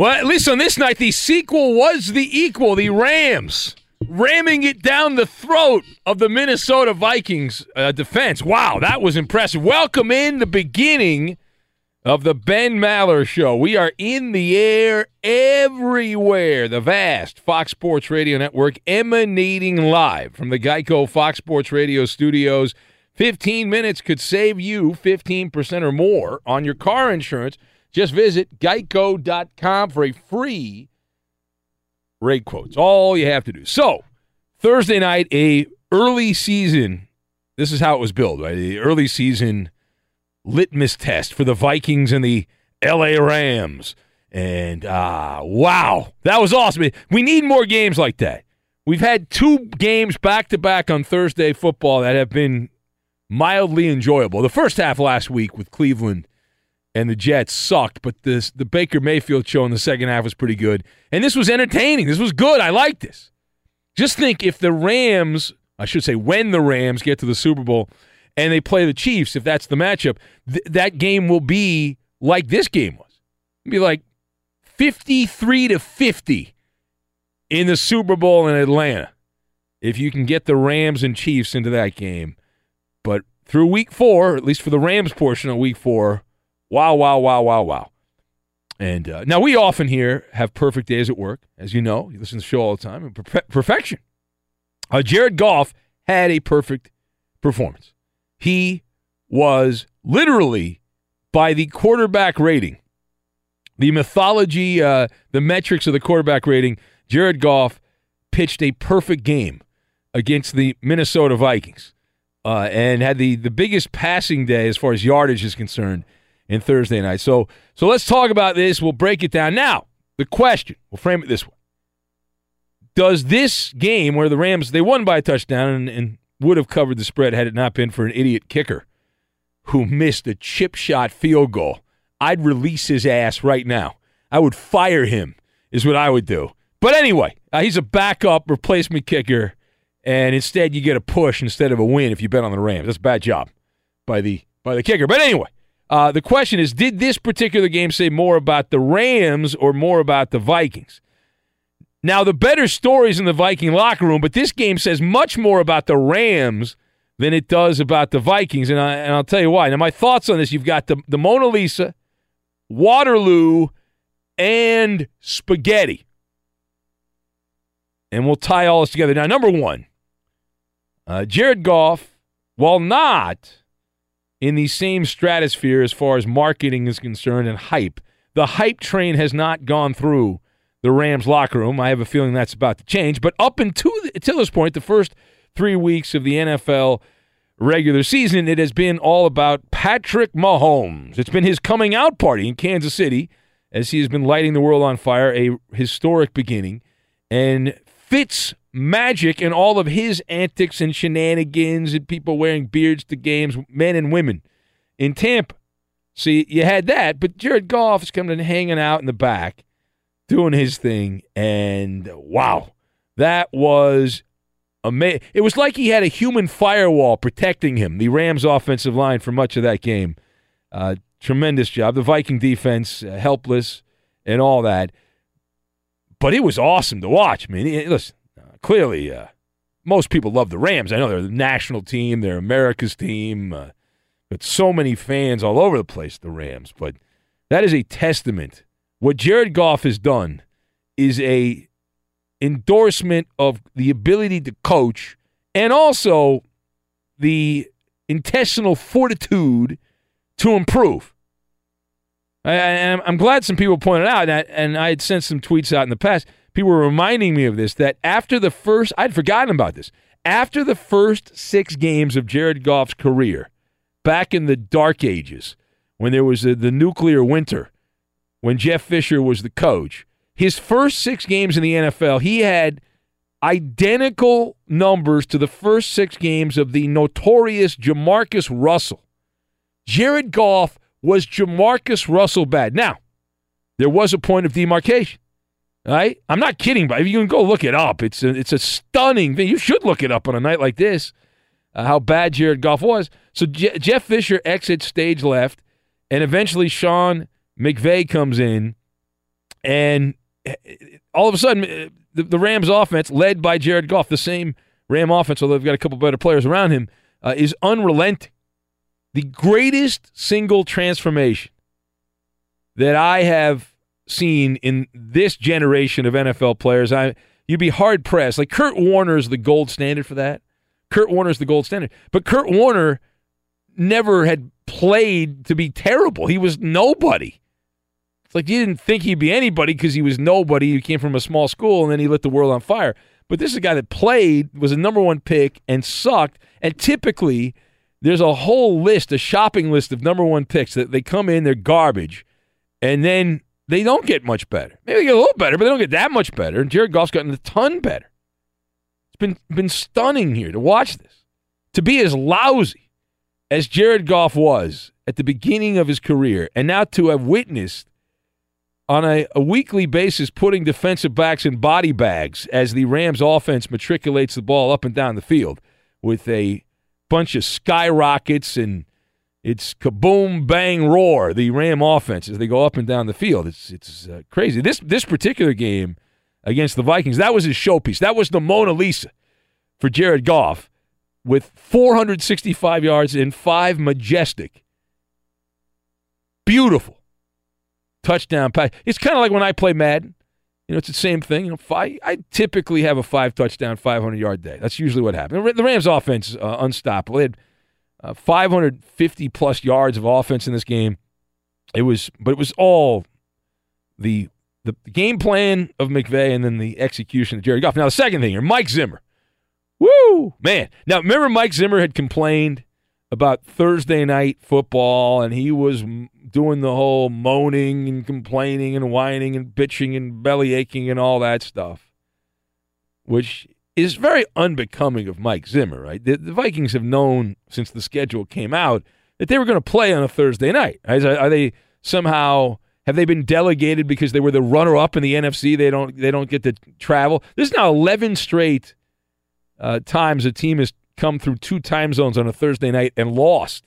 Well, at least on this night, the sequel was the equal. The Rams ramming it down the throat of the Minnesota Vikings uh, defense. Wow, that was impressive. Welcome in the beginning of the Ben Maller Show. We are in the air everywhere. The vast Fox Sports Radio Network emanating live from the Geico Fox Sports Radio studios. 15 minutes could save you 15% or more on your car insurance. Just visit geico.com for a free rate quote. It's All you have to do. So, Thursday night, a early season. This is how it was built, right? The early season litmus test for the Vikings and the LA Rams. And uh, wow, that was awesome. We need more games like that. We've had two games back to back on Thursday football that have been mildly enjoyable. The first half last week with Cleveland and the Jets sucked, but this the Baker Mayfield show in the second half was pretty good. And this was entertaining. This was good. I like this. Just think if the Rams, I should say when the Rams get to the Super Bowl and they play the Chiefs, if that's the matchup, th- that game will be like this game was. It'll be like 53 to 50 in the Super Bowl in Atlanta. If you can get the Rams and Chiefs into that game. But through week four, at least for the Rams portion of week four, wow, wow, wow, wow, wow. And uh, now we often here have perfect days at work, as you know. You listen to the show all the time. Perfection. Uh, Jared Goff had a perfect performance. He was literally by the quarterback rating, the mythology, uh, the metrics of the quarterback rating. Jared Goff pitched a perfect game against the Minnesota Vikings uh, and had the, the biggest passing day as far as yardage is concerned in Thursday night. So so let's talk about this. We'll break it down. Now, the question, we'll frame it this way. Does this game where the Rams they won by a touchdown and, and would have covered the spread had it not been for an idiot kicker who missed a chip shot field goal. I'd release his ass right now. I would fire him, is what I would do. But anyway, uh, he's a backup replacement kicker, and instead you get a push instead of a win if you bet on the Rams. That's a bad job by the by the kicker. But anyway, uh, the question is: Did this particular game say more about the Rams or more about the Vikings? Now, the better stories in the Viking locker room, but this game says much more about the Rams than it does about the Vikings, and, I, and I'll tell you why. Now, my thoughts on this: You've got the the Mona Lisa, Waterloo, and spaghetti and we'll tie all this together. Now, number one, uh, Jared Goff, while not in the same stratosphere as far as marketing is concerned and hype, the hype train has not gone through the Rams locker room. I have a feeling that's about to change. But up until, until this point, the first three weeks of the NFL regular season, it has been all about Patrick Mahomes. It's been his coming out party in Kansas City as he has been lighting the world on fire, a historic beginning. And Fitz magic and all of his antics and shenanigans and people wearing beards to games, men and women in Tampa. See, you had that, but Jared Goff is coming and hanging out in the back, doing his thing, and wow, that was amazing. It was like he had a human firewall protecting him, the Rams' offensive line, for much of that game. Uh, tremendous job. The Viking defense, uh, helpless, and all that but it was awesome to watch. man. listen, clearly, uh, most people love the Rams. I know they're the national team, they're America's team, uh, but so many fans all over the place, the Rams. But that is a testament. What Jared Goff has done is a endorsement of the ability to coach and also the intestinal fortitude to improve. I, am glad some people pointed out that, and I had sent some tweets out in the past. People were reminding me of this that after the first, I'd forgotten about this. After the first six games of Jared Goff's career, back in the dark ages, when there was a, the nuclear winter, when Jeff Fisher was the coach, his first six games in the NFL, he had identical numbers to the first six games of the notorious Jamarcus Russell. Jared Goff was Jamarcus Russell bad? Now, there was a point of demarcation. Right? I'm not kidding, but if you can go look it up. It's a, it's a stunning thing. You should look it up on a night like this, uh, how bad Jared Goff was. So Je- Jeff Fisher exits stage left, and eventually Sean McVay comes in, and eh, all of a sudden, eh, the, the Rams offense, led by Jared Goff, the same Ram offense, although they've got a couple better players around him, uh, is unrelenting the greatest single transformation that I have seen in this generation of NFL players. I you'd be hard pressed. Like Kurt Warner is the gold standard for that. Kurt Warner is the gold standard, but Kurt Warner never had played to be terrible. He was nobody. It's like you didn't think he'd be anybody because he was nobody. He came from a small school and then he lit the world on fire. But this is a guy that played, was a number one pick, and sucked. And typically, there's a whole list, a shopping list of number one picks that they come in, they're garbage, and then they don't get much better. Maybe they get a little better, but they don't get that much better. And Jared Goff's gotten a ton better. It's been been stunning here to watch this. To be as lousy as Jared Goff was at the beginning of his career, and now to have witnessed on a, a weekly basis putting defensive backs in body bags as the Rams offense matriculates the ball up and down the field with a bunch of skyrockets and it's kaboom, bang, roar. The Ram offense as they go up and down the field. It's it's uh, crazy. This this particular game against the Vikings, that was his showpiece. That was the Mona Lisa for Jared Goff. with 465 yards and five majestic, beautiful touchdown pass. It's kind of like when I play Madden. You know, it's the same thing. You know, five, I typically have a five touchdown, 500 yard day. That's usually what happens. The Rams' offense uh, unstoppable. They had uh, 550 plus yards of offense in this game. It was, but it was all the the game plan of McVay and then the execution of Jerry Goff. Now the second thing here, Mike Zimmer. Woo, man! Now remember, Mike Zimmer had complained about Thursday night football, and he was doing the whole moaning and complaining and whining and bitching and belly aching and all that stuff, which is very unbecoming of Mike Zimmer, right? The, the Vikings have known since the schedule came out that they were going to play on a Thursday night. Are, they somehow have they been delegated because they were the runner up in the NFC? They don't they don't get to travel. This is now 11 straight uh, times a team has come through two time zones on a Thursday night and lost.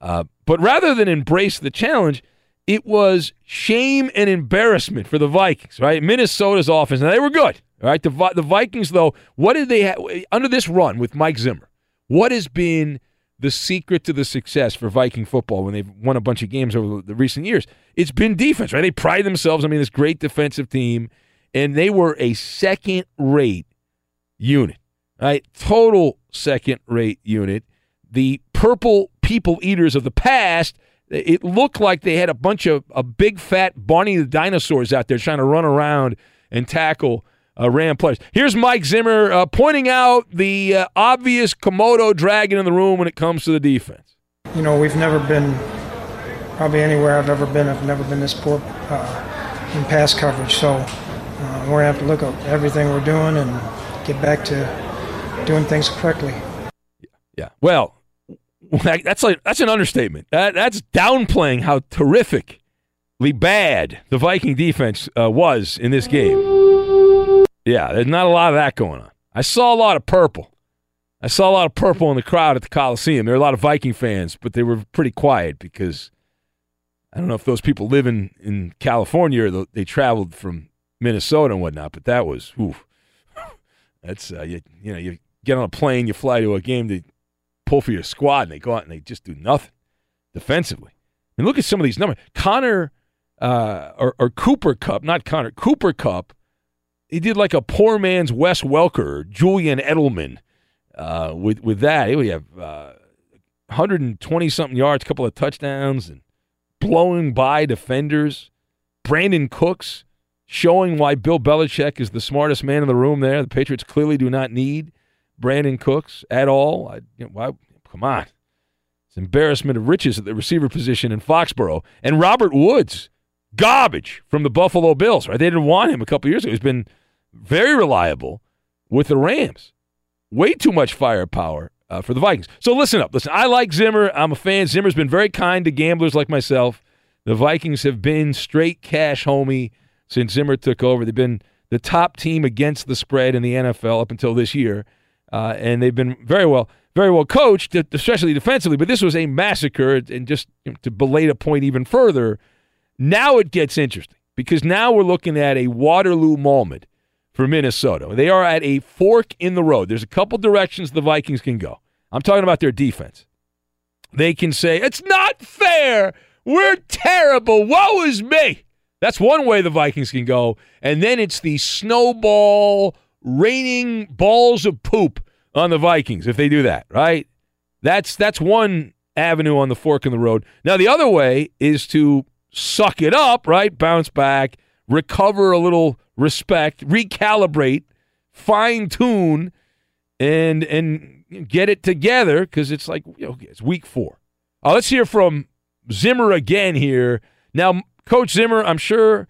Uh, but rather than embrace the challenge, it was shame and embarrassment for the Vikings, right? Minnesota's offense. Now, they were good, right? The, the Vikings, though, what did they have under this run with Mike Zimmer? What has been the secret to the success for Viking football when they've won a bunch of games over the recent years? It's been defense, right? They pride themselves. I mean, this great defensive team, and they were a second rate unit, right? Total second rate unit. The purple people eaters of the past, it looked like they had a bunch of a big fat Barney the dinosaurs out there trying to run around and tackle uh, Ram players. Here's Mike Zimmer uh, pointing out the uh, obvious Komodo dragon in the room when it comes to the defense. You know, we've never been, probably anywhere I've ever been, I've never been this poor uh, in pass coverage. So uh, we're going to have to look at everything we're doing and get back to doing things correctly. Yeah. Well, that's like that's an understatement. That, that's downplaying how terrifically bad the Viking defense uh, was in this game. Yeah, there's not a lot of that going on. I saw a lot of purple. I saw a lot of purple in the crowd at the Coliseum. There were a lot of Viking fans, but they were pretty quiet because I don't know if those people live in, in California or they traveled from Minnesota and whatnot. But that was, ooh, that's uh, you, you know, you get on a plane, you fly to a game to pull for your squad, and they go out and they just do nothing defensively. Mean, look at some of these numbers. Connor uh, or, or Cooper Kupp, not Connor, Cooper Kupp, he did like a poor man's Wes Welker, Julian Edelman. Uh, with with that, we have uh, 120 something yards, a couple of touchdowns, and blowing by defenders. Brandin Cooks showing why Bill Belichick is the smartest man in the room. There, the Patriots clearly do not need Brandin Cooks at all. I, you know, why, come on. It's embarrassment of riches at the receiver position in Foxborough. And Robert Woods, garbage from the Buffalo Bills, right? They didn't want him a couple years ago. He's been very reliable with the Rams. Way too much firepower uh, for the Vikings. So listen up. Listen, I like Zimmer. I'm a fan. Zimmer's been very kind to gamblers like myself. The Vikings have been straight cash homie since Zimmer took over. They've been the top team against the spread in the NFL up until this year uh, and they've been very well, very well coached, especially defensively. But this was a massacre, and just to belay a point even further, now it gets interesting because now we're looking at a Waterloo moment for Minnesota. They are at a fork in the road. There's a couple directions the Vikings can go. I'm talking about their defense. They can say, it's not fair. We're terrible. Woe is me. That's one way the Vikings can go. And then it's the snowball raining balls of poop on the Vikings if they do that, right? That's that's one avenue on the fork in the road. Now the other way is to suck it up, right? Bounce back, recover a little respect, recalibrate, fine tune, and and get it together because it's like you know, it's week four. Uh, let's hear from Zimmer again here. Now, Coach Zimmer, I'm sure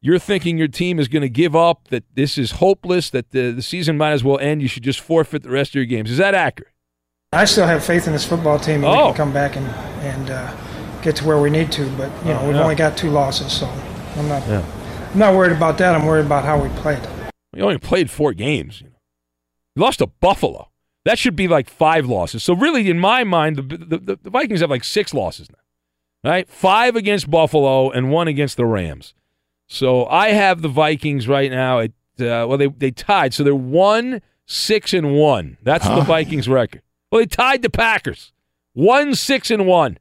you're thinking your team is going to give up, that this is hopeless, that the, the season might as well end, you should just forfeit the rest of your games. Is that accurate? I still have faith in this football team oh. we can come back and, and uh, get to where we need to, but you know oh, we've yeah. only got two losses, so I'm not yeah. I'm not worried about that. I'm worried about how we played. We only played four games. You, know. you lost to Buffalo. That should be like five losses. So really, in my mind, the, the, the Vikings have like six losses now, right? Five against Buffalo and one against the Rams. So I have the Vikings right now at uh, well they they tied, so they're one six and one. That's huh? the Vikings record. Well, they tied the Packers, one six and one.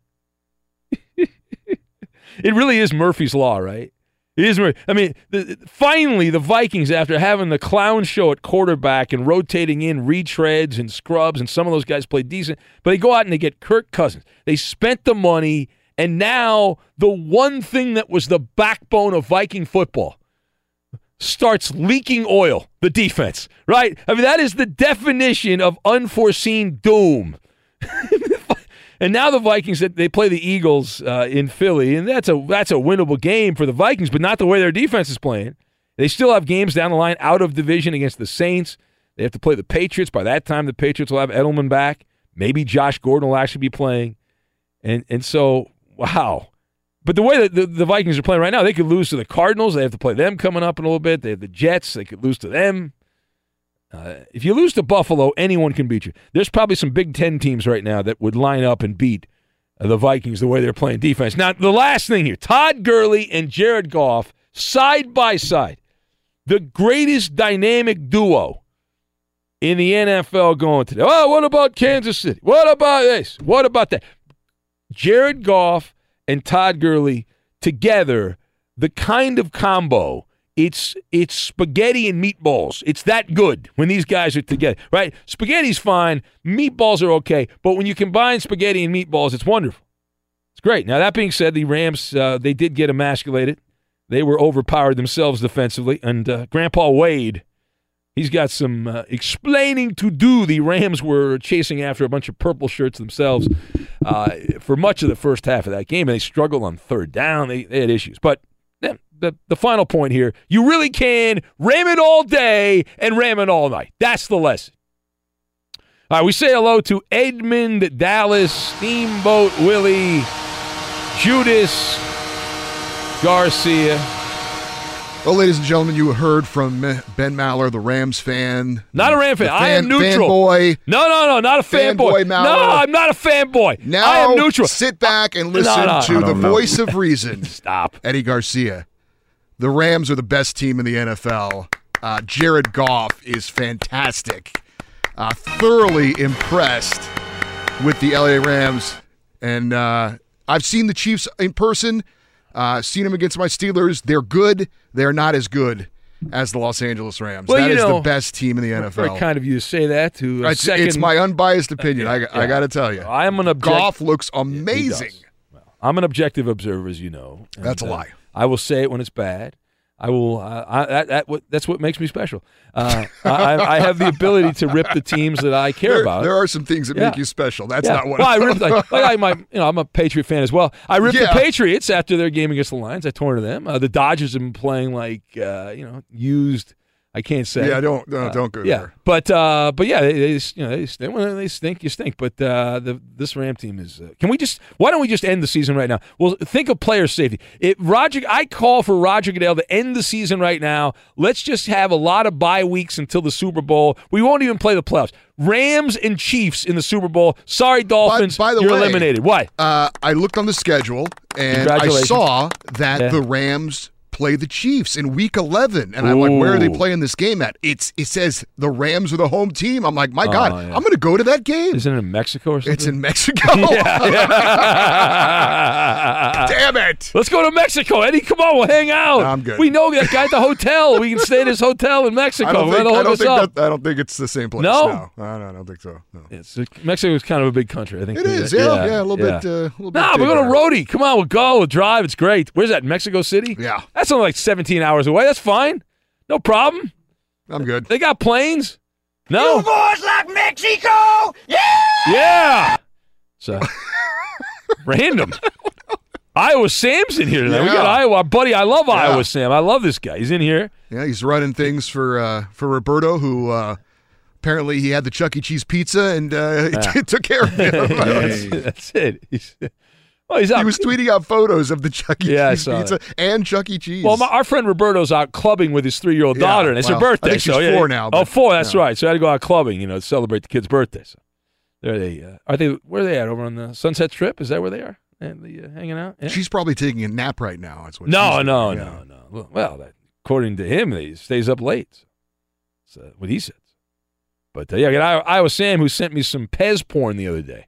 It really is Murphy's law, right? It is. I mean, the, finally, the Vikings, after having the clown show at quarterback and rotating in retreads and scrubs, and some of those guys played decent, but they go out and they get Kirk Cousins. They spent the money, and now the one thing that was the backbone of Viking football starts leaking oil. The defense, right? I mean, that is the definition of unforeseen doom. And now the Vikings they play the Eagles uh, in Philly, and that's a that's a winnable game for the Vikings, but not the way their defense is playing. They still have games down the line out of division against the Saints. They have to play the Patriots. By that time, the Patriots will have Edelman back. Maybe Josh Gordon will actually be playing, and and so wow. But the way that the, the Vikings are playing right now, they could lose to the Cardinals. They have to play them coming up in a little bit. They have the Jets. They could lose to them. Uh, if you lose to Buffalo, anyone can beat you. There's probably some Big Ten teams right now that would line up and beat uh, the Vikings the way they're playing defense. Now, the last thing here Todd Gurley and Jared Goff, side by side, the greatest dynamic duo in the NFL going today. Oh, what about Kansas City? What about this? What about that? Jared Goff and Todd Gurley together, the kind of combo it's it's spaghetti and meatballs. It's that good when these guys are together, right? Spaghetti's fine, meatballs are okay, but when you combine spaghetti and meatballs, it's wonderful. It's great. Now that being said, the Rams uh, they did get emasculated. They were overpowered themselves defensively, and uh, Grandpa Wade, he's got some uh, explaining to do. The Rams were chasing after a bunch of purple shirts themselves uh, for much of the first half of that game, and they struggled on third down. They, they had issues, but the, the final point here you really can ram it all day and ram it all night. That's the lesson. All right, we say hello to Edmund Dallas, Steamboat Willie, Judas Garcia. Well, ladies and gentlemen, you heard from Ben Maller, the Rams fan. Not a Ram fan. fan I am neutral. Fanboy. No, no, no, not a fanboy. Fan no, I'm not a fanboy. Now I am neutral. Sit back and listen no, no, to the voice of reason. Stop. Eddie Garcia. The Rams are the best team in the NFL. Uh, Jared Goff is fantastic. Uh, thoroughly impressed with the LA Rams. And uh, I've seen the Chiefs in person, uh, seen them against my Steelers. They're good. They're not as good as the Los Angeles Rams. Well, that is know, the best team in the NFL. Very kind of you to say that. To it's, second, it's my unbiased opinion. I, yeah. I got to tell you, I am an object- Goff looks amazing. Well, I'm an objective observer, as you know. And, That's a lie. I will say it when it's bad. I will. Uh, I, that, that what, that's what makes me special. Uh, I, I, have the ability to rip the teams that I care there, about. There are some things that yeah. make you special. That's yeah. not one. Well, I ripped, like, like I, my, you know, I'm a Patriot fan as well. I ripped yeah. the Patriots after their game against the Lions. I tore into them. Uh, the Dodgers have been playing like uh, you know used I can't say. Yeah, don't no, don't go uh, yeah. there. But uh, but yeah, they, they you know they, they, they stink, you stink. But uh, the this Ram team is. Uh, can we just? Why don't we just end the season right now? Well, think of player safety. It Roger, I call for Roger Goodell to end the season right now. Let's just have a lot of bye weeks until the Super Bowl. We won't even play the playoffs. Rams and Chiefs in the Super Bowl. Sorry, Dolphins. By, by the you're way, eliminated. Why? Uh, I looked on the schedule and I saw that yeah. the Rams play the Chiefs in week 11. And I'm like, where are they playing this game at? It's It says the Rams are the home team. I'm like, my God, oh, yeah. I'm going to go to that game. Isn't it in Mexico or something? It's in Mexico. yeah, yeah. Damn it. Let's go to Mexico. Eddie, come on, we'll hang out. No, I'm good. We know that guy at the hotel. We can stay at his hotel in Mexico. I don't, think, I don't, think, that, I don't think, it's the same place. No? No, no I don't think so. No. It's, Mexico is kind of a big country. I think it is. Yeah, yeah, a little bit. Uh, a little bit nah, we're going to roadie. Come on, we'll go. We'll drive. It's great. Where's that? Mexico City? Yeah. That's only like 17 hours away. That's fine. No problem. I'm good. They got planes. No. You boys like Mexico? Yeah. Yeah. So random. Iowa Sam's in here tonight. Yeah. We got Iowa. Our buddy, I love yeah. Iowa Sam. I love this guy. He's in here. Yeah, he's running things for uh, for Roberto, who uh, apparently he had the Chuck E. Cheese pizza and uh, yeah. took care of him. that's, that's, it. He's, well, he's out. He was tweeting out photos of the Chuck E. Yeah, Cheese pizza that. and Chuck E. Cheese. Well, my, our friend Roberto's out clubbing with his three-year-old yeah, daughter, and it's well, her birthday. I think so she's yeah, four now. oh, four. That's no. right. So I had to go out clubbing, you know, to celebrate the kid's birthday. So there they uh, are. They where are they at? Over on the Sunset Strip? Is that where they are? And the, uh, hanging out. Yeah. She's probably taking a nap right now. That's what. No, no, doing, no, yeah. no. Well, that, according to him, he stays up late. So, what he says. But uh, yeah, I got Iowa Sam who sent me some Pez porn the other day.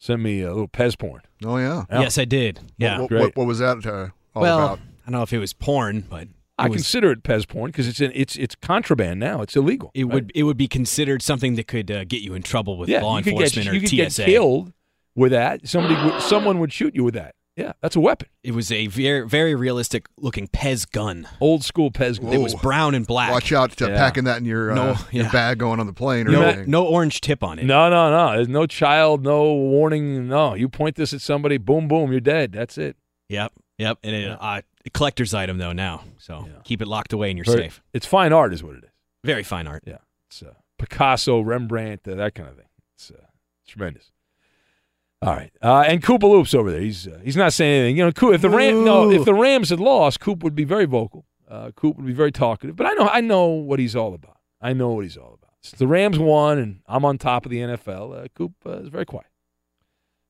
Sent me a little Pez porn. Oh yeah. Yes, I did. Yeah. What, what, what was that uh, all well, about? I don't know if it was porn, but I was- consider it Pez porn because it's an, it's it's contraband now. It's illegal. it would it would be considered something that could uh, get you in trouble with yeah, law you could enforcement get, you or could TSA. get killed with that. Somebody would, someone would shoot you with that. Yeah, that's a weapon. It was a very very realistic looking Pez gun. Old school Pez gun. It was brown and black. Watch out to Yeah. packing that in your uh, No, your bag going on the plane or No, anything. no orange tip on it. No, no, no. There's no child, no warning. No, you point this at somebody, boom, boom, you're dead. That's it. Yep, yep. And it, uh, a collector's item though now, so keep it locked away and you're Very- safe. It's fine art, is what it is. Very fine art. Yeah, it's uh, Picasso, Rembrandt, uh, that kind of thing. It's uh, tremendous. All right, uh, and Koopa Loop's over there. He's uh, he's not saying anything. You know, Coop, if the Ram, no, if the Rams had lost, Coop would be very vocal. Uh, Coop would be very talkative. But I know I know what he's all about. I know what he's all about. Since the Rams won, and I'm on top of the NFL. Uh, Coop uh, is very quiet.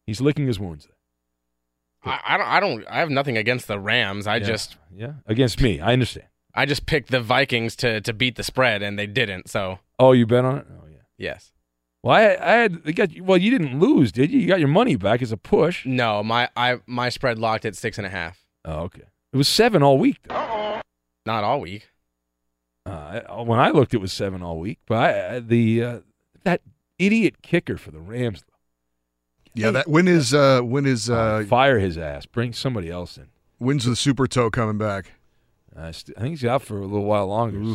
He's licking his wounds. There. I, I don't. I don't. I have nothing against the Rams. I Yeah. just. yeah against me. I understand. I just picked the Vikings to to beat the spread, and they didn't. So Oh, you bet on it. Oh yeah. yes. Well, I, I had they got well. You didn't lose, did you? You got your money back as a push. No, my I my spread locked at six and a half. Oh, okay. It was seven all week. Though. Not all week. Uh, when I looked, it was seven all week. But I, I, the uh, that idiot kicker for the Rams, Yeah, that when is uh when is uh fire his ass. Bring somebody else in. when's the super toe coming back? I, st- I think he's out for a little while longer.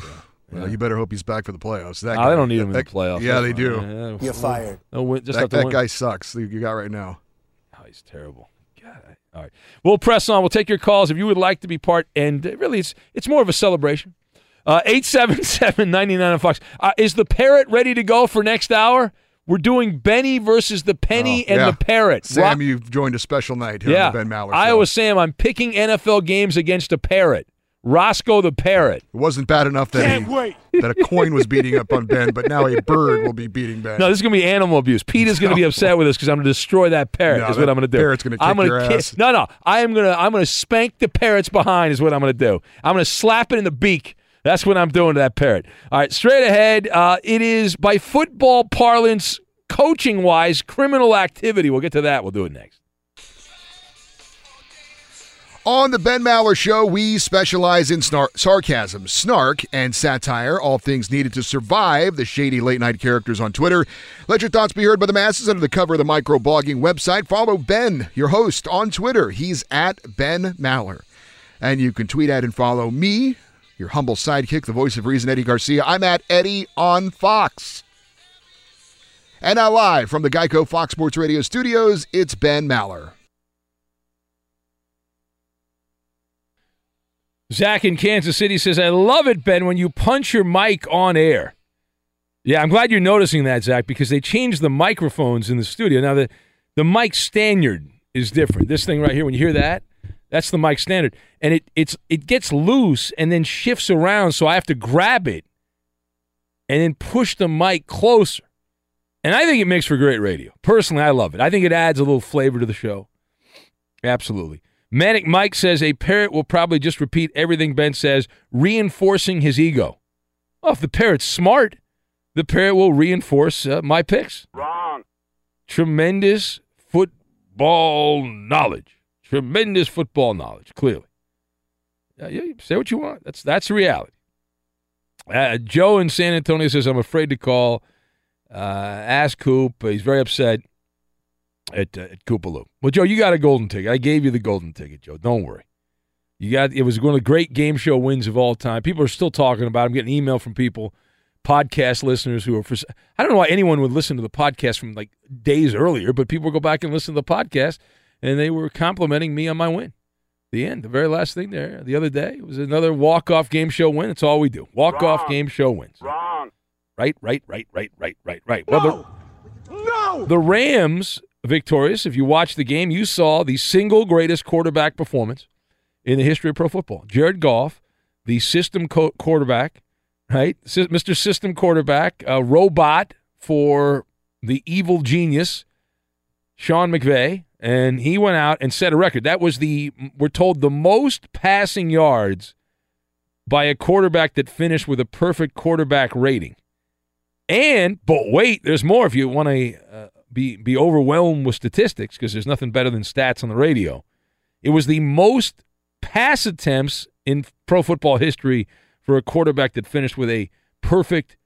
So, Well, yeah. you better hope he's back for the playoffs. That guy, they don't need him in that- the playoffs. Yeah, they do. fine. Yeah, You're well, fired. No win, just that that guy sucks. You got right now. Oh, he's terrible. God. All right. We'll press on. We'll take your calls if you would like to be part. And really, it's it's more of a celebration. Uh, 877 99 Fox. Uh, is the parrot ready to go for next hour? We're doing Benny versus the penny Oh, and yeah. the parrot. Sam, Rock- you've joined a special night here yeah. on the Ben Maller Show. Iowa Sam, I'm picking NFL games against a parrot. Roscoe the parrot. It wasn't bad enough that he, that a coin was beating up on Ben, but now a bird will be beating Ben. No, this is going to be animal abuse. Pete is going to be upset with us because I'm going to destroy that parrot. No, is that what I'm going to do. parrot's gonna I'm kick gonna your ki- ass. No, no. I am going to. I'm going to spank the parrot's behind. Is what I'm going to do. I'm going to slap it in the beak. That's what I'm doing to that parrot. All right, straight ahead. Uh, it is by football parlance, coaching wise, criminal activity. We'll get to that. We'll do it next. On the Ben Maller Show, we specialize in snar- sarcasm, snark, and satire, all things needed to survive the shady late night characters on Twitter. Let your thoughts be heard by the masses under the cover of the microblogging website. Follow Ben, your host, on Twitter. He's at Ben Maller. And you can tweet at and follow me, your humble sidekick, the voice of reason, Eddie Garcia. I'm at Eddie on Fox. And now, live from the Geico Fox Sports Radio studios, it's Ben Maller. Zach in Kansas City says, I love it, Ben, when you punch your mic on air. Yeah, I'm glad you're noticing that, Zach, because they changed the microphones in the studio. Now, the, the mic standard is different. This thing right here, when you hear that, that's the mic standard. And it, it's, it gets loose and then shifts around, so I have to grab it and then push the mic closer. And I think it makes for great radio. Personally, I love it. I think it adds a little flavor to the show. Absolutely. Manic Mike says a parrot will probably just repeat everything Ben says, reinforcing his ego. Well, if the parrot's smart, the parrot will reinforce uh, my picks. Wrong. Tremendous football knowledge. Tremendous football knowledge, clearly. Uh, yeah, say what you want. That's that's reality. Uh, Joe in San Antonio says, I'm afraid to call. Uh, ask Coop. He's very upset at, uh, at Koopaloo. Well, Joe, you got a golden ticket. I gave you the golden ticket, Joe. Don't worry. You got it was one of the great game show wins of all time. People are still talking about. it. I'm getting email from people, podcast listeners who are. For, I don't know why anyone would listen to the podcast from like days earlier, but people go back and listen to the podcast, and they were complimenting me on my win. The end, the very last thing there, the other day it was another walk off game show win. It's all we do. Walk off game show wins. Wrong. Right, right, right, right, right, right, right. Well, the, no. The Rams victorious. If you watched the game, you saw the single greatest quarterback performance in the history of pro football. Jared Goff, the system co- quarterback, right? Mr. System quarterback, a robot for the evil genius, Sean McVay, and he went out and set a record. That was the, we're told, the most passing yards by a quarterback that finished with a perfect quarterback rating. And but wait, there's more. If you want to uh, be be overwhelmed with statistics, because there's nothing better than stats on the radio. It was the most pass attempts in pro football history for a quarterback that finished with a perfect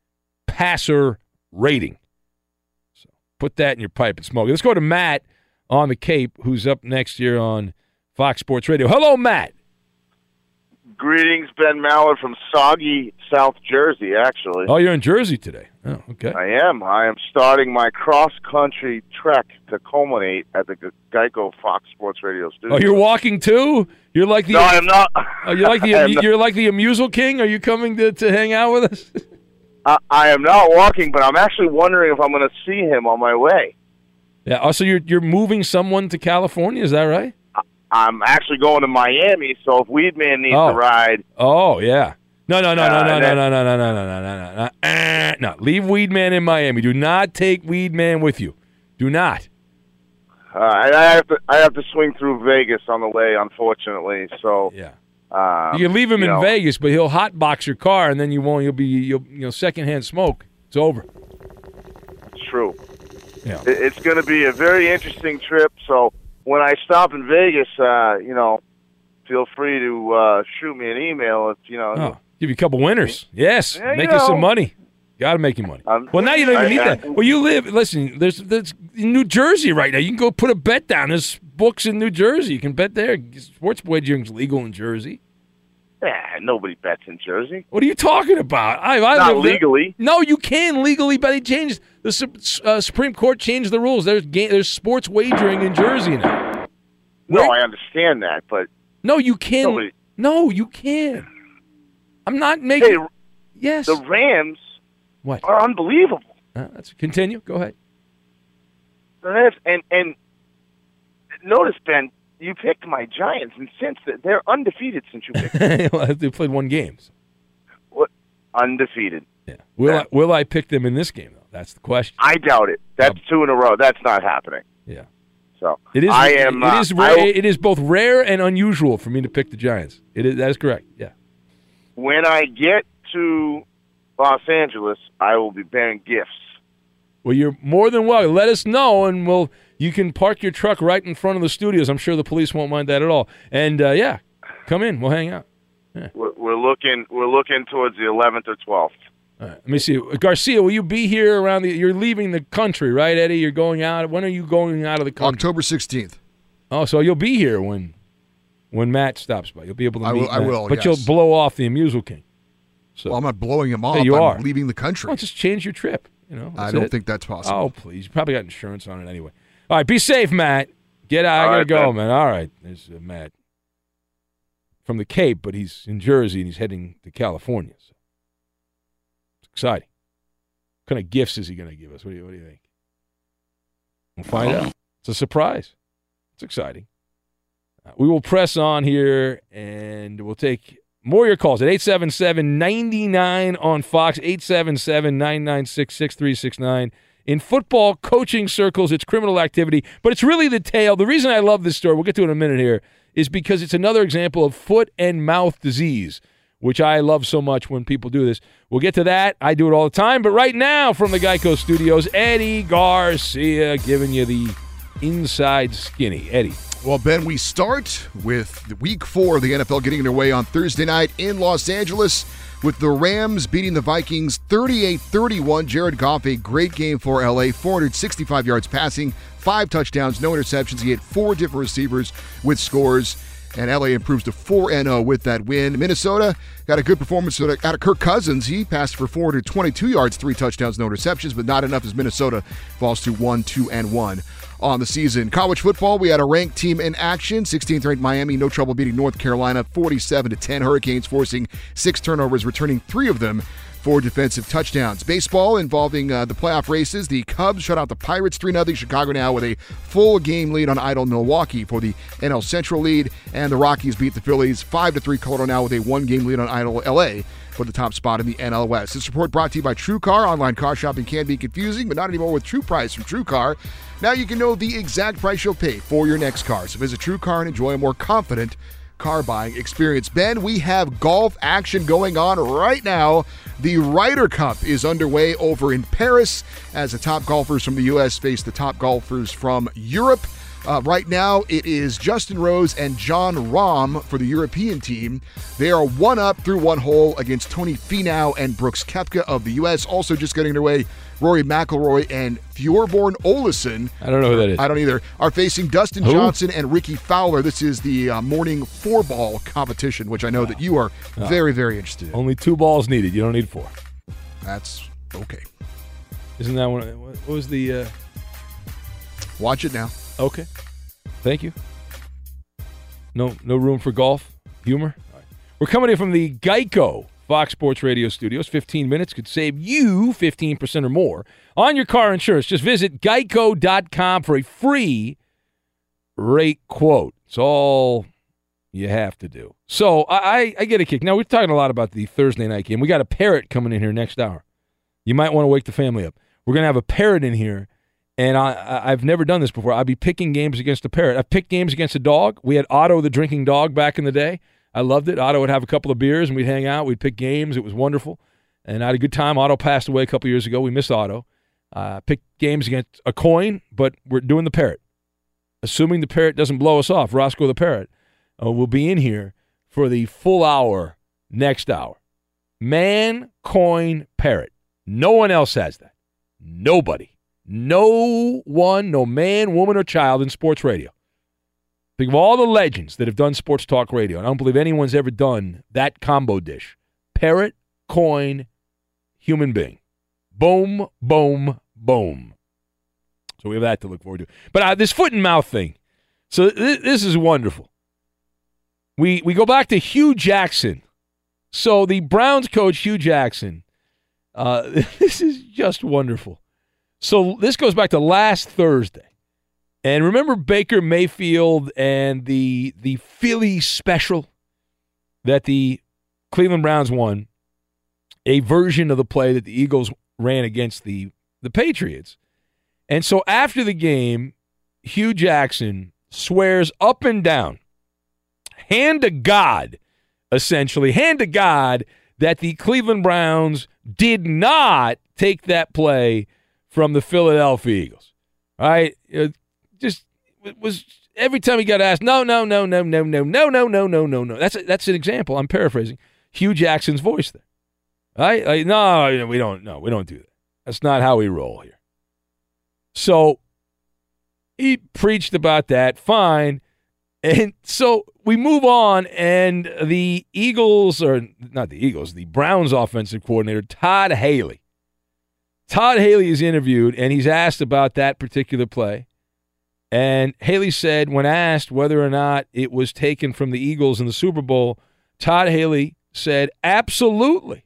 passer rating. So put that in your pipe and smoke. it. Let's go to Matt on the Cape, who's up next year on Fox Sports Radio. Hello, Matt. Greetings, Ben Maller from soggy South Jersey, actually. Oh, you're in Jersey today. Oh, okay. I am. I am starting my cross country trek to culminate at the Geico Fox Sports Radio studio. Oh, you're walking too? You're like the No, I am not. Oh, you're like the am not. you're like the Amusal King. Are you coming to, to hang out with us? I, I am not walking, but I'm actually wondering if I'm going to see him on my way. yeah. Also, you're you're moving someone to California. Is that right? I'm actually going to Miami, so if Weedman needs Oh. a ride, Oh yeah. No, no, no, no, Uh, no, no, no, no, no, no, no, no, no, no, no. Eh, No, leave Weedman in Miami. Do not take Weedman with you. Do not. uh, and I have to I have to swing through Vegas on the way, unfortunately. So yeah, um, you can leave him you in know, Vegas, but he'll hotbox your car, and then you won't. You'll be you'll you know secondhand smoke. It's over. It's true. Yeah. It- It's going to be a very interesting trip. So when I stop in Vegas, uh, you know, feel free to uh, shoot me an email. If you know, Oh, give you a couple winners. Yes, Yeah, make you you some know. money. Got to make you money. Um, well, now you don't even I- need I- that. Well, you live. Listen, there's there's in New Jersey right now. You can go put a bet down. There's books in New Jersey. You can bet there. Sports wagering's legal in Jersey. Yeah, nobody bets in Jersey. What are you talking about? I, I Not live there. legally. No, you can legally, but they changed the uh, Supreme Court changed the rules. There's ga- there's sports wagering in Jersey now. No, I understand that, but No, you can. Nobody- No, you can. I'm not making. hey, yes. the Rams What? are unbelievable. Uh, let's continue. Go ahead. The Rams, and and notice Ben, you picked my Giants, and since they're undefeated since you picked well, they played one game. what undefeated. Yeah. Will I, will I pick them in this game though? That's the question. I doubt it. That's two in a row. That's not happening. Yeah. So It is. I am. It uh, is. Rare, will- it is both rare and unusual for me to pick the Giants. It is. That is correct. Yeah. when I get to Los Angeles, I will be bearing gifts. Well, you're more than welcome. Let us know, and we'll. You can park your truck right in front of the studios. I'm sure the police won't mind that at all. And uh, yeah, come in. We'll hang out. We're, we're looking. We're looking towards the 11th or 12th. All right. Let me see. Garcia, will you be here around the? You're leaving the country, right, Eddie? You're going out. When are you going out of the country? October 16th. Oh, so you'll be here when when Matt stops by. You'll be able to I meet. will- I will, But yes. you'll blow off the Amusal King. So Well, I'm not blowing him off. Yeah, you I'm are. leaving the country. Well, just change your trip. You know, I don't it. think that's possible. Oh, please! You probably got insurance on it anyway. All right, be safe, Matt. Get out. I All gotta right, go, Ben. man. All right, there's uh, Matt from the Cape, but he's in Jersey and he's heading to California. So it's exciting. What kind of gifts is he going to give us? What do you What do you think? We'll find out. It's a surprise. It's exciting. Uh, we will press on here and we'll take more of your calls at 877 99 on Fox, 877 996 6369. In football coaching circles, it's criminal activity, but it's really the tail. The reason I love this story, we'll get to it in a minute here, is because it's another example of foot and mouth disease, which I love so much when people do this. We'll get to that. I do it all the time. But right now, from the Geico Studios, Eddie Garcia giving you the inside skinny. Eddie. Well, Ben, we start with week four of the NFL getting underway on Thursday night in Los Angeles with the Rams beating the Vikings 38 31. Jared Goff, a great game for LA, 465 yards passing, five touchdowns, no interceptions. He had four different receivers with scores. And LA improves to 4 0 with that win. Minnesota got a good performance out of Kirk Cousins. He passed for 422 yards, three touchdowns, no interceptions, but not enough as Minnesota falls to 1 2 and 1 on the season. College football, we had a ranked team in action. 16th ranked Miami, no trouble beating North Carolina 47 to 10. Hurricanes forcing six turnovers, returning three of them for defensive touchdowns. Baseball involving uh, the playoff races. The Cubs shut out the Pirates 3 0. Chicago now with a full game lead on Idle Milwaukee for the NL Central lead. And the Rockies beat the Phillies 5 3. Colorado now with a one game lead on Idle LA for the top spot in the NL West. This report brought to you by TrueCar. Online car shopping can be confusing, but not anymore with True Price from TrueCar. Now you can know the exact price you'll pay for your next car. So visit TrueCar and enjoy a more confident car buying experience. Ben, we have golf action going on right now. The Ryder Cup is underway over in Paris as the top golfers from the U.S. face the top golfers from Europe. Uh, right now, it is Justin Rose and Jon Rahm for the European team. They are one up through one hole against Tony Finau and Brooks Koepka of the U.S. Also, just getting underway, Rory McIlroy and Thorbjorn Olesen. I don't know who that is. I don't either. Are facing Dustin Who? Johnson and Rickie Fowler. This is the uh, morning four ball competition, which I know that you are very, very interested in. Only two balls needed. You don't need four. That's okay. Isn't that one? What what was the? Uh... Watch it now. Okay. Thank you. No, no room for golf humor. Right. We're coming in from the Geico Fox Sports Radio studios. 15 minutes could save you 15% or more on your car insurance. Just visit geico.com for a free rate quote. It's all you have to do. So I, I get a kick. Now, we're talking a lot about the Thursday night game. We got a parrot coming in here next hour. You might want to wake the family up. We're going to have a parrot in here, and I, I've never done this before. I'd be picking games against a parrot. I've picked games against a dog. We had Otto, the drinking dog, back in the day. I loved it. Otto would have a couple of beers, and we'd hang out. We'd pick games. It was wonderful, and I had a good time. Otto passed away a couple years ago. We missed Otto. Uh, picked games against a coin, but we're doing the parrot. Assuming the parrot doesn't blow us off, Roscoe the parrot uh, will be in here for the full hour next hour. Man, coin, parrot. No one else has that. Nobody. No one, no man, woman, or child in sports radio. Think of all the legends that have done sports talk radio. I don't believe anyone's ever done that combo dish parrot, coin, human being. Boom, boom, boom. So we have that to look forward to. But uh, this foot and mouth thing. So th- this is wonderful. We we go back to Hue Jackson. So the Browns coach Hue Jackson. Uh, this is just wonderful. So this goes back to last Thursday. And remember Baker Mayfield and the the Philly special that the Cleveland Browns won, a version of the play that the Eagles ran against the the Patriots. And so after the game, Hue Jackson swears up and down, hand to God, essentially, hand to God, that the Cleveland Browns did not take that play from the Philadelphia Eagles. All right? It just it was every time he got asked, no, no, no, no, no, no, no, no, no, no, no, no. That's a, that's an example. I'm paraphrasing. Hue Jackson's voice there. All right? Like, no, we don't. No, we don't do that. That's not how we roll here. So he preached about that. Fine. And so we move on, and the Eagles, or not the Eagles, the Browns offensive coordinator, Todd Haley. Todd Haley is interviewed, and he's asked about that particular play. And Haley said, when asked whether or not it was taken from the Eagles in the Super Bowl, Todd Haley said, Absolutely.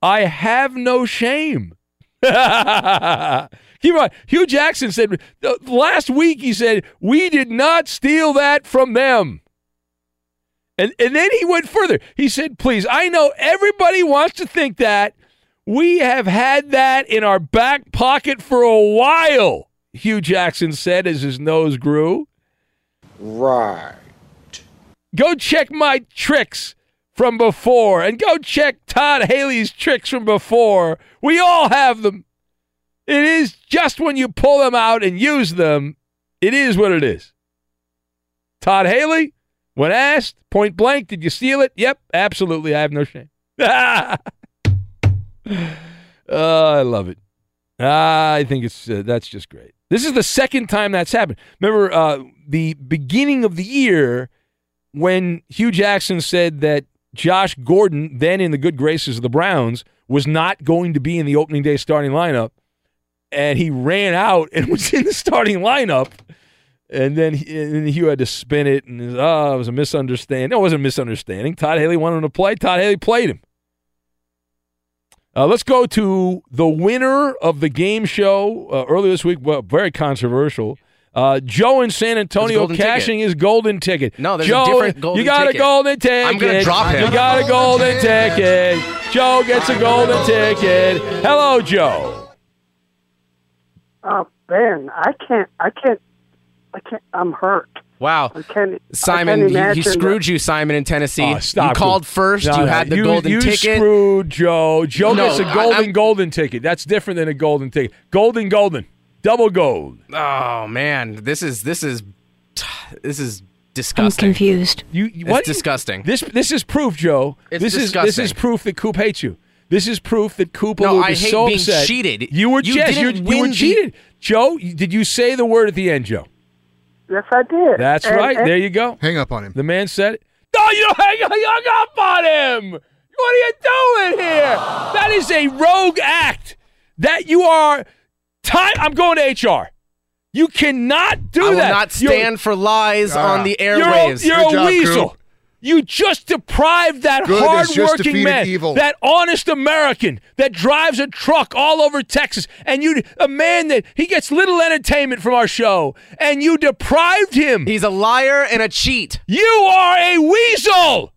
I have no shame. Keep on. Hue Jackson said last week, he said, We did not steal that from them. And, and then he went further. He said, Please, I know everybody wants to think that. We have had that in our back pocket for a while, Hue Jackson said as his nose grew. Right. Go check my tricks from before and go check Todd Haley's tricks from before. We all have them. It is just when you pull them out and use them, it is what it is. Todd Haley, when asked point blank, did you steal it? Yep, absolutely. I have no shame. oh, I love it. Ah, I think it's uh, that's just great. This is the second time that's happened. Remember uh, the beginning of the year when Hue Jackson said that Josh Gordon, then in the good graces of the Browns, was not going to be in the opening day starting lineup, and he ran out and was in the starting lineup. And then, he, and then Hue had to spin it, and oh, it was a misunderstanding. It wasn't a misunderstanding. Todd Haley wanted him to play. Todd Haley played him. Uh, let's go to the winner of the game show uh, earlier this week. Well, very controversial. Uh, Joe in San Antonio cashing ticket. his golden ticket. No, there's a different golden You got ticket. a golden ticket. I'm gonna drop him. You got a golden ticket. Joe gets a golden ticket. Hello, Joe. Oh, Ben, I can't, I can't, I can't, I'm hurt. Wow. Can, Simon, he, he imagine screwed you, Simon, in Tennessee. Oh, stop you called first. No, you no, had the you, golden you ticket. screwed Joe. Joe No, gets a I- golden I'm- golden ticket. That's different than a golden ticket. Golden golden. Double gold. Oh man, this is this is this is disgusting. confused. You It's what? disgusting. This this is proof, Joe. It's this is this is proof that Coop hates you. This is proof that Coop No, Loop I is hate so being upset. cheated. You were You yes, didn't you, you win were the- cheated. Joe, did you say the word at the end, Joe? Yes, I did. That's And- right. and- there you go. Hang up on him. The man said it. No, you don't hang hung up on him. What are you doing here? That is a rogue act. That you are. Time. I'm going to HR. You cannot do I will that. not You're- stand for lies Ah. on the you're a, airwaves. you're a job, weasel. Coop. You just deprived that Good has just hard-working defeated man, evil. that honest American that drives a truck all over Texas, and you, a man that he gets little entertainment from our show, and you deprived him. He's a liar and a cheat. You are a weasel.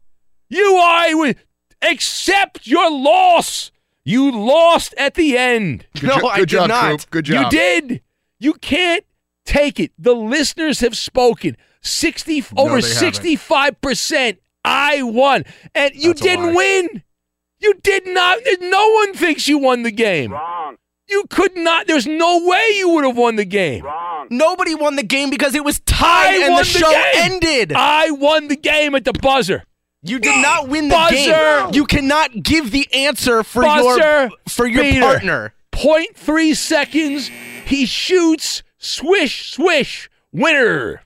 You are a we- accept your loss. You lost at the end. Good No, jo- I good did job, not. Coop. Good job. You did. You can't take it. The listeners have spoken. 60 over 65%. I won. And you That's didn't win. You did not. No one thinks you won the game. Wrong. You could not. There's no way you would have won the game. Wrong. Nobody won the game because it was I tied and won the show game. ended. I won the game at the buzzer. You did not win the Buzzer. game. You cannot give the answer for Buzzer your for your beater. partner. 0.3 seconds. He shoots. Swish, swish. Winner.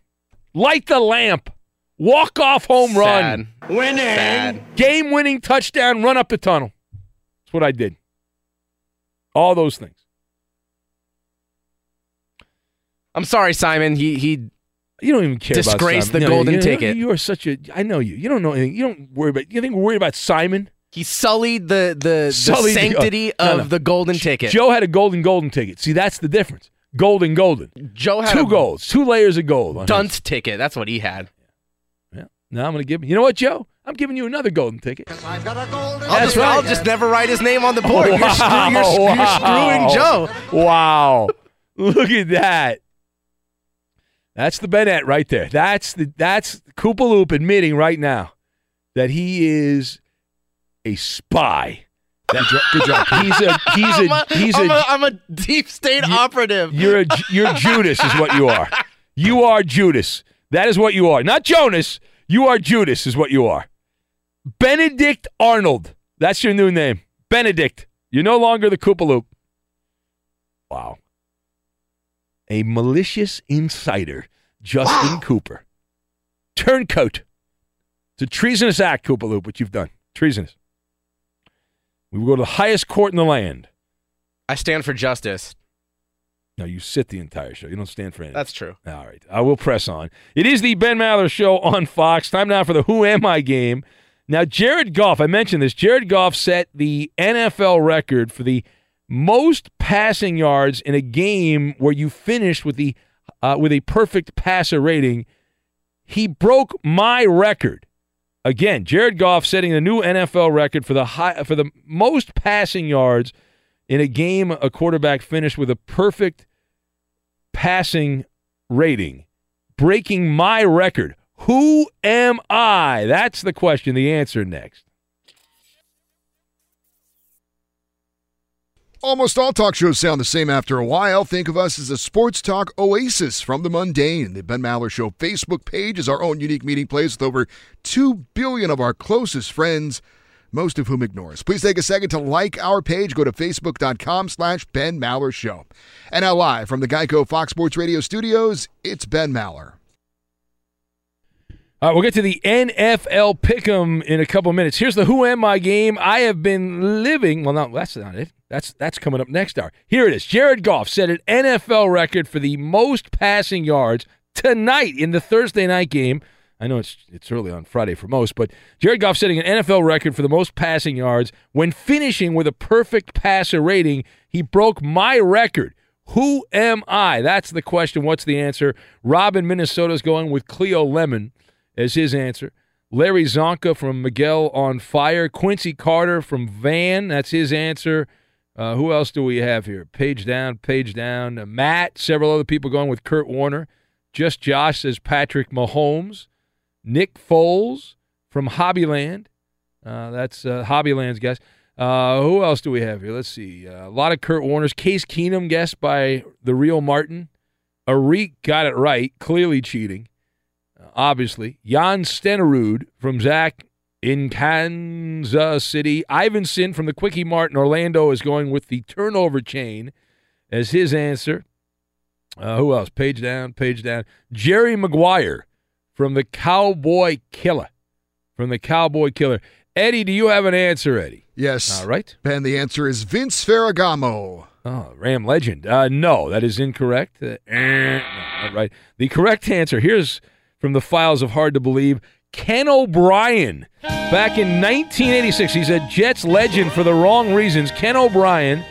Light the lamp. Walk off home run. Winning. Sad. Game winning touchdown. Run up the tunnel. That's what I did. All those things. I'm sorry, Simon. He he You don't even care about Disgrace Simon. the No, golden you- ticket. You are such a. I know you. You don't know anything. You don't worry about. You think we're worried about Simon? he sullied the the, Sullied the the- sanctity no, of no. the golden ticket. Joe had a golden golden ticket. See, that's the difference. Golden golden. Joe had Two a golds. Two layers of gold. on his. dunce ticket. That's what he had. Yeah. Now I'm going to give. You you know what, Joe? I'm giving you another golden ticket. I'll That's just, right. I'll just never write his name on the board. You're, screw- you're, screw- you're screwing Joe. Wow. Look at that. That's the Bennett right there. That's the that's Koopaloop admitting right now that he is a spy. Good job. Good job. He's a he's I'm a a, he's I'm a a, I'm a deep state operative. you're a you're Judas is what you are. You are Judas. That is what you are. Not Jonas. You are Judas is what you are. Benedict Arnold. That's your new name. Benedict. You're no longer the Koopaloop. Wow. A malicious insider, Justin Cooper. Turncoat. It's a treasonous act, Koopaloop, what you've done. Treasonous. We will go to the highest court in the land. I stand for justice. No, you sit the entire show. You don't stand for anything. That's true. All right. I will press on. It is the Ben Maller Show on Fox. Time now for the Who Am I game. Now, Jared Goff, I mentioned this. Jared Goff set the NFL record for the most passing yards in a game where you finished with the uh, with a perfect passer rating. He broke my record. Again, Jared Goff setting a new NFL record for the high for the most passing yards in a game a quarterback finished with a perfect passing rating, breaking my record. Who am I? That's the question. The answer next. Almost all talk shows sound the same after a while. Think of us as a sports talk oasis from the mundane. The Ben Maller Show Facebook page is our own unique meeting place with over 2 billion of our closest friends, most of whom ignore us. Please take a second to like our page. Go to facebook.com slash Ben Maller Show. And now live from the Geico Fox Sports Radio studios, it's Ben Maller. All right, we'll get to the NFL pick'em in a couple minutes. Here's the Who Am I game. I have been living. Well, no, that's not it. That's that's coming up next hour. Here it is. Jared Goff set an NFL record for the most passing yards tonight in the Thursday night game. I know it's it's early on Friday for most, but Jared Goff setting an NFL record for the most passing yards when finishing with a perfect passer rating. He broke my record. Who am I? That's the question. What's the answer? Rob in Minnesota is going with Cleo Lemon as his answer. Larry Csonka from Miguel on Fire. Quincy Carter from Van. That's his answer. Uh, who else do we have here? Page down, page down. Uh, Matt, several other people going with Kurt Warner. Just Josh says Patrick Mahomes. Nick Foles from Hobbyland. Uh, that's uh, Hobbyland's guess. Uh, who else do we have here? Let's see. Uh, a lot of Kurt Warner's. Case Keenum guessed by the real Martin. Arik got it right. Clearly cheating. Obviously. Jan Stenerud from Zach in Kansas City. Ivanson from the Quickie Mart in Orlando is going with the turnover chain as his answer. Uh, who else? Page down, page down. Jerry Maguire from the Cowboy Killer. From the Cowboy Killer. Eddie, do you have an answer, Eddie? Yes. All right. And the answer is Vince Ferragamo. Oh, Ram legend. Uh, no, that is incorrect. Uh, eh, no, right. The correct answer here's from the files of Hard to Believe. Ken O'Brien. Back in 1986, he's a Jets legend for the wrong reasons. Ken O'Brien,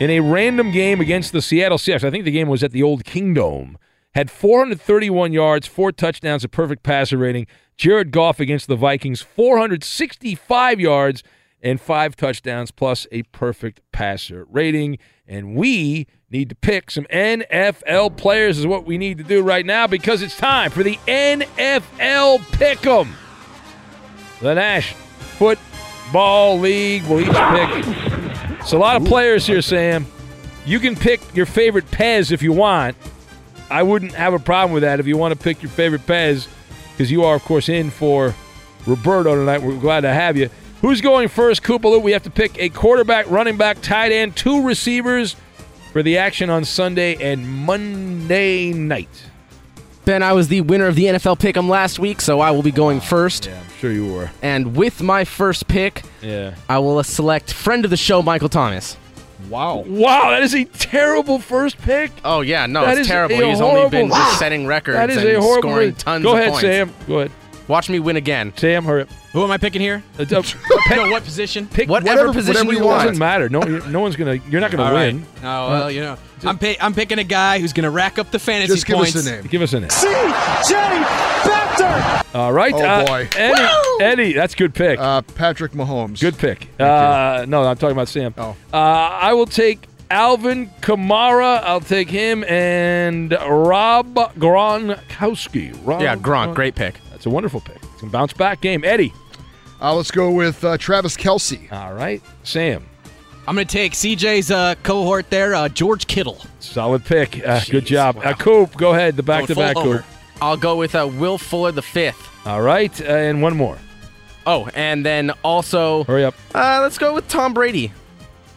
in a random game against the Seattle Seahawks, I think the game was at the old Kingdome, had 431 yards, four touchdowns, a perfect passer rating. Jared Goff against the Vikings, 465 yards and five touchdowns plus a perfect passer rating. And we need to pick some NFL players is what we need to do right now because it's time for the NFL Pick'em. The National Football League will each pick. It's a lot of players here, Sam. You can pick your favorite Pez if you want. I wouldn't have a problem with that if you want to pick your favorite Pez because you are, of course, in for Roberto tonight. We're glad to have you. Who's going first, Koopaloo? We have to pick a quarterback, running back, tight end, two receivers for the action on Sunday and Monday night. Ben, I was the winner of the NFL Pick'em last week, so I will be going ah, first. Yeah, I'm sure you were. And with my first pick, Yeah. I will uh, select friend of the show, Michael Thomas. Wow. Wow, that is a terrible first pick. Oh yeah, no, That it's is terrible. a He's only been just setting records That is and a horrible. scoring tons Go of ahead, points. Sam. Go ahead. Watch me win again. Sam, hurry up. Who am I picking here? Uh, uh, no, what position? pick Whatever position whatever you It want. doesn't matter. No, no one's gonna. You're not gonna All right. win. Oh well, you know, I'm pi- I'm picking a guy who's going to rack up the fantasy Just give points. us a name. Give us a name. CJ Beathard. All right, Oh, uh, boy. Eddie. Eddie, that's good pick. Uh, Patrick Mahomes. Good pick. Uh, no, I'm talking about Sam. Oh. Uh, I will take Alvin Kamara. I'll take him and Rob Gronkowski. Rob Yeah, Gronk, great pick. That's a wonderful pick. It's a bounce back game. Eddie. Uh, let's go with uh, Travis Kelce. All right. Sam. I'm going to take CJ's uh, cohort there, uh, George Kittle. Solid pick. Uh, good job. wow. Uh, Coop, go ahead. The back to back full Coop. I'll go with uh, Will Fuller the fifth. All right. Uh, and one more. Oh, and then also, Hurry up. uh, let's go with Tom Brady.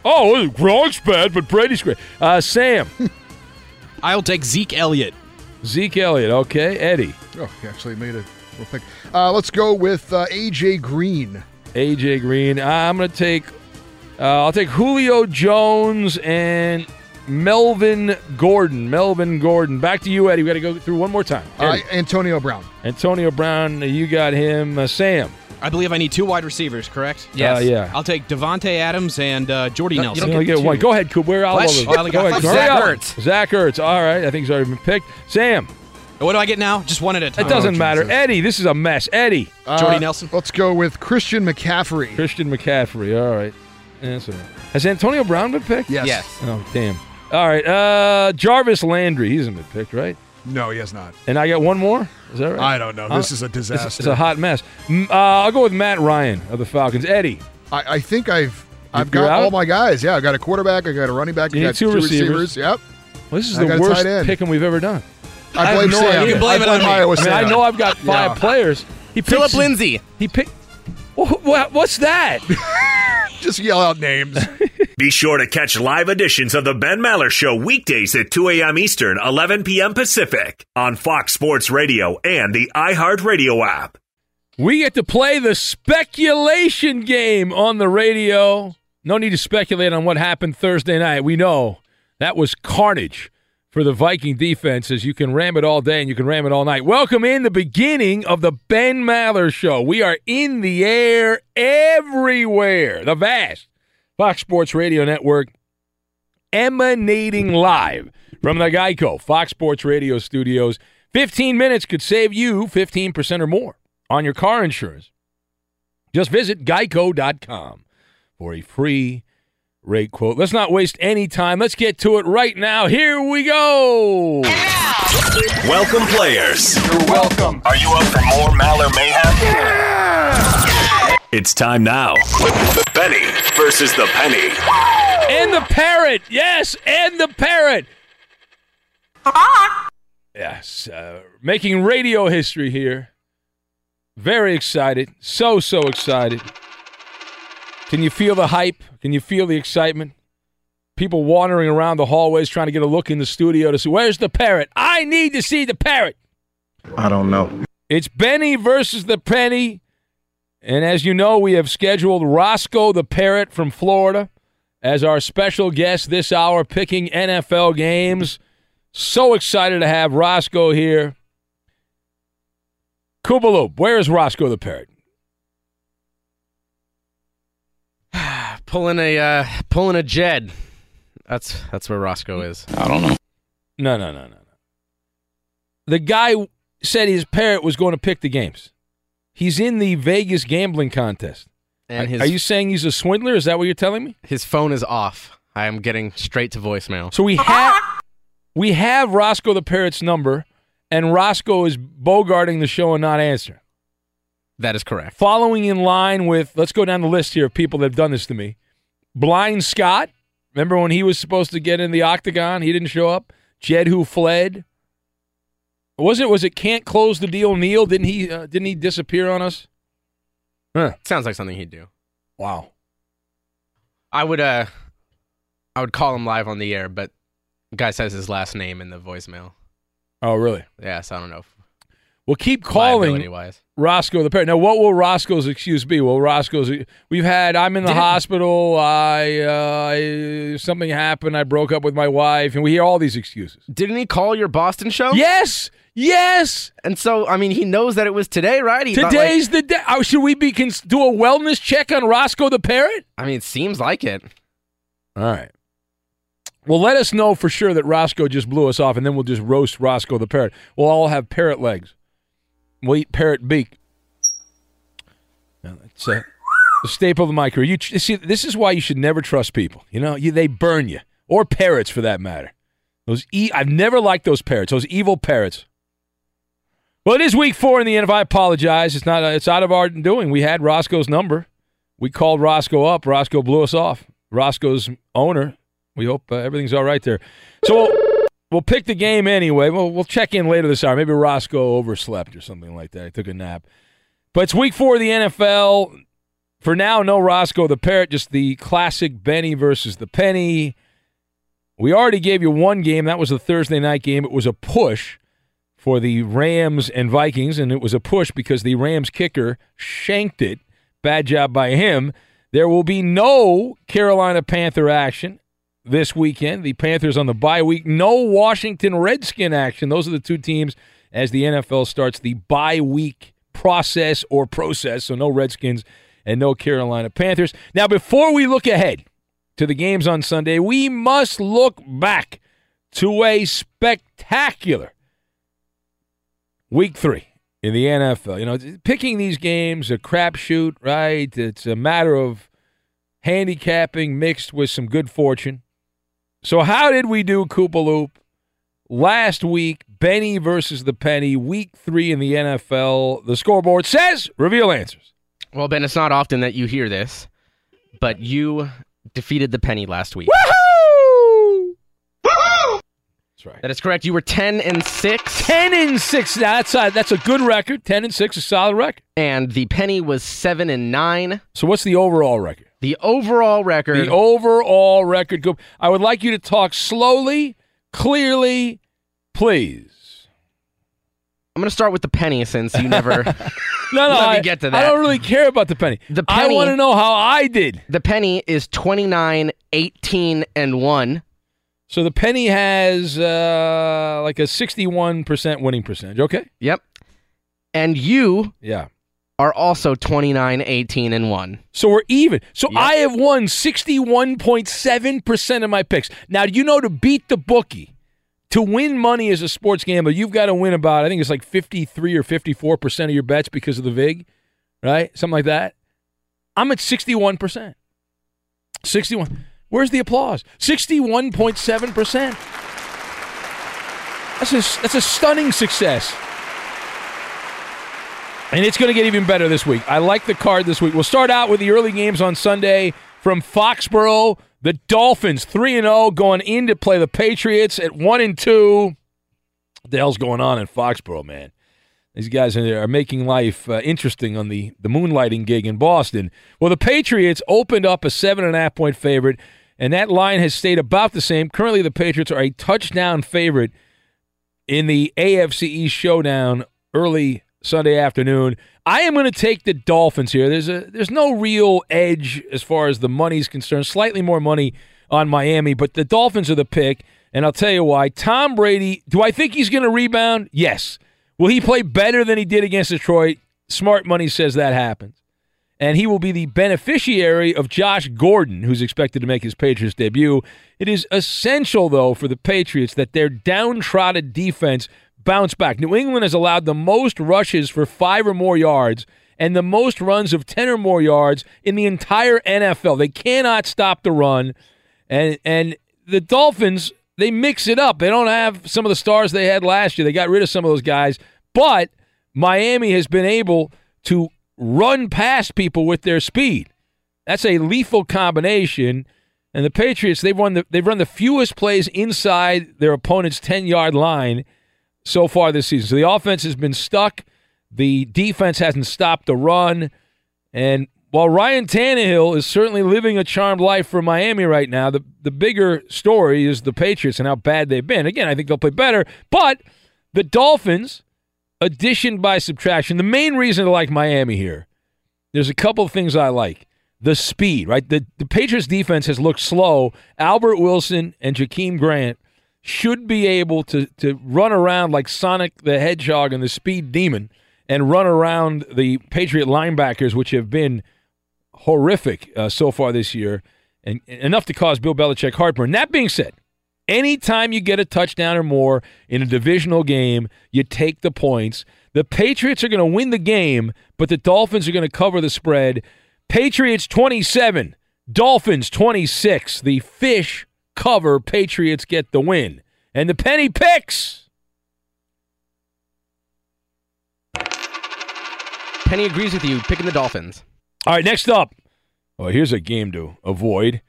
Oh, Gronk's bad, but Brady's great. Uh, Sam. I'll take Zeke Elliott. Zeke Elliott. Okay. Eddie. Oh, he actually made a real pick. Uh, let's go with uh, AJ Green. AJ Green. Uh, I'm going to take. Uh, I'll take Julio Jones and Melvin Gordon. Melvin Gordon. Back to you, Eddie. We got to go through one more time. Uh, Antonio Brown. Antonio Brown. You got him. Uh, Sam. I believe I need two wide receivers, correct? Yes. Uh, yeah. I'll take Davante Adams and uh, Jordy No, Nelson. You don't get get one. Go ahead, Coop. We're all What? over. Oh, Go got ahead. five. Hurry Zach up. Ertz. Zach Ertz. All right. I think he's already been picked. Sam. What do I get now? Just one at a time. It doesn't Oh, matter. Jesus. Eddie, this is a mess. Eddie. Uh, Jordy Nelson. Let's go with Christian McCaffrey. Christian McCaffrey. All right. Answer. all right. Has Antonio Brown been picked? Yes. Yes. Oh, damn. All right. Uh, Jarvis Landry. He hasn't been picked, right? No, he has not. And I got one more. Is that right? I don't know. Huh? This is a disaster. it's a hot mess. Uh, I'll go with Matt Ryan of the Falcons. Eddie. I, I think I've I've You're got out? all my guys. Yeah, I got a quarterback. I got a running back. I You need got two receivers. Yep. Well, this is I the worst tight end. picking we've ever done. I have blame no Sam. You can blame I it on me. Iowa I mean, Sam. I know I've got five Yeah. players. He Phillip picks- Lindsay. He picked. Wh- wh- What's that? Just yell out names. Be sure to catch live editions of the Ben Maller Show weekdays at 2 a.m. Eastern, 11 p.m. Pacific on Fox Sports Radio and the iHeartRadio app. We get to play the speculation game on the radio. No need to speculate on what happened Thursday night. We know that was carnage for the Viking defense as you can ram it all day and you can ram it all night. Welcome in the beginning of the Ben Maller Show. We are in the air everywhere. The vast Fox Sports Radio Network emanating live from the Geico Fox Sports Radio studios. 15 minutes could save you 15% or more on your car insurance. Just visit geico.com for a free rate quote. Let's not waste any time. Let's get to it right now. Here we go. Welcome, players. You're welcome. Are you up for more Maller Mayhem? Yeah. It's time now. The Benny versus the Penny. And the parrot. Yes, and the parrot. Yes, uh, making radio history here. Very excited. So, so excited. Can you feel the hype? Can you feel the excitement? People wandering around the hallways trying to get a look in the studio to see where's the parrot? I need to see the parrot. I don't know. It's Benny versus the Penny. And as you know, we have scheduled Roscoe the Parrot from Florida as our special guest this hour, picking NFL games. So excited to have Roscoe here. Koopaloop, where is Roscoe the Parrot? Pulling a uh, pulling a Jed. That's that's where Roscoe is. I don't know. No, no, no, no, no. The guy said his parrot was going to pick the games. He's in the Vegas gambling contest. And Are- his Are you saying he's a swindler? Is that what you're telling me? his phone is off. I am getting straight to voicemail. So we have we have Roscoe the Parrot's number, and Roscoe is bogarting the show and not answering. That is correct. Following in line with, let's go down the list here of people that have done this to me. Blind Scott, remember when he was supposed to get in the octagon, he didn't show up. Jed who fled. Was it? Was it? Can't close the deal. Neil didn't he? Uh, didn't he disappear on us? Huh. Sounds like something he'd do. Wow. I would uh I would call him live on the air, but guy says his last name in the voicemail. Oh, really? Yeah, so I don't know. If Well, keep calling liability-wise. Roscoe the parrot. Now, what will Roscoe's excuse be? Well, Roscoe's we've had. I'm in the Did- hospital. I, uh, I something happened. I broke up with my wife, and we hear all these excuses. Didn't he call your Boston show? Yes, yes. And so, I mean, he knows that it was today, right? He's not like- Today's the day. Oh, should we be cons- do a wellness check on Roscoe the parrot? I mean, it seems like it. All right. Well, let us know for sure that Roscoe just blew us off, and then we'll just roast Roscoe the parrot. We'll all have parrot legs. We'll eat parrot beak. Now, It's uh, the staple of the micro. You see, this is why you should never trust people. You know, you, they burn you, or parrots for that matter. Those e- I've never liked those parrots. Those evil parrots. Well, it is week four in the end. If I apologize, it's not. It's out of our doing. We had Roscoe's number. We called Roscoe up. Roscoe blew us off. Roscoe's owner. We hope uh, everything's all right there. So we'll pick the game anyway. We'll, we'll check in later this hour. Maybe Roscoe overslept or something like that. He took a nap. But it's week four of the NFL. For now, no Roscoe the Parrot, just the classic Benny versus the Penny. We already gave you one game. That was the Thursday night game. It was a push for the Rams and Vikings, and it was a push because the Rams kicker shanked it. Bad job by him. There will be no Carolina Panther action this weekend. The Panthers on the bye week. No Washington Redskin action. Those are the two teams as the NFL starts the bye week process or process. So no Redskins and no Carolina Panthers. Now, before we look ahead to the games on Sunday, we must look back to a spectacular week three in the NFL. You know, picking these games a crapshoot, right? It's a matter of handicapping mixed with some good fortune. So, how did we do, Koopa Loop? Last week, Benny versus the Penny, week three in the NFL. The scoreboard says reveal answers. Well, Ben, it's not often that you hear this, but you defeated the penny last week. Woohoo! That's right. That is correct. You were 10 and 6. 10 and 6. Now, that's a, that's a good record. 10 and 6 is a solid record. And the penny was 7 and 9. So, what's the overall record? The overall record. The overall record. I would like you to talk slowly, clearly, please. I'm going to start with the penny since you never. No, no, Let me I, get to that. I don't really care about the penny. The penny. I want to know how I did. the penny is 29, 18, and 1. So the penny has uh, like a 61% winning percentage. Okay. Yep. And you Yeah. Are also 29, 18, and 1. So we're even. So Yep. I have won 61.7% of my picks. Now, do you know to beat the bookie, to win money as a sports gambler, you've got to win about, I think it's like 53 or 54% of your bets because of the VIG, right? Something like that. I'm at 61%. 61. Where's the applause? 61.7%. That's a, that's a stunning success. And it's going to get even better this week. I like the card this week. We'll start out with the early games on Sunday from Foxborough. The Dolphins 3 and 0 going in to play the Patriots at 1 and 2. What the hell's going on in Foxborough, man? These guys are making life uh, interesting on the, the moonlighting gig in Boston. Well, the Patriots opened up a seven and a half point favorite, and that line has stayed about the same. Currently, the Patriots are a touchdown favorite in the AFC East showdown early Sunday afternoon. I am going to take the Dolphins here. There's a there's no real edge as far as the money's concerned. Slightly more money on Miami, but the Dolphins are the pick, and I'll tell you why. Tom Brady, do I think he's going to rebound? Yes. Will he play better than he did against Detroit? Smart money says that happens. And he will be the beneficiary of Josh Gordon, who's expected to make his Patriots debut. It is essential, though, for the Patriots that their downtrodden defense bounce back. New England has allowed the most rushes for five or more yards and the most runs of 10 or more yards in the entire NFL. They cannot stop the run. And and the Dolphins, they mix it up. They don't have some of the stars they had last year. They got rid of some of those guys, but Miami has been able to run past people with their speed. That's a lethal combination. And the Patriots, they've run the they've run the fewest plays inside their opponent's 10-yard line so far this season. So the offense has been stuck. The defense hasn't stopped the run. And while Ryan Tannehill is certainly living a charmed life for Miami right now, the, the bigger story is the Patriots and how bad they've been. Again, I think they'll play better, but the Dolphins, addition by subtraction, the main reason to like Miami here, there's a couple of things I like. The speed, right? The, the Patriots defense has looked slow. Albert Wilson and Jakeem Grant should be able to, to run around like Sonic the Hedgehog and the Speed Demon and run around the Patriot linebackers, which have been horrific uh, so far this year, and, and enough to cause Bill Belichick heartburn. That being said, anytime you get a touchdown or more in a divisional game, you take the points. The Patriots are going to win the game, but the Dolphins are going to cover the spread. Patriots 27, Dolphins 26. The fish cover. Patriots get the win. And the penny picks. Penny agrees with you, picking the Dolphins. All right, next up. Oh, here's a game to avoid.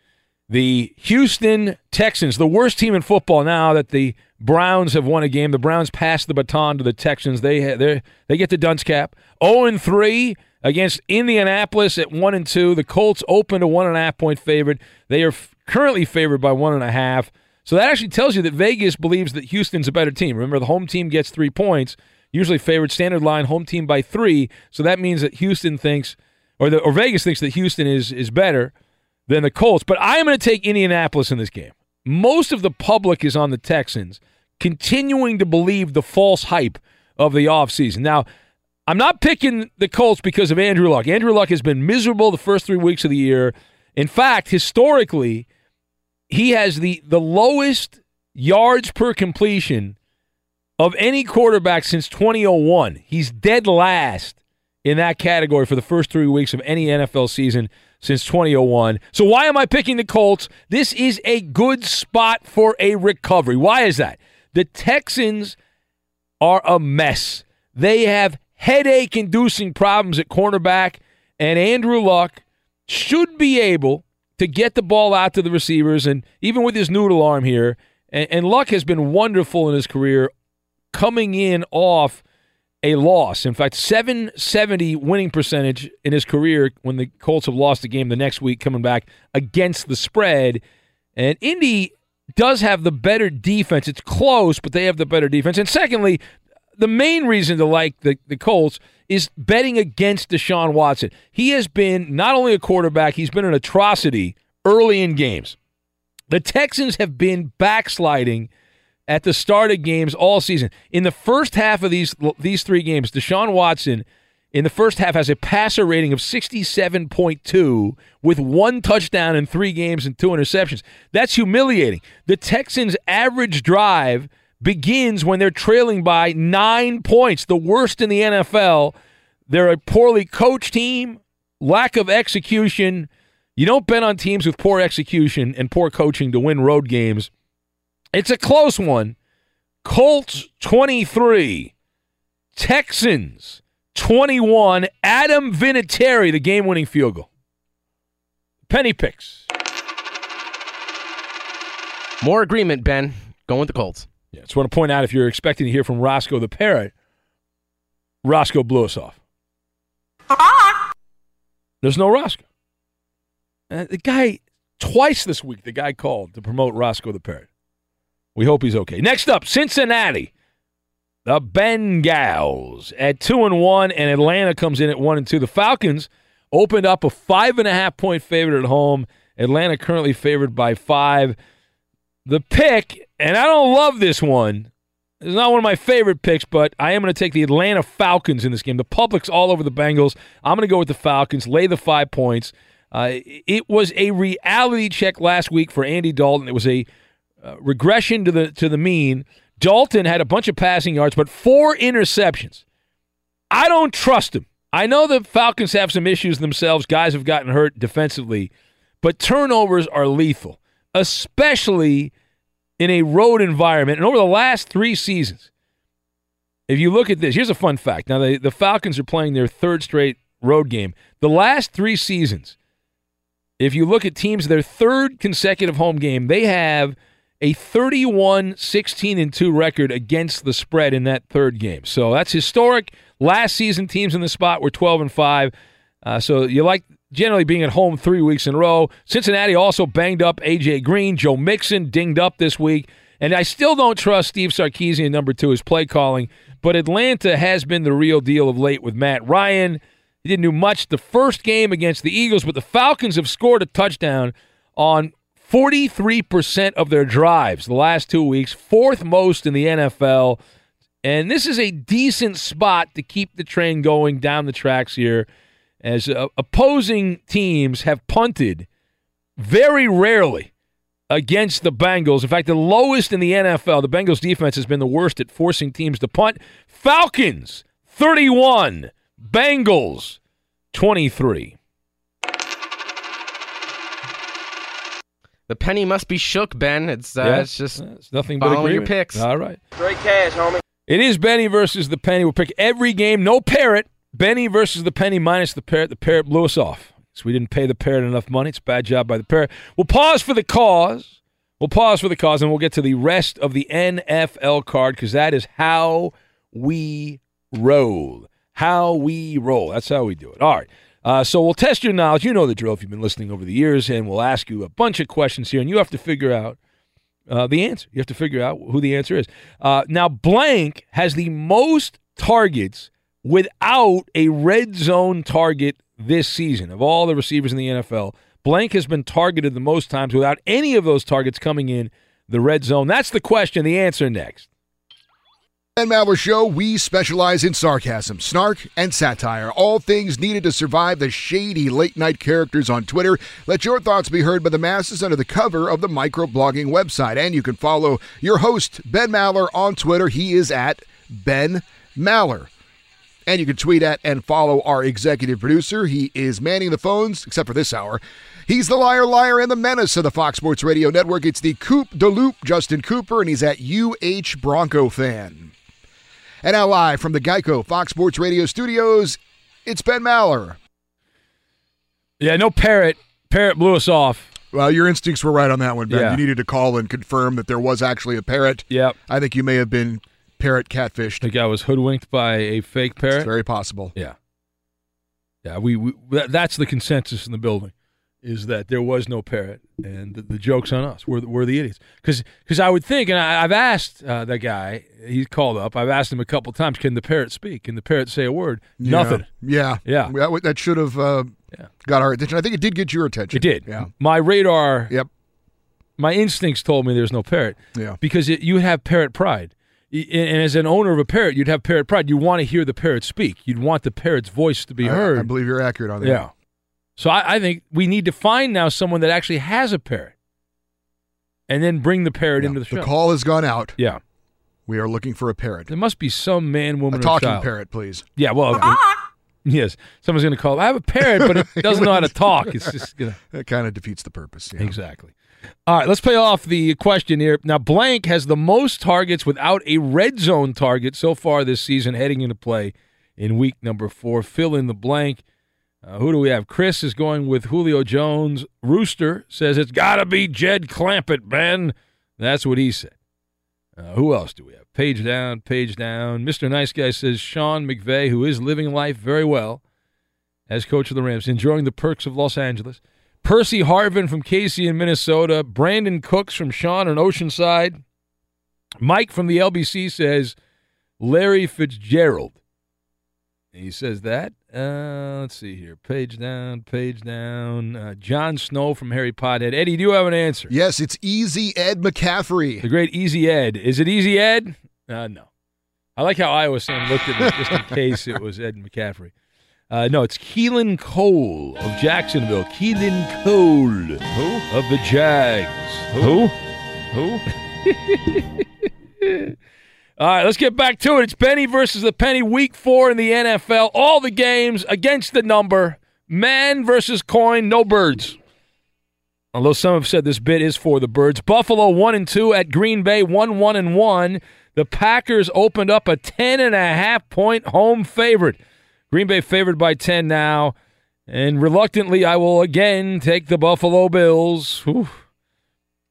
The Houston Texans, the worst team in football now that the Browns have won a game. The Browns pass the baton to the Texans. They they they get the dunce cap. 0 and 3 against Indianapolis at 1 and 2. The Colts open a one and a half point favorite. They are currently favored by one and a half. So that actually tells you that Vegas believes that Houston's a better team. Remember, the home team gets three points, usually favored standard line, home team by three. So that means that Houston thinks, or the, or Vegas thinks that Houston is is better than the Colts. But I am going to take Indianapolis in this game. Most of the public is on the Texans, continuing to believe the false hype of the offseason. Now, I'm not picking the Colts because of Andrew Luck. Andrew Luck has been miserable the first three weeks of the year. In fact, historically, he has the, the lowest yards per completion of any quarterback since 2001. He's dead last in that category for the first three weeks of any NFL season since 2001. So, why am I picking the Colts? This is a good spot for a recovery. Why is that? The Texans are a mess. They have headache inducing problems at cornerback, and Andrew Luck should be able to get the ball out to the receivers. And even with his noodle arm here, and, and Luck has been wonderful in his career coming in off a loss. In fact, 770 winning percentage in his career when the Colts have lost a game the next week coming back against the spread. And Indy does have the better defense. It's close, but they have the better defense. And secondly, the main reason to like the, the Colts is betting against Deshaun Watson. He has been not only a quarterback, he's been an atrocity early in games. The Texans have been backsliding at the start of games all season. In the first half of these these three games, Deshaun Watson in the first half has a passer rating of 67.2 with one touchdown in three games and two interceptions. That's humiliating. The Texans' average drive – begins when they're trailing by nine points, the worst in the NFL. They're a poorly coached team, lack of execution. You don't bet on teams with poor execution and poor coaching to win road games. It's a close one. Colts 23, Texans 21. Adam Vinatieri, the game winning field goal. Penny picks. More agreement, Ben. Going with the Colts. Yeah, just want to point out if you're expecting to hear from Roscoe the Parrot, Roscoe blew us off. There's no Roscoe. Uh, the guy, twice this week, the guy called to promote Roscoe the Parrot. We hope he's okay. Next up, Cincinnati. The Bengals at two and one, and Atlanta comes in at one and two. The Falcons opened up a five and a half point favorite at home. Atlanta currently favored by five. The pick, and I don't love this one. It's not one of my favorite picks, but I am going to take the Atlanta Falcons in this game. The public's all over the Bengals. I'm going to go with the Falcons, lay the five points. Uh, it was a reality check last week for Andy Dalton. It was a uh, regression to the to the mean. Dalton had a bunch of passing yards, but four interceptions. I don't trust him. I know the Falcons have some issues themselves. Guys have gotten hurt defensively, but turnovers are lethal, especially in a road environment. And over the last three seasons, if you look at this, here's a fun fact. Now, the, the Falcons are playing their third straight road game. The last three seasons, if you look at teams, their third consecutive home game, they have a 31 16 and 2 record against the spread in that third game. So that's historic. Last season, teams in the spot were 12 and 5. Uh, so you like generally being at home three weeks in a row. Cincinnati also banged up A.J. Green. Joe Mixon dinged up this week. And I still don't trust Steve Sarkisian, number two, his play calling. But Atlanta has been the real deal of late with Matt Ryan. He didn't do much the first game against the Eagles, but the Falcons have scored a touchdown on 43% of their drives the last two weeks, fourth most in the NFL. And this is a decent spot to keep the train going down the tracks here as uh, opposing teams have punted very rarely against the Bengals. In fact, the lowest in the NFL, the Bengals defense has been the worst at forcing teams to punt. Falcons 31, Bengals 23. The penny must be shook, Ben. It's uh, Yeah, it's just it's nothing but following your picks. All right. Great cash, homie. It is Benny versus the Penny. We'll pick every game. No parrot. Benny versus the Penny minus the parrot. The parrot blew us off. So we didn't pay the parrot enough money. It's a bad job by the parrot. We'll pause for the cause. We'll pause for the cause, and we'll get to the rest of the NFL card because that is how we roll. How we roll. That's how we do it. All right. Uh, so we'll test your knowledge. You know the drill if you've been listening over the years, and we'll ask you a bunch of questions here, and you have to figure out uh, the answer. You have to figure out who the answer is. Uh, now, blank has the most targets without a red zone target this season of all the receivers in the NFL. Blank has been targeted the most times without any of those targets coming in the red zone. That's the question. The answer next. Ben Maller Show, we specialize in sarcasm, snark, and satire. All things needed to survive the shady late night characters on Twitter. Let your thoughts be heard by the masses under the cover of the microblogging website. And you can follow your host, Ben Maller, on Twitter. He is at Ben Maller. And you can tweet at and follow our executive producer. He is manning the phones, except for this hour. He's the liar, liar, and the menace of the Fox Sports Radio Network. It's the Coop de Loop, Justin Cooper, and he's at UH Bronco Fan. And now live from the Geico Fox Sports Radio studios, it's Ben Maller. Yeah, no parrot. Parrot blew us off. Well, your instincts were right on that one, Ben. Yeah. You needed to call and confirm that there was actually a parrot. Yep. I think you may have been parrot catfished. The guy was hoodwinked by a fake parrot. It's very possible. Yeah. Yeah, we, we that- that's the consensus in the building is that there was no parrot, and the, the joke's on us. We're the, we're the idiots. Because I would think, and I, I've asked uh, that guy, he's called up. I've asked him a couple times, can the parrot speak? Can the parrot say a word? Yeah. Nothing. Yeah. Yeah. That, that should have uh, got our attention. I think it did get your attention. It did. Yeah. My radar. Yep. My instincts told me there's no parrot. Yeah. Because it, you have parrot pride. Y- And as an owner of a parrot, you'd have parrot pride. You want to hear the parrot speak. You'd want the parrot's voice to be heard. I, believe you're accurate on that. Yeah. So I, I think we need to find now someone that actually has a parrot, and then bring the parrot into the show. The call has gone out. Yeah. We are looking for a parrot. There must be some man, woman, A or talking child. parrot, please. Yeah. Well. Ah! Yes, someone's going to call. I have a parrot, but it doesn't know how to talk. It's just gonna. That kind of defeats the purpose. yeah. Exactly. All right, let's pay off the question here. Now, blank has the most targets without a red zone target so far this season, heading into play in week number four. Fill in the blank. Uh, who do we have? Chris is going with Julio Jones. Rooster says it's got to be Jed Clampett, Ben. That's what he said. Uh, who else do we have? Page down, page down. Mr. Nice Guy says Sean McVay, who is living life very well as coach of the Rams, enjoying the perks of Los Angeles. Percy Harvin from Casey in Minnesota. Brandin Cooks from Sean in Oceanside. Mike from the LBC says Larry Fitzgerald. He says that. Uh, let's see here. Page down, page down. Uh, John Snow from Harry Pothead. Eddie, do you have an answer? Yes, it's Easy Ed McCaffrey. The great Easy Ed. Is it Easy Ed? Uh, no. I like how Iowa Sam looked at me just in case it was Ed McCaffrey. Uh, no, it's Keelan Cole of Jacksonville. Keelan Cole Who? of the Jags. Who? Who? All right, let's get back to it. It's Benny versus the Penny, week four in the NFL. All the games against the number. Man versus coin, no birds. Although some have said this bit is for the birds. Buffalo one and two at Green Bay, one one and one. The Packers opened up a ten and a half point home favorite. Green Bay favored by ten now, and reluctantly, I will again take the Buffalo Bills. Whew.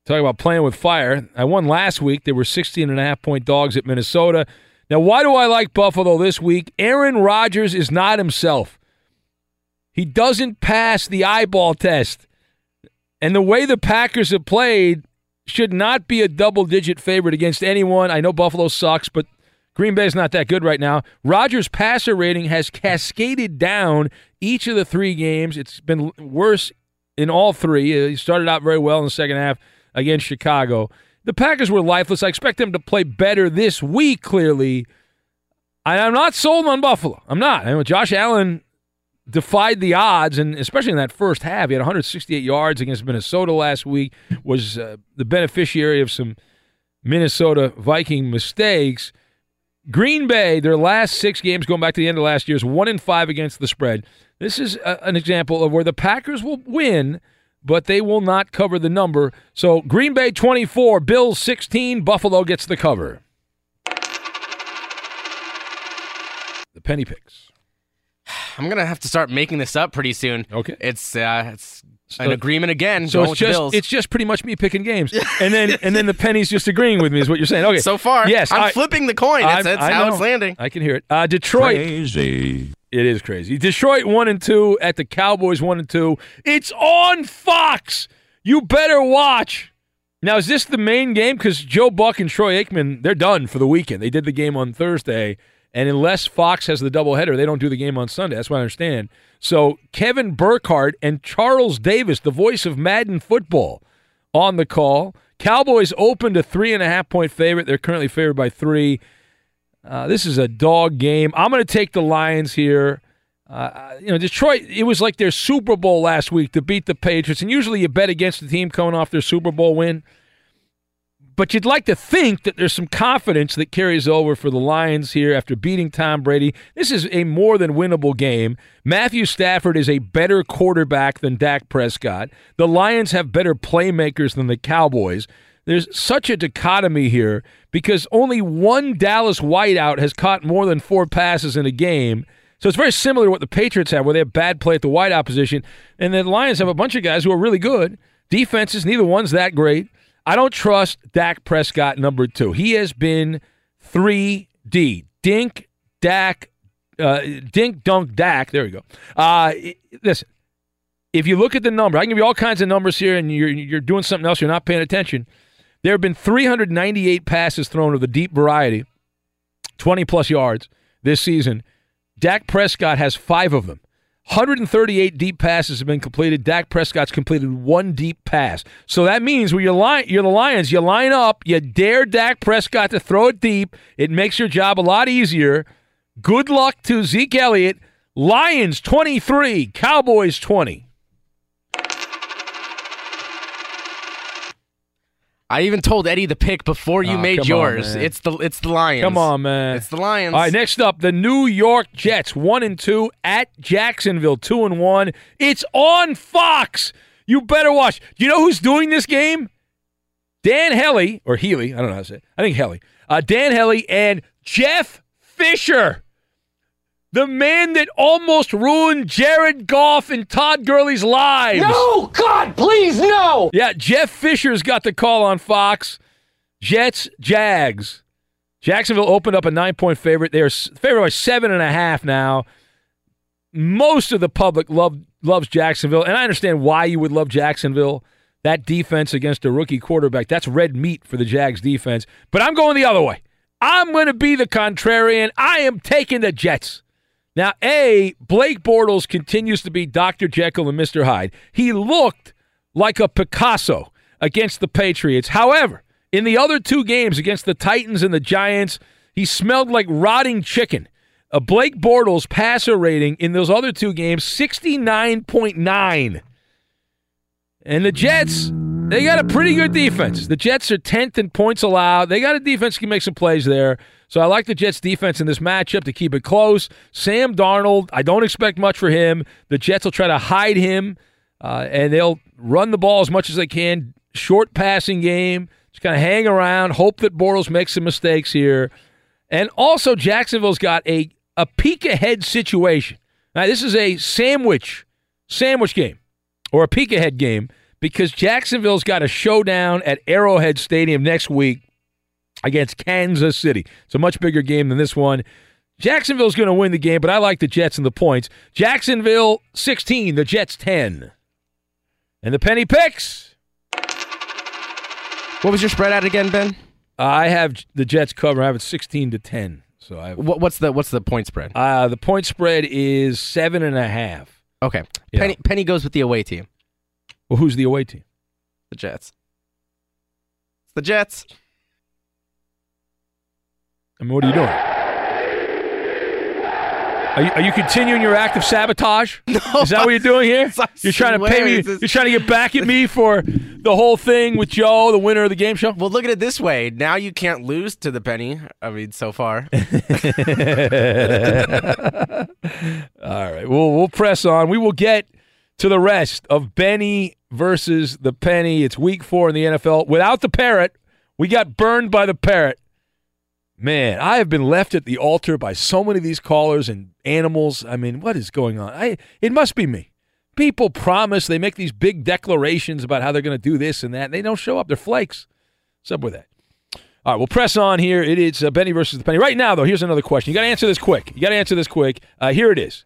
Talk about playing with fire. I won last week. They were 16 and a half point dogs at Minnesota. Now, why do I like Buffalo this week? Aaron Rodgers is not himself. He doesn't pass the eyeball test. And the way the Packers have played should not be a double digit favorite against anyone. I know Buffalo sucks, but Green Bay's not that good right now. Rodgers' passer rating has cascaded down each of the three games. It's been worse in all three. He started out very well in the second half against Chicago. The Packers were lifeless. I expect them to play better this week, clearly. And I'm not sold on Buffalo. I'm not. I mean, Josh Allen defied the odds, and especially in that first half, he had 168 yards against Minnesota last week. Was uh, the beneficiary of some Minnesota Viking mistakes. Green Bay, their last six games going back to the end of last year, is one in five against the spread. This is a, an example of where the Packers will win, but they will not cover the number. So Green Bay 24, Bills 16, Buffalo gets the cover. The penny picks. I'm gonna have to start making this up pretty soon. Okay, it's uh, it's an agreement again. So going it's with the just Bills. it's just pretty much me picking games, and then and then the pennies just agreeing with me is what you're saying. Okay, so far. yes, I'm I- flipping the coin. That's, I- that's I how know. it's landing. I can hear it. Uh, Detroit. Crazy. It is crazy. Detroit one and two at the Cowboys one and two. It's on Fox. You better watch. Now is this the main game? Because Joe Buck and Troy Aikman they're done for the weekend. They did the game on Thursday, and unless Fox has the doubleheader, they don't do the game on Sunday. That's what I understand. So Kevin Burkhardt and Charles Davis, the voice of Madden football, on the call. Cowboys opened a three and a half point favorite. They're currently favored by three. Uh, this is a dog game. I'm going to take the Lions here. Uh, you know, Detroit, it was like their Super Bowl last week to beat the Patriots. And usually you bet against the team coming off their Super Bowl win. But you'd like to think that there's some confidence that carries over for the Lions here after beating Tom Brady. This is a more than winnable game. Matthew Stafford is a better quarterback than Dak Prescott. The Lions have better playmakers than the Cowboys. There's such a dichotomy here because only one Dallas wideout has caught more than four passes in a game. So it's very similar to what the Patriots have, where they have bad play at the wideout position. And the Lions have a bunch of guys who are really good. Defenses, neither one's that great. I don't trust Dak Prescott, number two. He has been 3D. Dink, Dak, uh, Dink, Dunk, Dak. There we go. Uh, listen, if you look at the number, I can give you all kinds of numbers here, and you're, you're doing something else, you're not paying attention. There have been 398 passes thrown of the deep variety, 20 plus yards this season. Dak Prescott has five of them. 138 deep passes have been completed. Dak Prescott's completed one deep pass. So that means when you're, li- you're the Lions, you line up, you dare Dak Prescott to throw it deep. It makes your job a lot easier. Good luck to Zeke Elliott. Lions 23, Cowboys 20. I even told Eddie the pick before you Oh, made come on, yours. it's the it's the Lions. Come on, man. It's the Lions. All right, next up, the New York Jets, one and two at Jacksonville, two and one. It's on Fox. You better watch. Do you know who's doing this game? Dan Helly or Healy. I don't know how to say. It. I think Helly. Uh, Dan Helly and Jeff Fisher, the man that almost ruined Jared Goff and Todd Gurley's lives. No, God, please, no. Yeah, Jeff Fisher's got the call on Fox. Jets, Jags. Jacksonville opened up a nine point favorite. They're s- favored by seven and a half now. Most of the public love, loves Jacksonville, and I understand why you would love Jacksonville. That defense against a rookie quarterback, that's red meat for the Jags defense. But I'm going the other way. I'm going to be the contrarian. I am taking the Jets. Now, A, Blake Bortles continues to be Dr. Jekyll and Mr. Hyde. He looked like a Picasso against the Patriots. However, in the other two games against the Titans and the Giants, he smelled like rotting chicken. A Blake Bortles passer rating in those other two games, 69.9. And the Jets, they got a pretty good defense. The Jets are 10th in points allowed. They got a defense that can make some plays there. So I like the Jets defense in this matchup to keep it close. Sam Darnold, I don't expect much for him. The Jets will try to hide him, uh, and they'll run the ball as much as they can. Short passing game. Just kind of hang around, hope that Bortles makes some mistakes here. And also, Jacksonville's got a, a peek ahead situation. Now, this is a sandwich sandwich game or a peek ahead game because Jacksonville's got a showdown at Arrowhead Stadium next week against Kansas City. It's a much bigger game than this one. Jacksonville's going to win the game, but I like the Jets and the points. Jacksonville 16, the Jets 10. And the penny picks. What was your spread at again, Ben? I have the Jets cover. I have it 16 to 10. So I have, what's the what's the point spread? uh, the point spread is seven and a half. Okay. Yeah. Penny Penny goes with the away team, Well, who's the away team? the Jets. It's the Jets. I mean, what are you doing? Are you, are you continuing your act of sabotage? No, Is that what you're doing here? You're trying to pay me. You're trying to get back at me for the whole thing with Joe, the winner of the game show. Well, look at it this way. Now you can't lose to the penny. I mean, so far. All right, we'll we'll press on. We will get to the rest of Benny versus the Penny. It's Week Four in the NFL. Without the parrot, we got burned by the parrot. Man, I have been left at the altar by so many of these callers and animals. I mean, what is going on? I it must be me. People promise they make these big declarations about how they're going to do this and that. And they don't show up. They're flakes. What's up with that? All right, we'll press on here. It is uh, Benny versus the Penny. Right now, though, here's another question. You got to answer this quick. You got to answer this quick. Uh, here it is.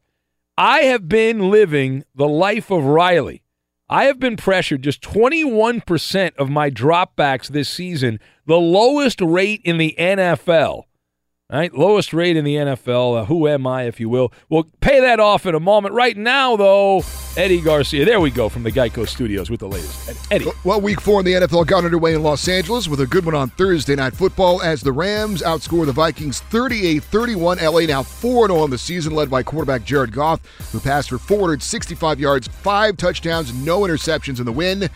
I have been living the life of Riley. I have been pressured just 21% of my dropbacks this season, the lowest rate in the NFL. Right? Lowest rate in the NFL. Uh, who am I, if you will? We'll pay that off in a moment. Right now, though, Eddie Garcia. There we go from the Geico Studios with the latest. Eddie. Well, week four in the NFL got underway in Los Angeles with a good one on Thursday Night Football as the Rams outscore the Vikings 38 31. LA now 4 0 on the season, led by quarterback Jared Goff, who passed for 465 yards, five touchdowns, no interceptions in the win.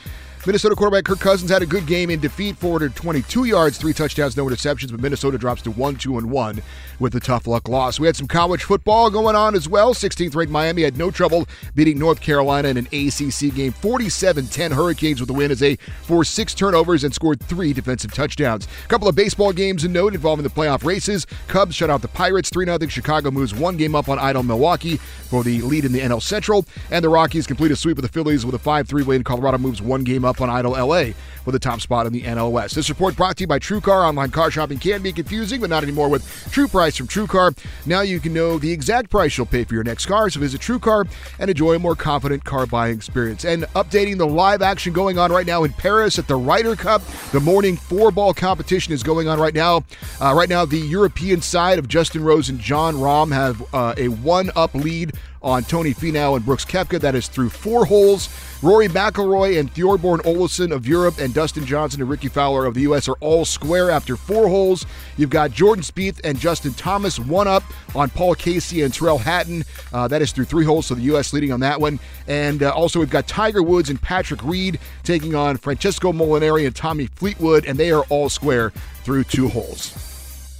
Minnesota quarterback Kirk Cousins had a good game in defeat, 422 yards, three touchdowns, no interceptions, but Minnesota drops to 1 2 and 1 with the tough luck loss. We had some college football going on as well. 16th ranked Miami had no trouble beating North Carolina in an ACC game. 47 10 Hurricanes with the win as they forced six turnovers and scored three defensive touchdowns. A couple of baseball games in note involving the playoff races. Cubs shut out the Pirates 3 0. Chicago moves one game up on idle Milwaukee for the lead in the NL Central. And the Rockies complete a sweep of the Phillies with a 5 3 win. Colorado moves one game up on idle LA for the top spot in the NLS. This report brought to you by TrueCar. Online car shopping can be confusing, but not anymore with True Price from TrueCar. Now you can know the exact price you'll pay for your next car. So visit TrueCar and enjoy a more confident car buying experience. And updating the live action going on right now in Paris at the Ryder Cup. The morning four ball competition is going on right now. Uh, right now, the European side of Justin Rose and Jon Rahm have uh, a one up lead on Tony Finau and Brooks Koepka. That is through four holes. Rory McIlroy and Thorbjorn Olesen of Europe and Dustin Johnson and Rickie Fowler of the U.S. are all square after four holes. You've got Jordan Spieth and Justin Thomas one up on Paul Casey and Tyrrell Hatton. Uh, that is through three holes, so the U.S. leading on that one. And uh, also we've got Tiger Woods and Patrick Reed taking on Francesco Molinari and Tommy Fleetwood, and they are all square through two holes.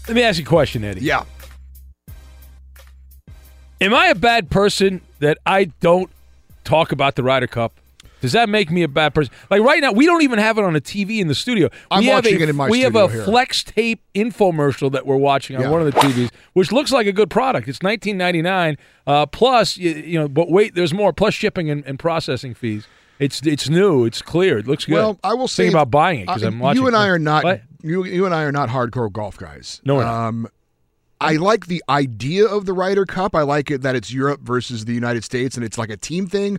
Let me ask you a question, Eddie. Yeah. Am I a bad person that I don't talk about the Ryder Cup? Does that make me a bad person? Like right now, we don't even have it on a TV in the studio. I'm we have watching a, it in my We have a here. flex tape infomercial that we're watching on Yeah. one of the TVs, which looks like a good product. It's 19.99 uh, plus, you, you know, but wait, there's more plus shipping and, and processing fees. It's it's new. It's clear. It looks good. Well, I will say about buying it because I'm watching. You and I are not What? you, you and I are not hardcore golf guys. No. Um, I like the idea of the Ryder Cup. I like it that it's Europe versus the United States and it's like a team thing.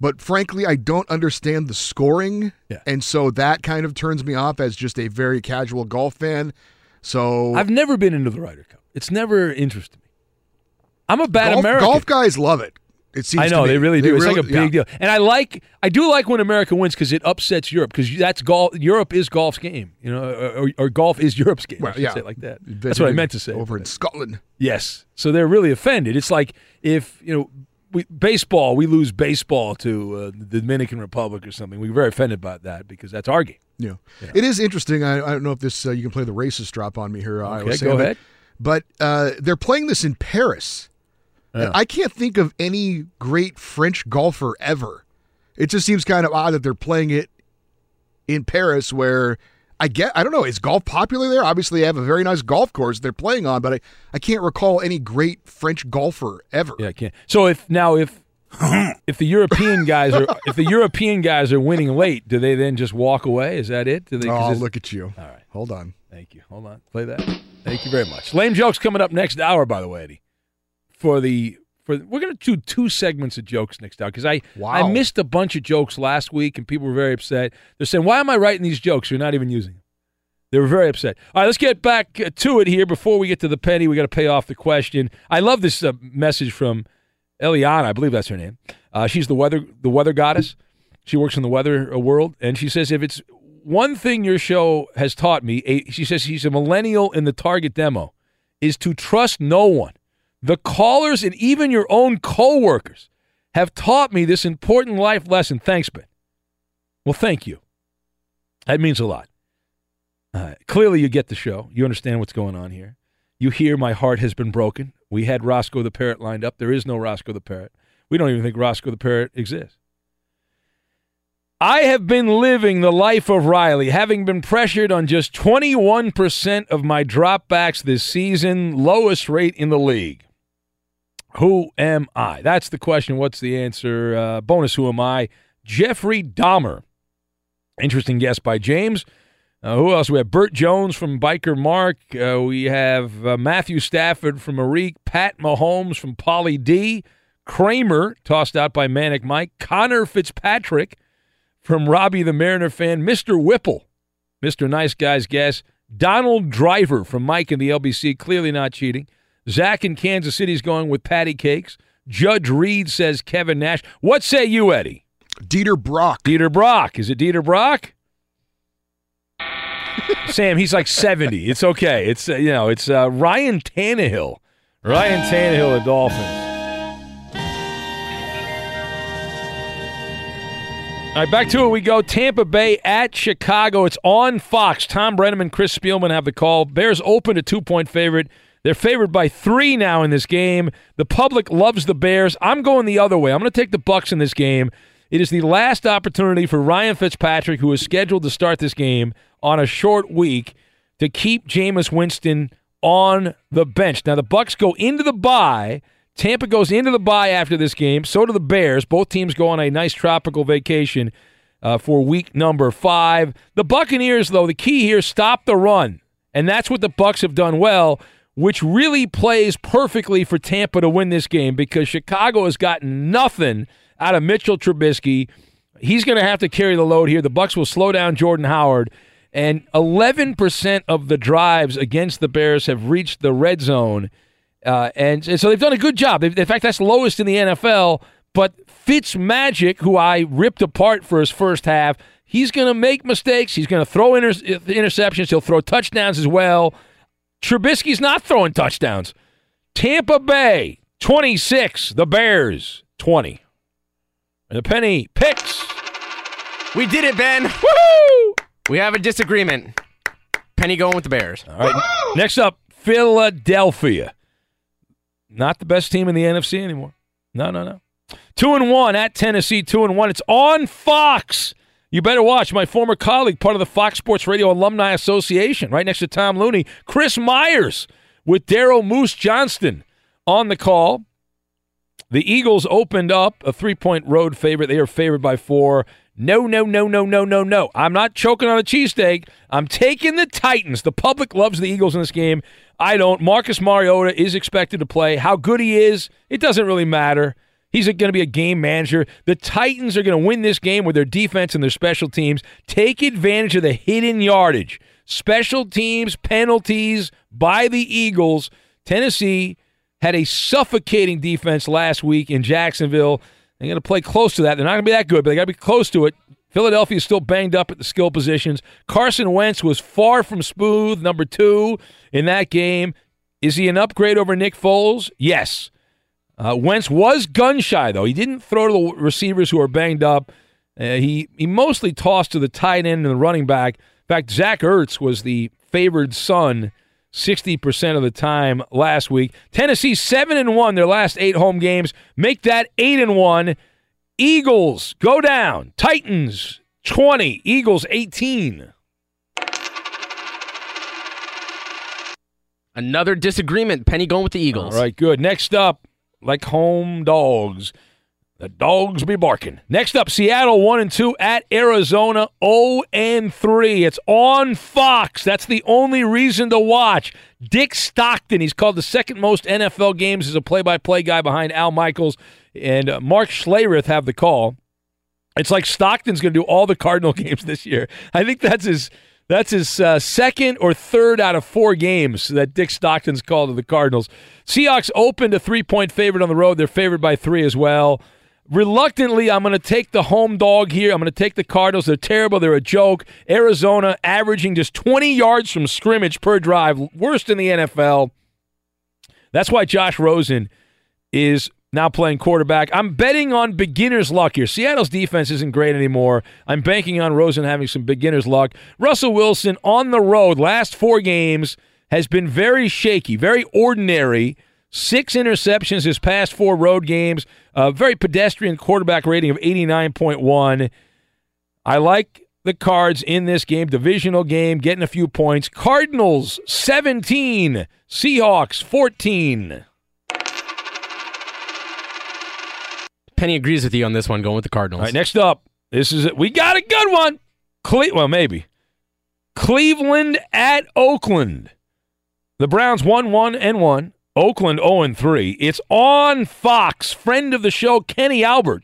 But frankly, I don't understand the scoring. Yeah. And so that kind of turns me off as just a very casual golf fan. So I've never been into the Ryder Cup. It's never interested me. I'm a bad golf, American. golf guys love it. It seems I know they really do. it's like a big yeah. deal, and I like. I do like when America wins because it upsets Europe because that's golf. Europe is golf's game, you know, or, or golf is Europe's game. Well, yeah. say it like that. That's what I meant to say. Over in Scotland. Yes, so they're really offended. It's like if you know. We, baseball, we lose baseball to uh, the Dominican Republic or something. We're very offended about that because that's our game. Yeah. It is interesting. I, I don't know if this uh, you can play the racist drop on me here. Iowa Okay, Sam, go but- ahead. But uh, they're playing this in Paris. And Yeah. I can't think of any great French golfer ever. It just seems kind of odd that they're playing it in Paris, where I get. I don't know. Is golf popular there? Obviously, they have a very nice golf course they're playing on, but I, I can't recall any great French golfer ever. Yeah, I can't. So if now if if the European guys are if the European guys are winning late, do they then just walk away? Is that it? Do they, 'cause Oh, look at you. All right. Hold on. Thank you. Hold on. Play that. Thank you very much. Lame jokes coming up next hour, by the way, Eddie. For the for we're gonna do two segments of jokes next hour because I I missed a bunch of jokes last week and people were very upset. They're saying, "Why am I writing these jokes? You're not even using them." They were very upset. All right, let's get back uh, to it here. Before we get to the penny, we got to pay off the question. I love this uh, message from Eliana. I believe that's her name. Uh, she's the weather the weather goddess. She works in the weather uh, world, and she says if it's one thing your show has taught me, a, she says she's a millennial in the target demo, is to trust no one. The callers and even your own coworkers have taught me this important life lesson. Thanks, Ben. Well, thank you. That means a lot. Uh, clearly, you get the show. You understand what's going on here. You hear my heart has been broken. We had Roscoe the Parrot lined up. There is no Roscoe the Parrot. We don't even think Roscoe the Parrot exists. I have been living the life of Riley, having been pressured on just 21% of my dropbacks this season, lowest rate in the league. Who am I? That's the question. What's the answer? Uh, bonus, who am I? Jeffrey Dahmer. Interesting guess by James. Uh, who else? We have Bert Jones from Biker Mark. Uh, we have uh, Matthew Stafford from Arik. Pat Mahomes from Polly D. Kramer, tossed out by Manic Mike. Connor Fitzpatrick from Robbie the Mariner fan. Mr. Whipple, Mr. Nice Guy's guess. Donald Driver from Mike and the LBC, clearly not cheating. Zach in Kansas City's going with patty cakes. Judge Reed says Kevin Nash. What say you, Eddie? Dieter Brock. Dieter Brock. Is it Dieter Brock? Sam, he's like 70. It's okay. It's, uh, you know, it's uh, Ryan Tannehill. Ryan Tannehill, the Dolphins. All right, back to it we go. Tampa Bay at Chicago. It's on Fox. Thom Brennaman and Chris Spielman have the call. Bears open a two point favorite. They're favored by three now in this game. The public loves the Bears. I'm going the other way. I'm going to take the Bucks in this game. It is the last opportunity for Ryan Fitzpatrick, who is scheduled to start this game on a short week, to keep Jameis Winston on the bench. Now the Bucks go into the bye. Tampa goes into the bye after this game. So do the Bears. Both teams go on a nice tropical vacation uh, for week number five. The Buccaneers, though, the key here: stop the run, and that's what the Bucks have done well, which really plays perfectly for Tampa to win this game because Chicago has gotten nothing out of Mitchell Trubisky. He's going to have to carry the load here. The Bucks will slow down Jordan Howard. And 11% of the drives against the Bears have reached the red zone. Uh, and, and so they've done a good job. In fact, that's lowest in the NFL. But Fitz Magic, who I ripped apart for his first half, he's going to make mistakes. He's going to throw inter- interceptions. He'll throw touchdowns as well. Trubisky's not throwing touchdowns. Tampa Bay, 26. The Bears, 20. And the penny picks. We did it, Ben. Woohoo! We have a disagreement. Penny going with the Bears. All right. Next up, Philadelphia. Not the best team in the NFC anymore. No, no, no. Two and one at Tennessee. Two and one. It's on Fox. You better watch. My former colleague, part of the Fox Sports Radio Alumni Association, right next to Tom Looney, Chris Myers with Daryl Moose Johnston on the call. The Eagles opened up a three point road favorite. They are favored by four. No, no, no, no, no, no, no. I'm not choking on a cheesesteak. I'm taking the Titans. The public loves the Eagles in this game. I don't. Marcus Mariota is expected to play. How good he is, it doesn't really matter. He's going to be a game manager. The Titans are going to win this game with their defense and their special teams. Take advantage of the hidden yardage. Special teams, penalties by the Eagles. Tennessee had a suffocating defense last week in Jacksonville. They're going to play close to that. They're not going to be that good, but they got to be close to it. Philadelphia is still banged up at the skill positions. Carson Wentz was far from smooth, number two in that game. Is he an upgrade over Nick Foles? Yes. Uh, Wentz was gun shy though. He didn't throw to the receivers who are banged up. Uh, he he mostly tossed to the tight end and the running back. In fact, Zach Ertz was the favored son 60% of the time last week. Tennessee 7 and 1 their last 8 home games. Make that 8 and 1. Eagles go down. Titans 20, Eagles 18. Another disagreement. Penny going with the Eagles. All right, good. Next up, like home dogs. The dogs be barking. Next up, Seattle 1 and 2 at Arizona 0 and 3. It's on Fox. That's the only reason to watch. Dick Stockton, he's called the second most NFL games as a play-by-play guy behind Al Michaels and uh, Mark Schlereth have the call. It's like Stockton's going to do all the Cardinal games this year. I think that's his that's his uh, second or third out of four games that Dick Stockton's called to the Cardinals. Seahawks opened a three-point favorite on the road. They're favored by three as well. Reluctantly, I'm going to take the home dog here. I'm going to take the Cardinals. They're terrible. They're a joke. Arizona averaging just 20 yards from scrimmage per drive, worst in the NFL. That's why Josh Rosen is now playing quarterback. I'm betting on beginner's luck here. Seattle's defense isn't great anymore. I'm banking on Rosen having some beginner's luck. Russell Wilson on the road, last four games, has been very shaky, very ordinary. Six interceptions his past four road games. A very pedestrian quarterback rating of 89.1. I like the Cards in this game, divisional game, getting a few points. Cardinals 17, Seahawks 14. Penny agrees with you on this one, going with the Cardinals. All right, next up, this is it. We got a good one. Cle- well, maybe. Cleveland at Oakland. The Browns 1 1 and 1. Oakland 0 and 3. It's on Fox. Friend of the show, Kenny Albert.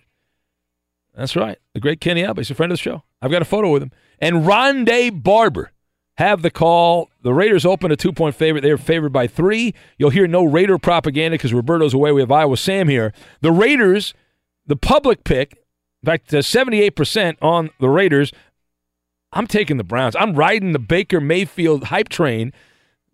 That's right. The great Kenny Albert. He's a friend of the show. I've got a photo with him. And Rondé Barber have the call. The Raiders open a two point favorite. They are favored by three. You'll hear no Raider propaganda because Roberto's away. We have Iowa Sam here. The Raiders, the public pick, in fact, uh, 78% on the Raiders. I'm taking the Browns. I'm riding the Baker Mayfield hype train.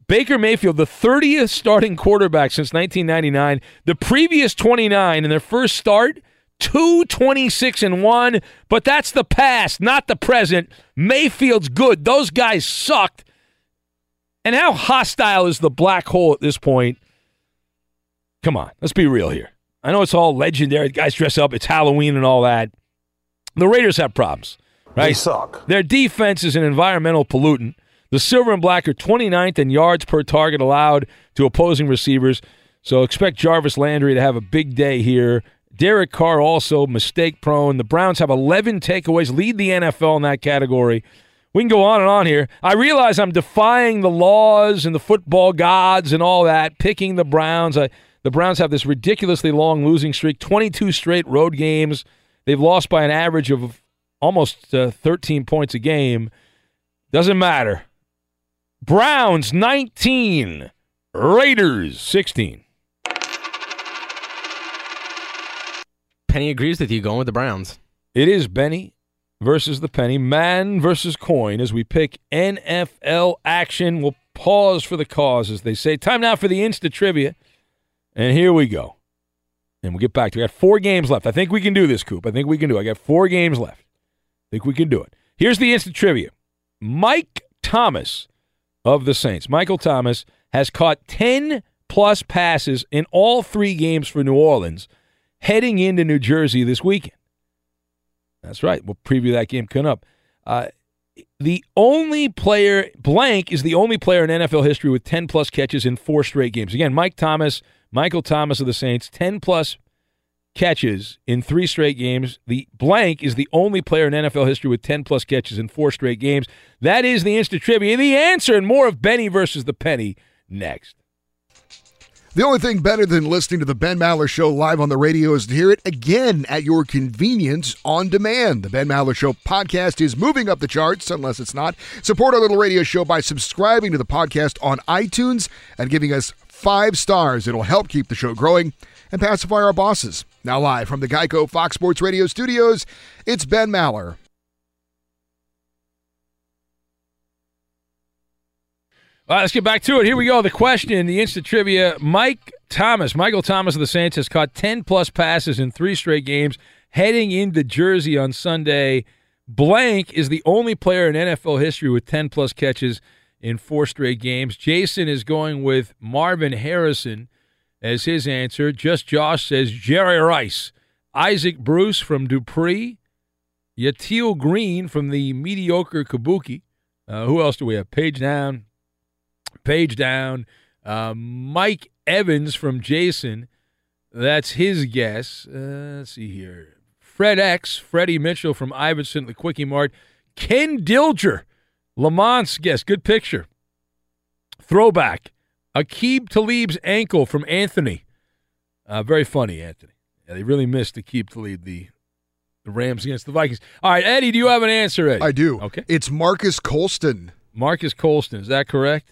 Baker Mayfield, the 30th starting quarterback since 1999, the previous 29 in their first start, 226 and 1, but that's the past, not the present. Mayfield's good. Those guys sucked. And how hostile is the black hole at this point? Come on, let's be real here. I know it's all legendary. Guys dress up, it's Halloween and all that. The Raiders have problems, right? They suck. Their defense is an environmental pollutant. The silver and black are 29th in yards per target allowed to opposing receivers. So expect Jarvis Landry to have a big day here. Derek Carr also mistake prone. The Browns have 11 takeaways, lead the NFL in that category. We can go on and on here. I realize I'm defying the laws and the football gods and all that, picking the Browns. I, the Browns have this ridiculously long losing streak 22 straight road games. They've lost by an average of almost uh, 13 points a game. Doesn't matter. Browns 19, Raiders 16. Penny agrees with you going with the Browns. It is Benny versus the penny, man versus coin as we pick NFL action. We'll pause for the cause, as they say. Time now for the Insta trivia. And here we go. And we'll get back to it. I got four games left. I think we can do this, Coop. I think we can do it. I got four games left. I think we can do it. Here's the instant Trivia Mike Thomas of the Saints, Michael Thomas, has caught 10 plus passes in all three games for New Orleans heading into New Jersey this weekend. That's right. We'll preview that game coming up. Uh, the only player, blank, is the only player in NFL history with 10 plus catches in four straight games. Again, Mike Thomas, Michael Thomas of the Saints, 10 plus catches in three straight games. The blank is the only player in NFL history with 10 plus catches in four straight games. That is the instant trivia. The answer and more of Benny versus the Penny next. The only thing better than listening to the Ben Maller Show live on the radio is to hear it again at your convenience on demand. The Ben Maller Show podcast is moving up the charts, unless it's not. Support our little radio show by subscribing to the podcast on iTunes and giving us five stars. It'll help keep the show growing and pacify our bosses. Now, live from the Geico Fox Sports Radio studios, it's Ben Maller. All right, let's get back to it. Here we go. The question, the instant trivia. Mike Thomas, Michael Thomas of the Saints, has caught 10 plus passes in three straight games heading into Jersey on Sunday. Blank is the only player in NFL history with 10 plus catches in four straight games. Jason is going with Marvin Harrison as his answer. Just Josh says Jerry Rice. Isaac Bruce from Dupree. Yatil Green from the mediocre Kabuki. Uh, who else do we have? Page down. Page down. Uh, Mike Evans from Jason. That's his guess. Uh, let's see here. Fred X, Freddie Mitchell from Iverson, the Quickie Mart. Ken Dilger, Lamont's guess. Good picture. Throwback. Aqib Talib's ankle from Anthony. Uh, very funny, Anthony. Yeah, they really missed Aqib Talib, the, the Rams against the Vikings. All right, Eddie, do you have an answer, Eddie? I do. Okay. It's Marques Colston. Marques Colston. Is that correct?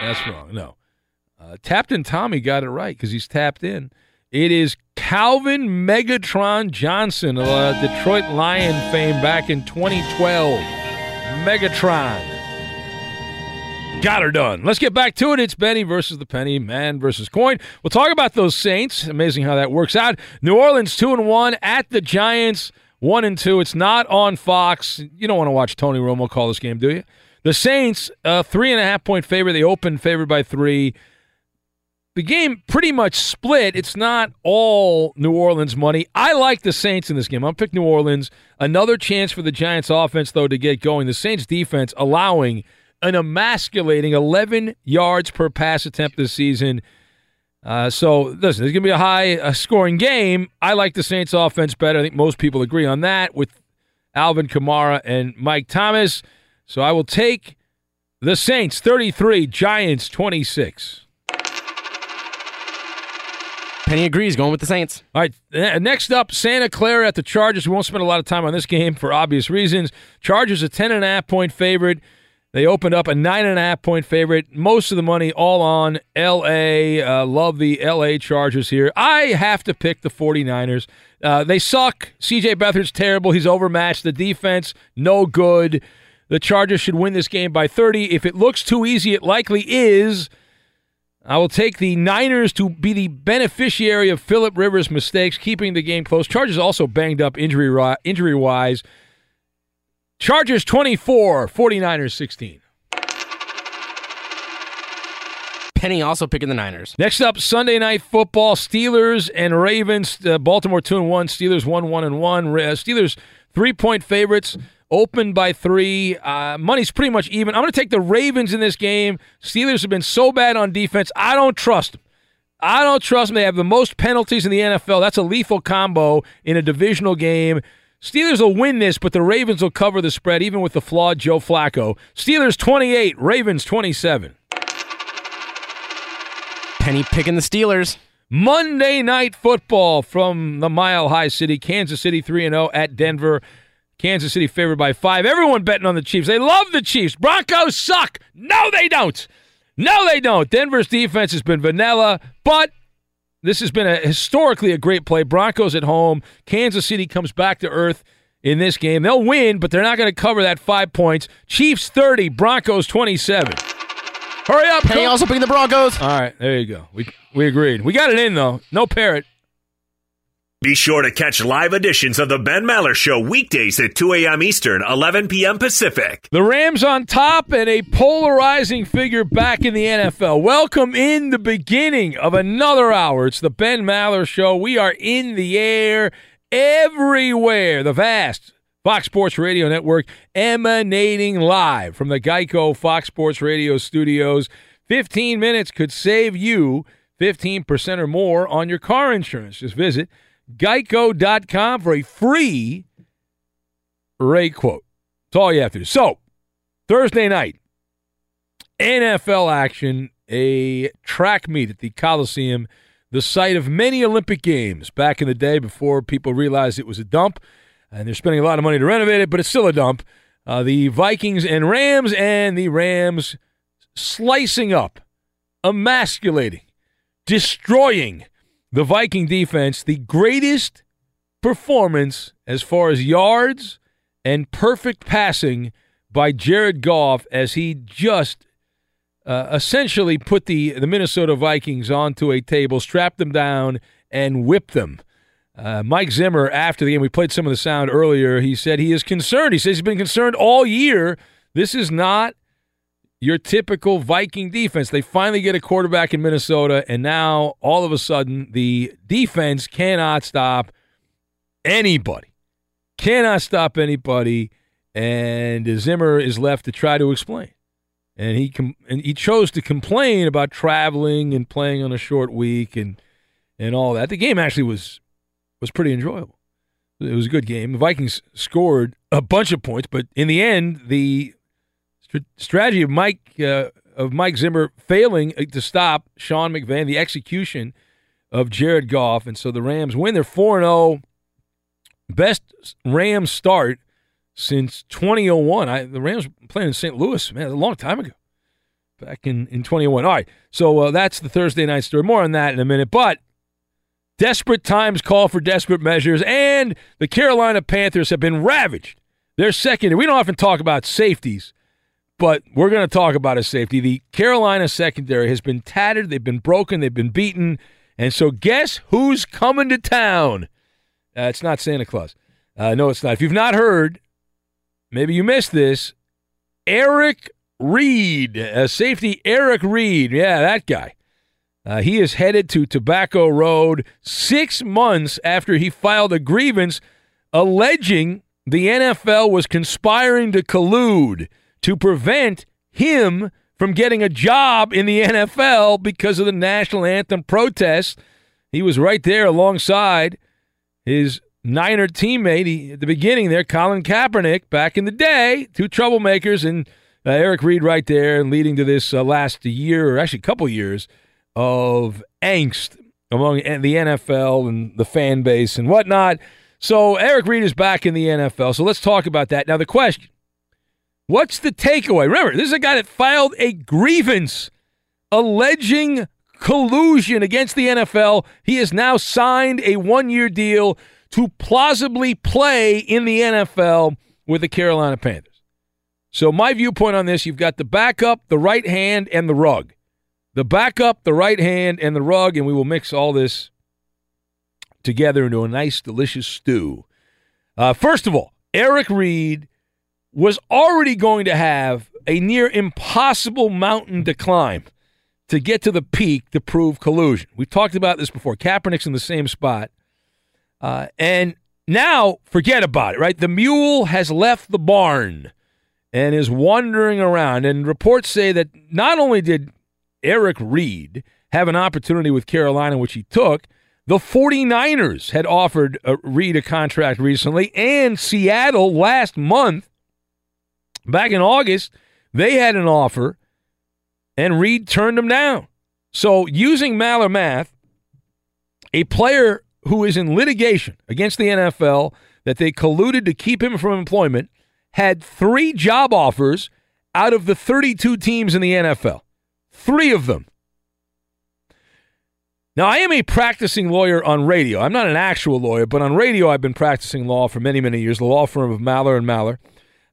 That's wrong. No. Uh, tapped in Tommy got it right because he's tapped in. It is Calvin Megatron Johnson uh, Detroit Lion fame back in 2012. Megatron. Got her done. Let's get back to it. It's Benny versus the penny, man versus coin. We'll talk about those Saints. Amazing how that works out. New Orleans two and one at the Giants one and two. It's not on Fox. You don't want to watch Tony Romo call this game, do you? The Saints, uh, three and a half point favorite. They opened favored by three. The game pretty much split. It's not all New Orleans money. I like the Saints in this game. I'm pick New Orleans. Another chance for the Giants offense, though, to get going. The Saints defense allowing an emasculating 11 yards per pass attempt this season. Uh, so, listen, there's going to be a high uh, scoring game. I like the Saints offense better. I think most people agree on that with Alvin Kamara and Mike Thomas. So I will take the Saints 33, Giants 26. Penny agrees, going with the Saints. All right, next up, Santa Clara at the Chargers. We won't spend a lot of time on this game for obvious reasons. Chargers a 10.5 point favorite. They opened up a 9.5 point favorite. Most of the money all on L.A. Uh, love the L.A. Chargers here. I have to pick the 49ers. Uh, they suck. C.J. Beathard's terrible. He's overmatched. The defense, no good. The Chargers should win this game by 30. If it looks too easy, it likely is. I will take the Niners to be the beneficiary of Philip Rivers' mistakes, keeping the game close. Chargers also banged up injury injury wise. Chargers 24, 49ers 16. Penny also picking the Niners. Next up, Sunday night football: Steelers and Ravens. Uh, Baltimore two and one. Steelers one one and one. Uh, Steelers three point favorites. Opened by three. Uh, money's pretty much even. I'm going to take the Ravens in this game. Steelers have been so bad on defense. I don't trust them. I don't trust them. They have the most penalties in the NFL. That's a lethal combo in a divisional game. Steelers will win this, but the Ravens will cover the spread, even with the flawed Joe Flacco. Steelers 28, Ravens 27. Penny picking the Steelers. Monday night football from the Mile High City, Kansas City 3 0 at Denver. Kansas City favored by five. Everyone betting on the Chiefs. They love the Chiefs. Broncos suck. No, they don't. No, they don't. Denver's defense has been vanilla, but this has been a historically a great play. Broncos at home. Kansas City comes back to earth in this game. They'll win, but they're not going to cover that five points. Chiefs 30, Broncos 27. Hurry up. Penny also picking the Broncos. All right, there you go. We we agreed. We got it in though. No parrot. Be sure to catch live editions of the Ben Maller Show weekdays at 2 a.m. Eastern, 11 p.m. Pacific. The Rams on top and a polarizing figure back in the NFL. Welcome in the beginning of another hour. It's the Ben Maller Show. We are in the air everywhere. The vast Fox Sports Radio Network emanating live from the Geico Fox Sports Radio studios. 15 minutes could save you 15% or more on your car insurance. Just visit geico.com for a free rate quote. That's all you have to do. So, Thursday night, NFL action, a track meet at the Coliseum, the site of many Olympic Games back in the day before people realized it was a dump. And they're spending a lot of money to renovate it, but it's still a dump. Uh, the Vikings and Rams, and the Rams slicing up, emasculating, destroying the Viking defense, the greatest performance as far as yards and perfect passing by Jared Goff as he just uh, essentially put the, the Minnesota Vikings onto a table, strapped them down, and whipped them. Uh, Mike Zimmer, after the game, we played some of the sound earlier. He said he is concerned. He says he's been concerned all year. This is not your typical Viking defense. They finally get a quarterback in Minnesota, and now all of a sudden the defense cannot stop anybody. Cannot stop anybody, and Zimmer is left to try to explain. And he com- and he chose to complain about traveling and playing on a short week and and all that. The game actually was was pretty enjoyable. It was a good game. The Vikings scored a bunch of points, but in the end, the strategy of Mike uh, of Mike Zimmer failing to stop Sean McVay, the execution of Jared Goff, and so the Rams win. They're four zero, oh. best Rams start since 2001. I, the Rams playing in St. Louis, man, a long time ago, back in in 2001. All right, so uh, that's the Thursday night story. More on that in a minute, but. Desperate times call for desperate measures, and the Carolina Panthers have been ravaged. They're second. We don't often talk about safeties but we're going to talk about his safety. The Carolina secondary has been tattered, they've been broken, they've been beaten. And so, guess who's coming to town? Uh, it's not Santa Claus. Uh, no, it's not. If you've not heard, maybe you missed this. Eric Reid, a safety Eric Reid. Yeah, that guy. Uh, he is headed to Tobacco Road six months after he filed a grievance alleging the NFL was conspiring to collude to prevent him from getting a job in the NFL because of the national anthem protests. He was right there alongside his Niner teammate he, at the beginning there, Colin Kaepernick, back in the day, two troublemakers, and uh, Eric Reid right there, and leading to this uh, last year, or actually a couple years, of angst among the NFL and the fan base and whatnot. So Eric Reid is back in the NFL. So let's talk about that. Now, the question What's the takeaway? Remember, this is a guy that filed a grievance alleging collusion against the NFL. He has now signed a one year deal to plausibly play in the NFL with the Carolina Panthers. So, my viewpoint on this you've got the backup, the right hand, and the rug. The backup, the right hand, and the rug, and we will mix all this together into a nice, delicious stew. Uh, first of all, Eric Reid was already going to have a near impossible mountain to climb to get to the peak to prove collusion. We've talked about this before. Kaepernick's in the same spot. Uh, and now, forget about it, right? The mule has left the barn and is wandering around. And reports say that not only did Eric Reid have an opportunity with Carolina, which he took, the 49ers had offered uh, Reid a contract recently, and Seattle last month Back in August, they had an offer, and Reid turned them down. So, using Maller math, a player who is in litigation against the NFL that they colluded to keep him from employment had three job offers out of the 32 teams in the NFL. Three of them. Now, I am a practicing lawyer on radio. I'm not an actual lawyer, but on radio, I've been practicing law for many, many years, the law firm of Maller and Maller.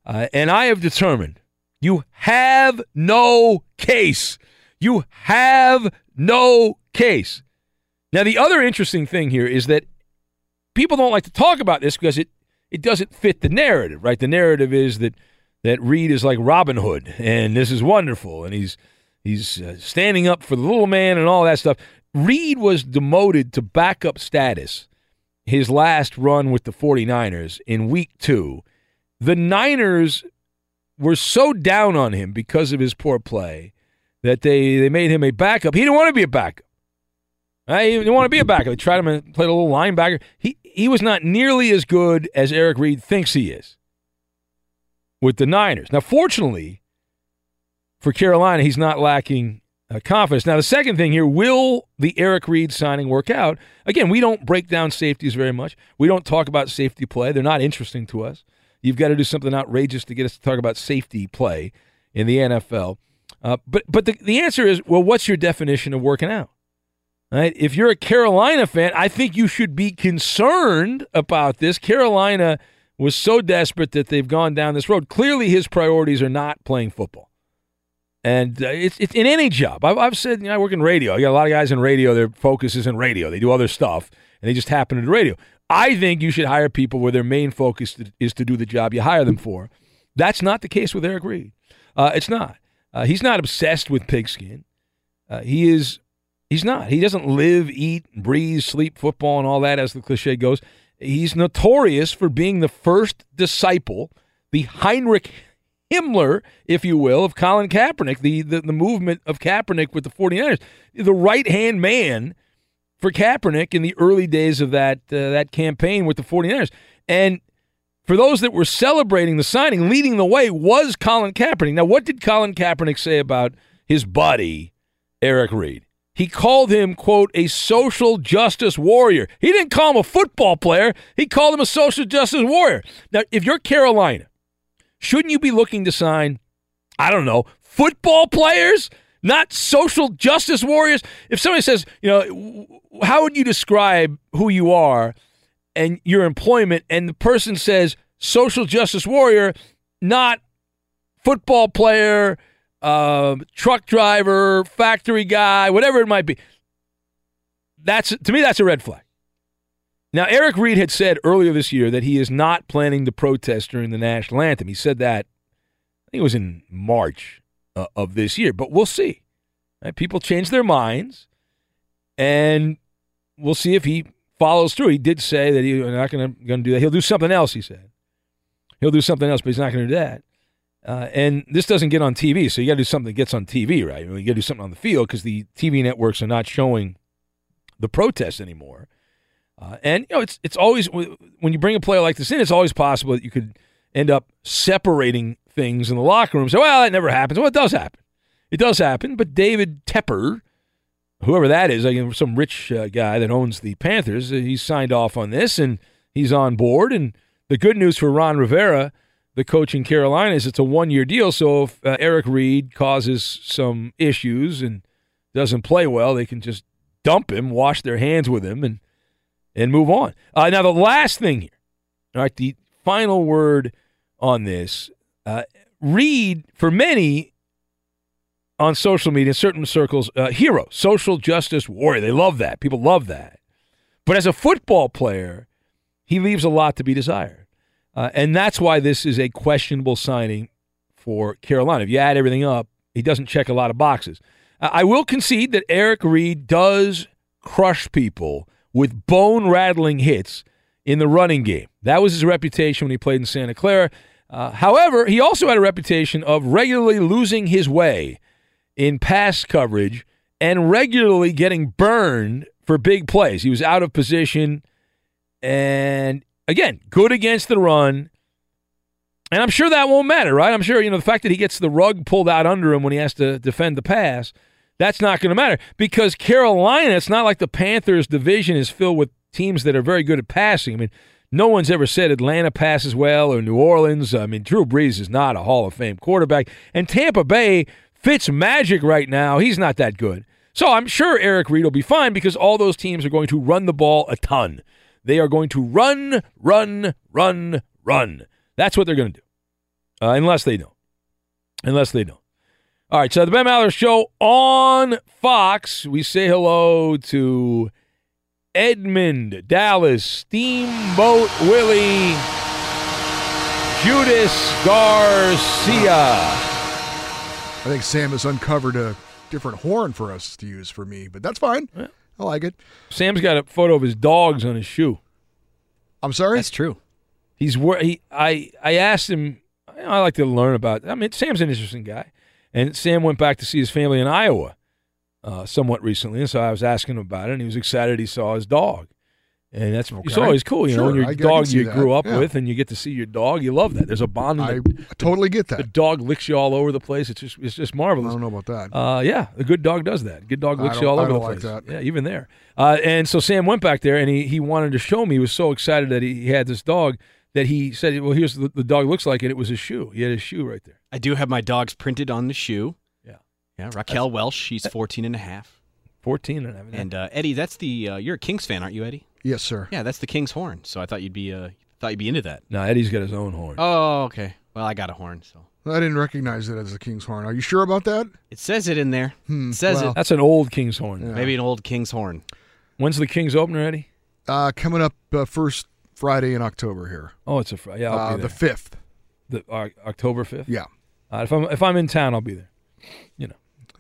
Uh, and I have determined you have no case. You have no case. Now, the other interesting thing here is that people don't like to talk about this because it, it doesn't fit the narrative, right? The narrative is that, that Reid is like Robin Hood and this is wonderful and he's he's uh, standing up for the little man and all that stuff. Reid was demoted to backup status his last run with the 49ers in week two. The Niners were so down on him because of his poor play that they, they made him a backup. He didn't want to be a backup. Right? He didn't want to be a backup. They tried him and played a little linebacker. He, he was not nearly as good as Eric Reid thinks he is with the Niners. Now, fortunately for Carolina, he's not lacking uh, confidence. Now, the second thing here will the Eric Reid signing work out? Again, we don't break down safeties very much. We don't talk about safety play, they're not interesting to us. You've got to do something outrageous to get us to talk about safety play in the NFL. Uh, but but the, the answer is well, what's your definition of working out? Right? If you're a Carolina fan, I think you should be concerned about this. Carolina was so desperate that they've gone down this road. Clearly, his priorities are not playing football. And uh, it's, it's in any job. I've, I've said, you know, I work in radio. I got a lot of guys in radio. Their focus is in radio. They do other stuff, and they just happen to do radio. I think you should hire people where their main focus is to do the job you hire them for. That's not the case with Eric Reid. Uh, it's not. Uh, he's not obsessed with pigskin. Uh, he is. He's not. He doesn't live, eat, breathe, sleep football, and all that, as the cliche goes. He's notorious for being the first disciple, the Heinrich Himmler, if you will, of Colin Kaepernick, the, the, the movement of Kaepernick with the 49ers, the right hand man for Kaepernick in the early days of that, uh, that campaign with the 49ers. And for those that were celebrating the signing, leading the way was Colin Kaepernick. Now, what did Colin Kaepernick say about his buddy, Eric Reid? He called him, quote, a social justice warrior. He didn't call him a football player, he called him a social justice warrior. Now, if you're Carolina, Shouldn't you be looking to sign, I don't know, football players, not social justice warriors? If somebody says, you know, how would you describe who you are and your employment, and the person says social justice warrior, not football player, uh, truck driver, factory guy, whatever it might be. That's to me, that's a red flag. Now, Eric Reid had said earlier this year that he is not planning to protest during the national anthem. He said that, I think it was in March uh, of this year, but we'll see. Right? People change their minds, and we'll see if he follows through. He did say that he's not going to do that. He'll do something else, he said. He'll do something else, but he's not going to do that. Uh, and this doesn't get on TV, so you got to do something that gets on TV, right? You got to do something on the field because the TV networks are not showing the protests anymore. Uh, and you know, it's it's always when you bring a player like this in, it's always possible that you could end up separating things in the locker room. So, well, that never happens. Well, it does happen. It does happen. But David Tepper, whoever that is, some rich uh, guy that owns the Panthers, uh, he's signed off on this and he's on board. And the good news for Ron Rivera, the coach in Carolina, is it's a one-year deal. So if uh, Eric Reid causes some issues and doesn't play well, they can just dump him, wash their hands with him, and and move on. Uh, now, the last thing here, all right, the final word on this. Uh, Reid, for many on social media, certain circles, uh, hero, social justice warrior. They love that. People love that. But as a football player, he leaves a lot to be desired. Uh, and that's why this is a questionable signing for Carolina. If you add everything up, he doesn't check a lot of boxes. I will concede that Eric Reid does crush people with bone rattling hits in the running game. That was his reputation when he played in Santa Clara. Uh, however, he also had a reputation of regularly losing his way in pass coverage and regularly getting burned for big plays. He was out of position and, again, good against the run. And I'm sure that won't matter, right? I'm sure, you know, the fact that he gets the rug pulled out under him when he has to defend the pass – that's not going to matter because Carolina, it's not like the Panthers division is filled with teams that are very good at passing. I mean, no one's ever said Atlanta passes well or New Orleans. I mean, Drew Brees is not a Hall of Fame quarterback. And Tampa Bay Fitzmagic right now. He's not that good. So I'm sure Eric Reid will be fine because all those teams are going to run the ball a ton. They are going to run, run, run, run. That's what they're going to do, uh, unless they don't. Unless they don't. All right, so the Ben Maller Show on Fox. We say hello to Edmund, Dallas, Steamboat Willie, Judas Garcia. I think Sam has uncovered a different horn for us to use for me, but that's fine. I like it. Sam's got a photo of his dogs on his shoe. I'm sorry. That's true. He's wor- he. I I asked him. you know, I like to learn about. I mean, Sam's an interesting guy, and Sam went back to see his family in Iowa, uh, somewhat recently, and so I was asking him about it, and he was excited he saw his dog, and that's it's always cool, you know, when your I- I dog see you that. grew up Yeah. with, and you get to see your dog, you love that. There's a bond. in I the, totally get that. the dog licks you all over the place. It's just it's just marvelous. I don't know about that. Uh, yeah, a good dog does that. Good dog licks you all I over the don't like place. that. Yeah, even there. Uh, and so Sam went back there and he, he wanted to show me. He was so excited that he, he had this dog that he said, "Well, here's what the dog looks like," and it was his shoe. He had his shoe right there. I do have my dogs printed on the shoe. Yeah. Yeah, Raquel Welsh, she's 14 and a half. 14 and a half. And uh, Eddie, that's the uh, you're a Kings fan, aren't you, Eddie? Yes, sir. Yeah, that's the King's horn. So I thought you'd be uh, thought you'd be into that. No, Eddie's got his own horn. Oh, okay. Well, I got a horn, so I didn't recognize it as a king's horn. Are you sure about that? it says it in there. Hmm, It says well, it. That's an old King's horn. Maybe an old King's horn. When's the King's opener, Eddie? Uh, coming up uh, first Friday in October here. Oh, it's a Friday. Yeah, I'll Uh, be the fifth. The uh, October fifth. Yeah. Uh, if I'm if I'm in town, I'll be there. You know.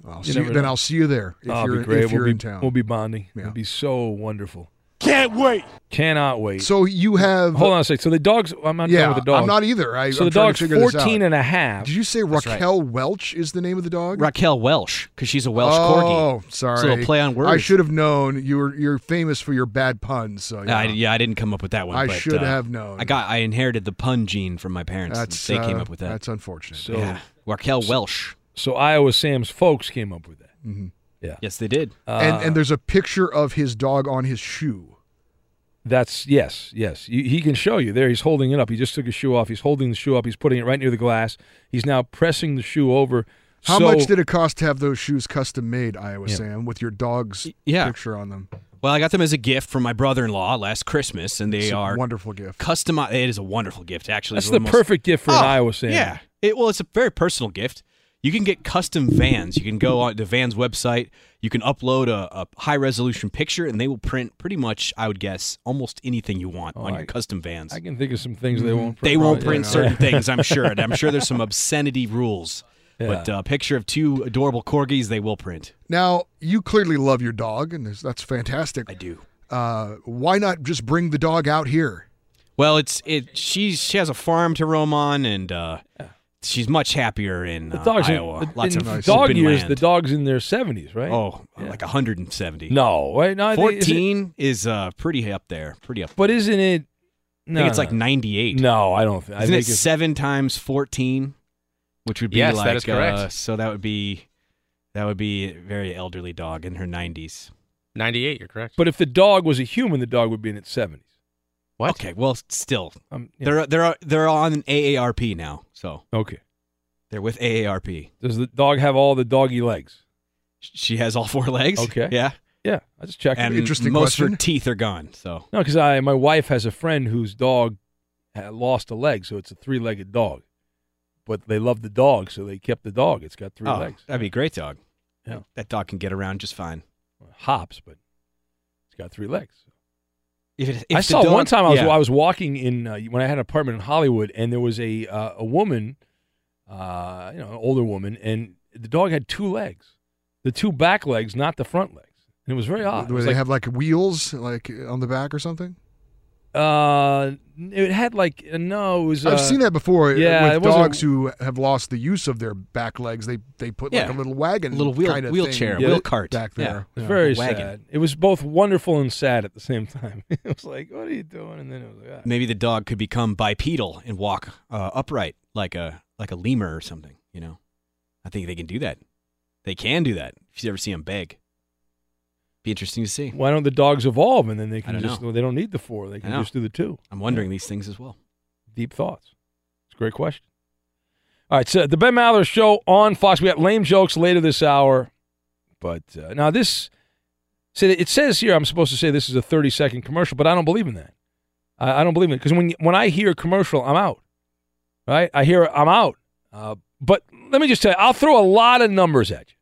I'll You see you, then know. I'll see you there if Oh, you're be great. if you're we'll in be, town. We'll be bonding. Yeah. It'll be so wonderful. Can't wait. Cannot wait. So you have Hold on a sec. So the dogs. I'm not Yeah, done with the dog. I'm not either. I, so I'm the dog's to figure this 14 and a half. Did you say That's right. Raquel Welch is the name of the dog? Raquel Welsh, because she's a Welsh oh, corgi. Oh, sorry. It's a little play on words. I should have known. You were you're famous for your bad puns. So Yeah, I, yeah. yeah, I didn't come up with that one. I but, should uh, have known. I got. I inherited the pun gene from my parents. That's they came uh, up with that. That's unfortunate. So, yeah, Raquel Welsh. So Iowa Sam's folks came up with that. Mhm. Yeah. Yes, they did. Uh, and and there's a picture of his dog on his shoe. That's yes, yes. You, he can show you there. He's holding it up. He just took his shoe off. He's holding the shoe up. He's putting it right near the glass. He's now pressing the shoe over. How So- much did it cost to have those shoes custom made, Iowa Yeah. Sam, with your dog's yeah. picture on them? Well, I got them as a gift from my brother-in-law last Christmas, and they It's a are wonderful gift. customized. It is a wonderful gift, actually. That's It's the one of perfect gift for an Oh, Iowa Sam. Yeah. It, well, it's a very personal gift. You can get custom vans. You can go on the Vans website. You can upload a, a high resolution picture, and they will print pretty much, I would guess, almost anything you want on Oh, I- your custom vans. I can think of some things they won't. they won't yeah. print certain things, I'm sure. And I'm sure there's some obscenity rules. Yeah. But a picture of two adorable corgis, they will print. Now you clearly love your dog, and that's fantastic. I do. Uh, why not just bring the dog out here? Well, it's it. She's she has a farm to roam on, and uh, she's much happier in The uh, dogs in- Iowa. in, Lots of dog open years. land. The dog's in their seventies, right? Oh, Yeah. like 170. no, right? No, I think- is it- 14 is uh pretty up there. Pretty up. but isn't it? I think it's like 98. No, I don't. Think, I Isn't think it it's, seven times 14, which would be Yes, like that is correct. Uh, so that would be that would be a very elderly dog in her 90s. 98, you're correct. But if the dog was a human, the dog would be in its seventies. What? Okay, well, still, Um, yeah. they're they're they're on an AARP now, so okay. they're with AARP. Does the dog have all the doggy legs? She has all four legs. Okay. yeah, Yeah, I just checked. and Interesting most of her teeth are gone. So No, because I my wife has a friend whose dog lost a leg, so it's a three-legged dog. But they love the dog, so they kept the dog. It's got three oh, legs. that'd be a great dog. Yeah. that dog can get around just fine. Hops, but it's got three legs. If it, if I saw dog- one time I was yeah. I was walking in uh, when I had an apartment in Hollywood, and there was a uh, a woman, uh, you know, an older woman, and the dog had two legs, the two back legs, not the front legs. And it was very odd. Do they like- have like wheels, like on the back or something? Uh, it had like uh, no, it was. I've uh, seen that before. uh, yeah, with dogs who have lost the use of their back legs, they they put Yeah. like a little wagon, A little wheel- kind of wheelchair, thing wheel cart. back Yeah. there. It was Yeah. very wagon. sad. It was both wonderful and sad at the same time. it was like, what are you doing? And then it was like, ah. Maybe the dog could become bipedal and walk uh, upright like a like a lemur or something. You know, I think they can do that. They can do that. If you ever see them beg, be interesting to see. why don't the dogs evolve and then they can just know. they don't need the four. They can just do the two. I'm wondering these things as well. Deep thoughts. It's a great question. All right, so the Ben Maller Show on Fox. We got lame jokes later this hour. But uh, now this, say it says here I'm supposed to say this is a 30 second commercial, but I don't believe in that. I, I don't believe in it because when when I hear commercial, I'm out. Right? I hear I'm out. Uh, but let me just tell you, I'll throw a lot of numbers at you.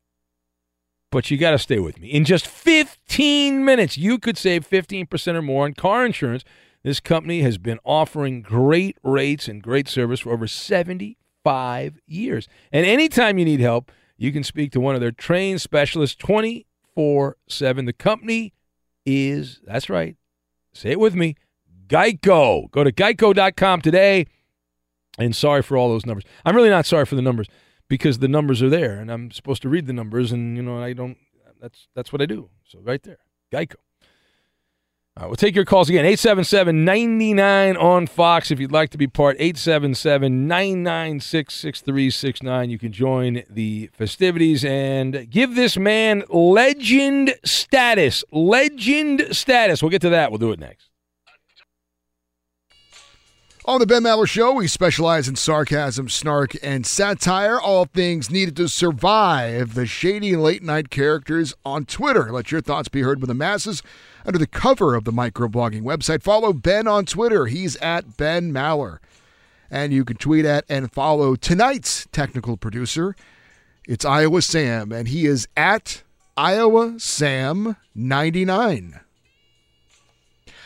But you got to stay with me. In just 15 minutes, you could save 15% or more on car insurance. This company has been offering great rates and great service for over 75 years. And anytime you need help, you can speak to one of their trained specialists 24 7. The company is, that's right, say it with me, Geico. Go to geico.com today. And sorry for all those numbers. I'm really not sorry for the numbers because the numbers are there and I'm supposed to read the numbers and you know I don't that's that's what I do. So right there. Geico. All right, we'll take your calls again. 877-99 on Fox if you'd like to be part. 877-996-6369. You can join the festivities and give this man legend status. Legend status. We'll get to that. We'll do it next. On the Ben Maller Show, we specialize in sarcasm, snark, and satire, all things needed to survive the shady late night characters on Twitter. Let your thoughts be heard with the masses under the cover of the microblogging website. Follow Ben on Twitter. He's at Ben Maller. And you can tweet at and follow tonight's technical producer. It's Iowa Sam, and he is at Iowa Sam 99.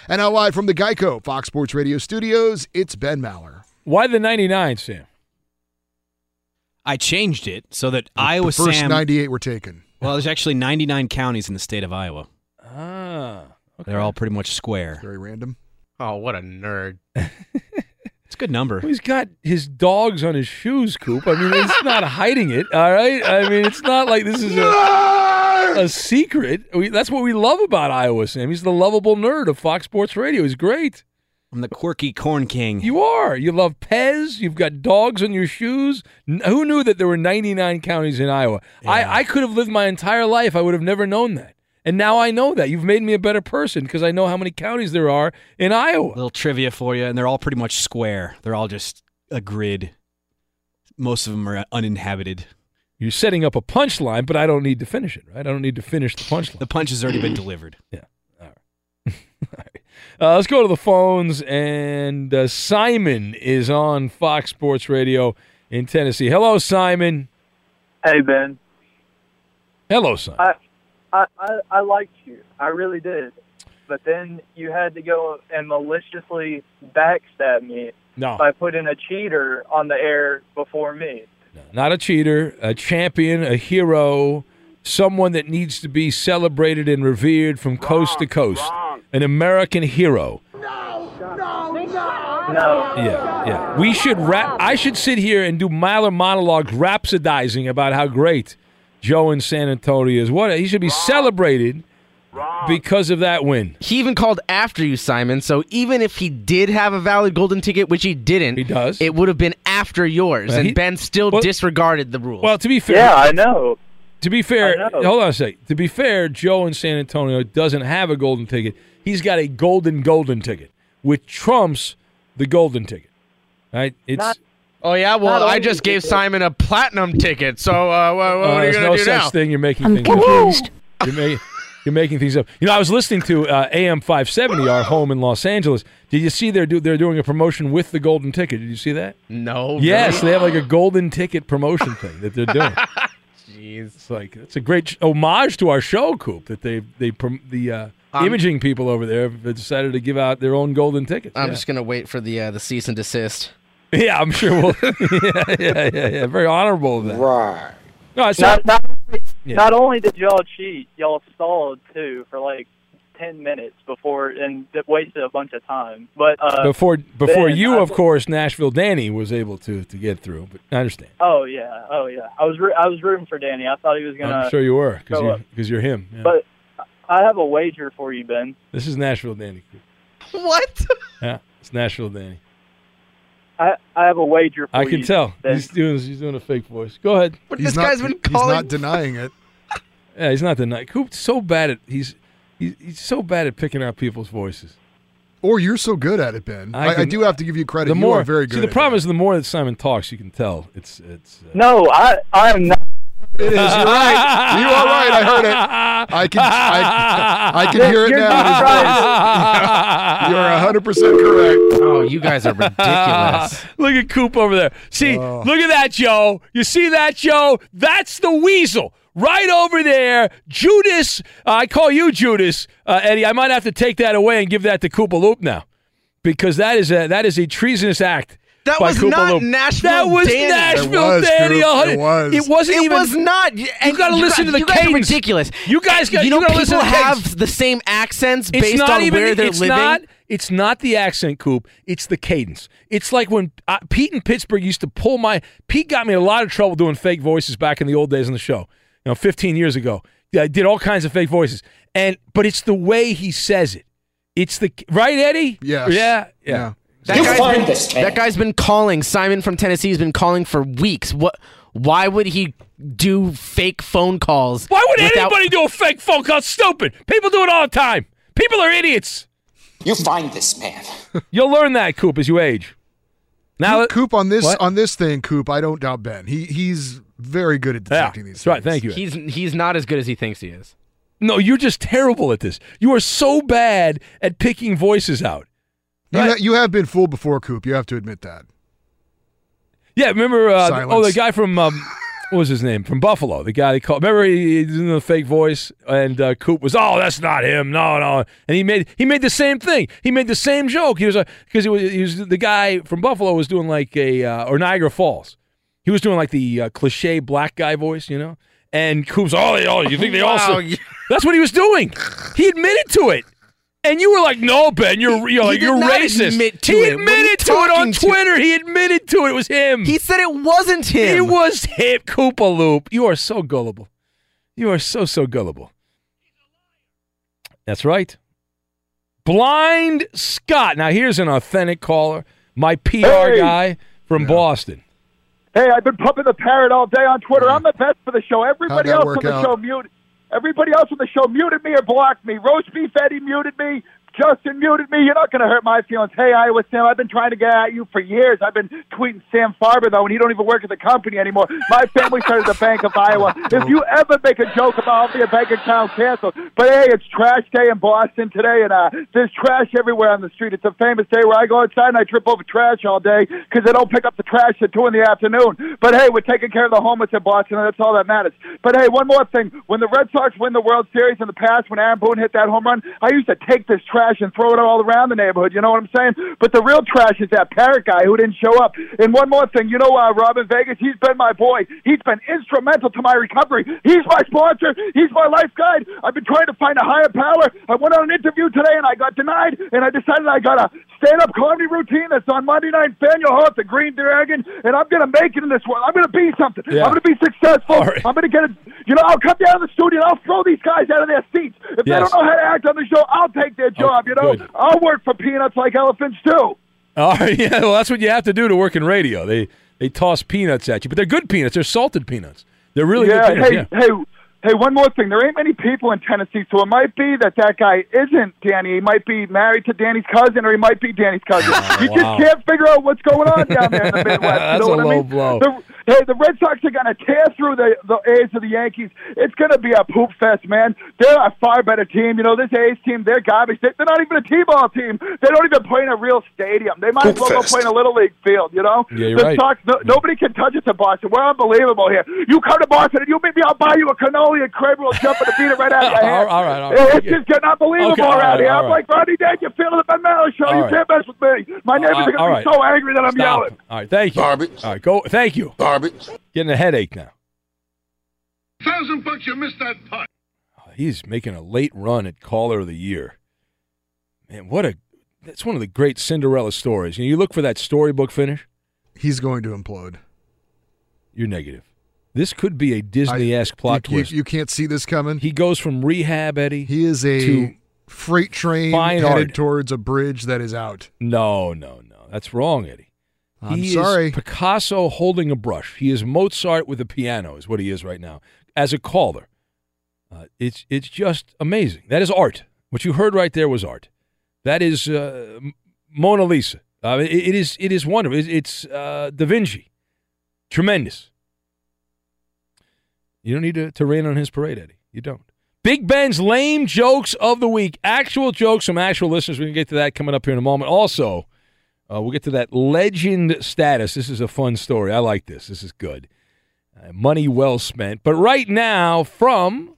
And now live from the Geico Fox Sports Radio studios, it's Ben Maller. Why the 99, Sam? I changed it so that The Iowa first Sam. 98 were taken. Well, there's actually 99 counties in the state of Iowa. Ah. They're all pretty much square. Very random. Oh, what a nerd. It's a good number. Well, he's got his dogs on his shoes, Coop. I mean, it's not hiding it, all right? I mean, it's not like this is a, a secret. We, that's what we love about Iowa, Sam. He's the lovable nerd of Fox Sports Radio. He's great. I'm the quirky corn king. You are. You love Pez. You've got dogs on your shoes. N- who knew that there were 99 counties in Iowa? I, I could have lived my entire life. I would have never known that. And now I know that. You've made me a better person because I know how many counties there are in Iowa. Little trivia for you, and they're all pretty much square. They're all just a grid. Most of them are uninhabited. You're setting up a punchline, but I don't need to finish it, right? I don't need to finish the punchline. The punch has already been delivered. Yeah. All right. All right. Uh, let's go to the phones. And uh, Simon is on Fox Sports Radio in Tennessee. Hello, Simon. Hey Ben, Hello, Simon. I, I I I liked you, I really did, but then you had to go and maliciously backstab me No. by putting a cheater on the air before me. Not a cheater, a champion, a hero, someone that needs to be celebrated and revered from coast to coast. An American hero. No. No, no. no. Yeah, yeah. We should rap. I should sit here and do Miler monologues, rhapsodizing about how great Joe in San Antonio is. What he should be celebrated because of that win. He even called after you, Simon. So even if he did have a valid golden ticket, which he didn't, he does. It would have been after yours, Well, and he- Ben still disregarded the rules. Well, to be fair, Yeah, I know. To be fair, hold on a sec. To be fair, Joe in San Antonio doesn't have a golden ticket. He's got a golden golden ticket, which trumps the golden ticket. Right? It's Not- oh yeah. Well, I just gave ticket. Simon a platinum ticket. So uh, what, what uh, are you there's gonna no do such now? thing. You're making I'm things confused. up. You're, ma- you're making things up. You know, I was listening to uh, AM 570, our home in Los Angeles. Did you see they're do- they're doing a promotion with the golden ticket? Did you see that? No. Yes, really? they have like a golden ticket promotion thing that they're doing. Jeez. It's like it's a great sh- homage to our show, Coop. That they they prom- the uh, Um, imaging people over there have decided to give out their own golden tickets. I'm yeah. just gonna wait for the uh, the cease and desist. yeah, I'm sure we'll. yeah, yeah, yeah, yeah. Very honorable of that. Right. No, it's Not, not. not, only, Yeah. not only did y'all cheat, y'all stalled too for like ten minutes before and wasted a bunch of time. But uh, before before Ben, you, I- of course, Nashville Danny was able to to get through. But I understand. Oh yeah, oh yeah. I was re- I was rooting for Danny. I thought he was gonna. I'm sure you were because you, because you're him. Yeah. But I have a wager for you, Ben. this is Nashville Danny. What? Yeah, it's Nashville Danny. I I have a wager for I you. can tell Ben. he's doing he's doing a fake voice. Go ahead. But He's this not, guy's been calling. he's not denying it. Yeah, he's not denying. night. Coop's so bad at he's he's, he's so bad at picking out people's voices. Or you're so good at it, Ben. I, I can- do have to give you credit. The you more are very good. See, the at problem is the more that Simon talks, you can tell it's it's. Uh, No, I I am not It is. You're right. You are right. I heard it. I can. I, I can hear it You're now. in his voice. You are 100 percent correct. Oh, you guys are ridiculous. look at Coop over there. See, Oh. look at that, Joe. You see that, Joe? That's the weasel. Right over there, Judas. Uh, I call you Judas, uh, Eddie. I might have to take that away and give that to Koopaloop now, because that is a that is a treasonous act. That was Koopa not Loop. Nashville That was Danny. Nashville It was, Danny. Coop. It was. It wasn't It even. was not. And gotta listen guys- to the you guys are cadence. ridiculous. You guys got- You know, you gotta listen people to the cadence. have the same accents It's based not on even. where they're it's living. not. It's not the accent, Coop. It's the cadence. It's like when uh, Pete in Pittsburgh used to pull my. Pete got me in a lot of trouble doing fake voices back in the old days on the show. You know, 15 years ago, Yeah, I did all kinds of fake voices. And but it's the way he says it. It's the right, Eddie. Yes. Yeah. Yeah. That guy's, been, that guy's been calling. Simon from Tennessee has been calling for weeks. What? Why would he do fake phone calls? Why would without- anybody do a fake phone call? Stupid. People do it all the time. People are idiots. You find this man. You'll learn that, Coop, as you age. Now, Coop on this What? on this thing, Coop. I don't doubt Ben. He he's very good at yeah, detecting these. that's right. Thank you. He's he's not as good as he thinks he is. No, you're just terrible at this. You are so bad at picking voices out. You, ha- you have been fooled before, Coop. You have to admit that. Yeah, remember? Uh, oh, the guy from um, what was his name? From Buffalo. The guy they called. Remember he, he in the fake voice, and uh, Coop was, "Oh, that's not him. No, no." And he made he made the same thing. He made the same joke. He was a because he was, he was the guy from Buffalo was doing like a uh, or Niagara Falls. He was doing like the uh, cliche black guy voice, you know. And Coop's, oh, they all. You think they Wow, also? That's what he was doing. He admitted to it. And you were like, "No, Ben, you're you're, he like, did you're not racist." admit to he it. What are you admitted to it on talking to? Twitter. He admitted to it. It was him. He said it wasn't him. It was him, Koopaloop. You are so gullible. You are so so gullible. That's right. Blind Scott. Now here's an authentic caller. My PR Hey. guy from Boston. Hey, I've been pumping the parrot all day on Twitter. I'm the best for the show. Everybody else work on the out? show muted. Everybody else on the show muted me or blocked me. Roast beef Eddie muted me. Justin muted me. You're not going to hurt my feelings. Hey, Iowa Sam, I've been trying to get at you for years. I've been tweeting Sam Farber though, and he don't even work at the company anymore. My family started the Bank of Iowa. If you ever make a joke about I'll a bank account canceled, but hey, it's trash day in Boston today, and uh, there's trash everywhere on the street. It's a famous day where I go outside and I trip over trash all day because they don't pick up the trash at two in the afternoon. But hey, we're taking care of the homeless in Boston, and that's all that matters. But hey, one more thing: when the Red Sox win the World Series in the past, when Aaron Boone hit that home run, I used to take this trash and throw it all around the neighborhood. You know what I'm saying? But the real trash is that parrot guy who didn't show up. And one more thing: you know, uh, Robin Vegas, he's been my boy. He's been instrumental to my recovery. He's my sponsor. He's my life guide. I've been trying to find a higher power. I went on an interview today and I got denied. And I decided I got a stand-up comedy routine that's on Monday Night Faneuil Hall the Green Dragon, and I'm gonna make it in this world. I'm gonna be something. Yeah. I'm gonna be successful. Right. I'm gonna get it. You know, I'll come down to the studio and I'll throw these guys out of their seats. If they don't know how to act on the show, I'll take their job. You know, good. I'll work for peanuts like elephants too. All right, yeah, well, that's what you have to do to work in radio. They they toss peanuts at you, but they're good peanuts. They're salted peanuts. They're really yeah, good peanuts. hey, yeah. hey, hey, one more thing. There ain't many people in Tennessee, so it might be that that guy isn't Danny. He might be married to Danny's cousin, or he might be Danny's cousin. you wow. just can't figure out what's going on down there in the Midwest. That's you know a what I low mean? blow. The, hey, the Red Sox are going to tear through the the A's of the Yankees. It's going to be a poop fest, man. They're a far better team. You know, this A's team, they're garbage. They, they're not even a T-ball team. They don't even play in a real stadium. They might as well go play in a little league field. You know, Yeah, you're the right. Sox, no, nobody can touch it to Boston. We're unbelievable here. You come to Boston and you meet me, I'll buy you a cannoli and Kramer will jump and beat it right out of your All hand. all right, all right. It's just getting unbelievable Okay, all around right, here. I'm right. like Rodney Dad, you feel the Ben Maller show. All you right. can't mess with me. My neighbors Uh, are going all to right. be so angry that I'm Stop yelling. All right, thank you. Garbage. All right, go. Thank you. Garbage. Getting a headache now. Thousand bucks, you missed that putt. He's making a late run at caller of the year. Man, what a that's one of the great Cinderella stories. You, know, you look for that storybook finish. He's going to implode. You're negative. This could be a Disney-esque plot you, you- twist. You, can't see this coming. he goes from rehab, Eddie. He is a to freight train headed art. towards a bridge that is out. no, no, no. That's wrong, Eddie. I'm he sorry. is Picasso holding a brush. He is Mozart with a piano, is what he is right now. As a caller, uh, it's it's just amazing. That is art. What you heard right there was art. That is uh, Mona Lisa. Uh, it, it is it is wonderful. It- it's uh, Da Vinci. Tremendous. You don't need to, to rain on his parade, Eddie. You don't. Big Ben's lame jokes of the week. Actual jokes from actual listeners. We can get to that coming up here in a moment. Also, uh, we'll get to that legend status. This is a fun story. I like this. This is good. Uh, money well spent. But right now, from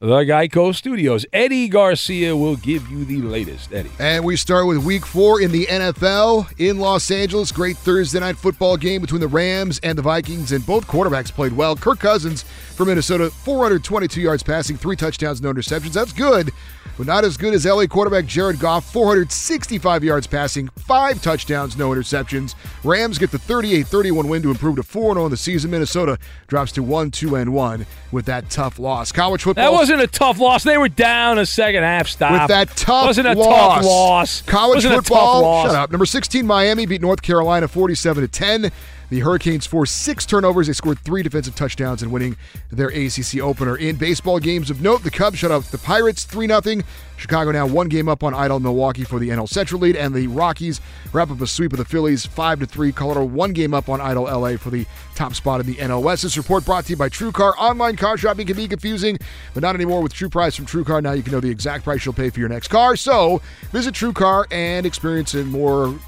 the Geico Studios, Eddie Garcia will give you the latest. Eddie. And we start with week four in the NFL in Los Angeles. Great Thursday night football game between the Rams and the Vikings, and both quarterbacks played well. Kirk Cousins for Minnesota, 422 yards passing, three touchdowns, no interceptions. That's good, but not as good as LA quarterback Jared Goff, 465 yards passing, five touchdowns, no interceptions. Rams get the 38 31 win to improve to 4 0 in the season. Minnesota drops to 1 2 and 1 with that tough loss. College football. That wasn't a tough loss. They were down a second half stop. With that tough wasn't a loss. tough loss. College wasn't football. A tough loss. Shut up. Number 16 Miami beat North Carolina 47 to 10. The Hurricanes forced six turnovers. They scored three defensive touchdowns in winning their ACC opener. In baseball games of note, the Cubs shut out the Pirates 3 0. Chicago now one game up on idle Milwaukee for the NL Central lead, and the Rockies wrap up a sweep of the Phillies 5 3. Colorado one game up on idle LA for the top spot in the NL West. This report brought to you by TrueCar. Online car shopping can be confusing, but not anymore with True Price from TrueCar. Now you can know the exact price you'll pay for your next car. So visit TrueCar and experience a more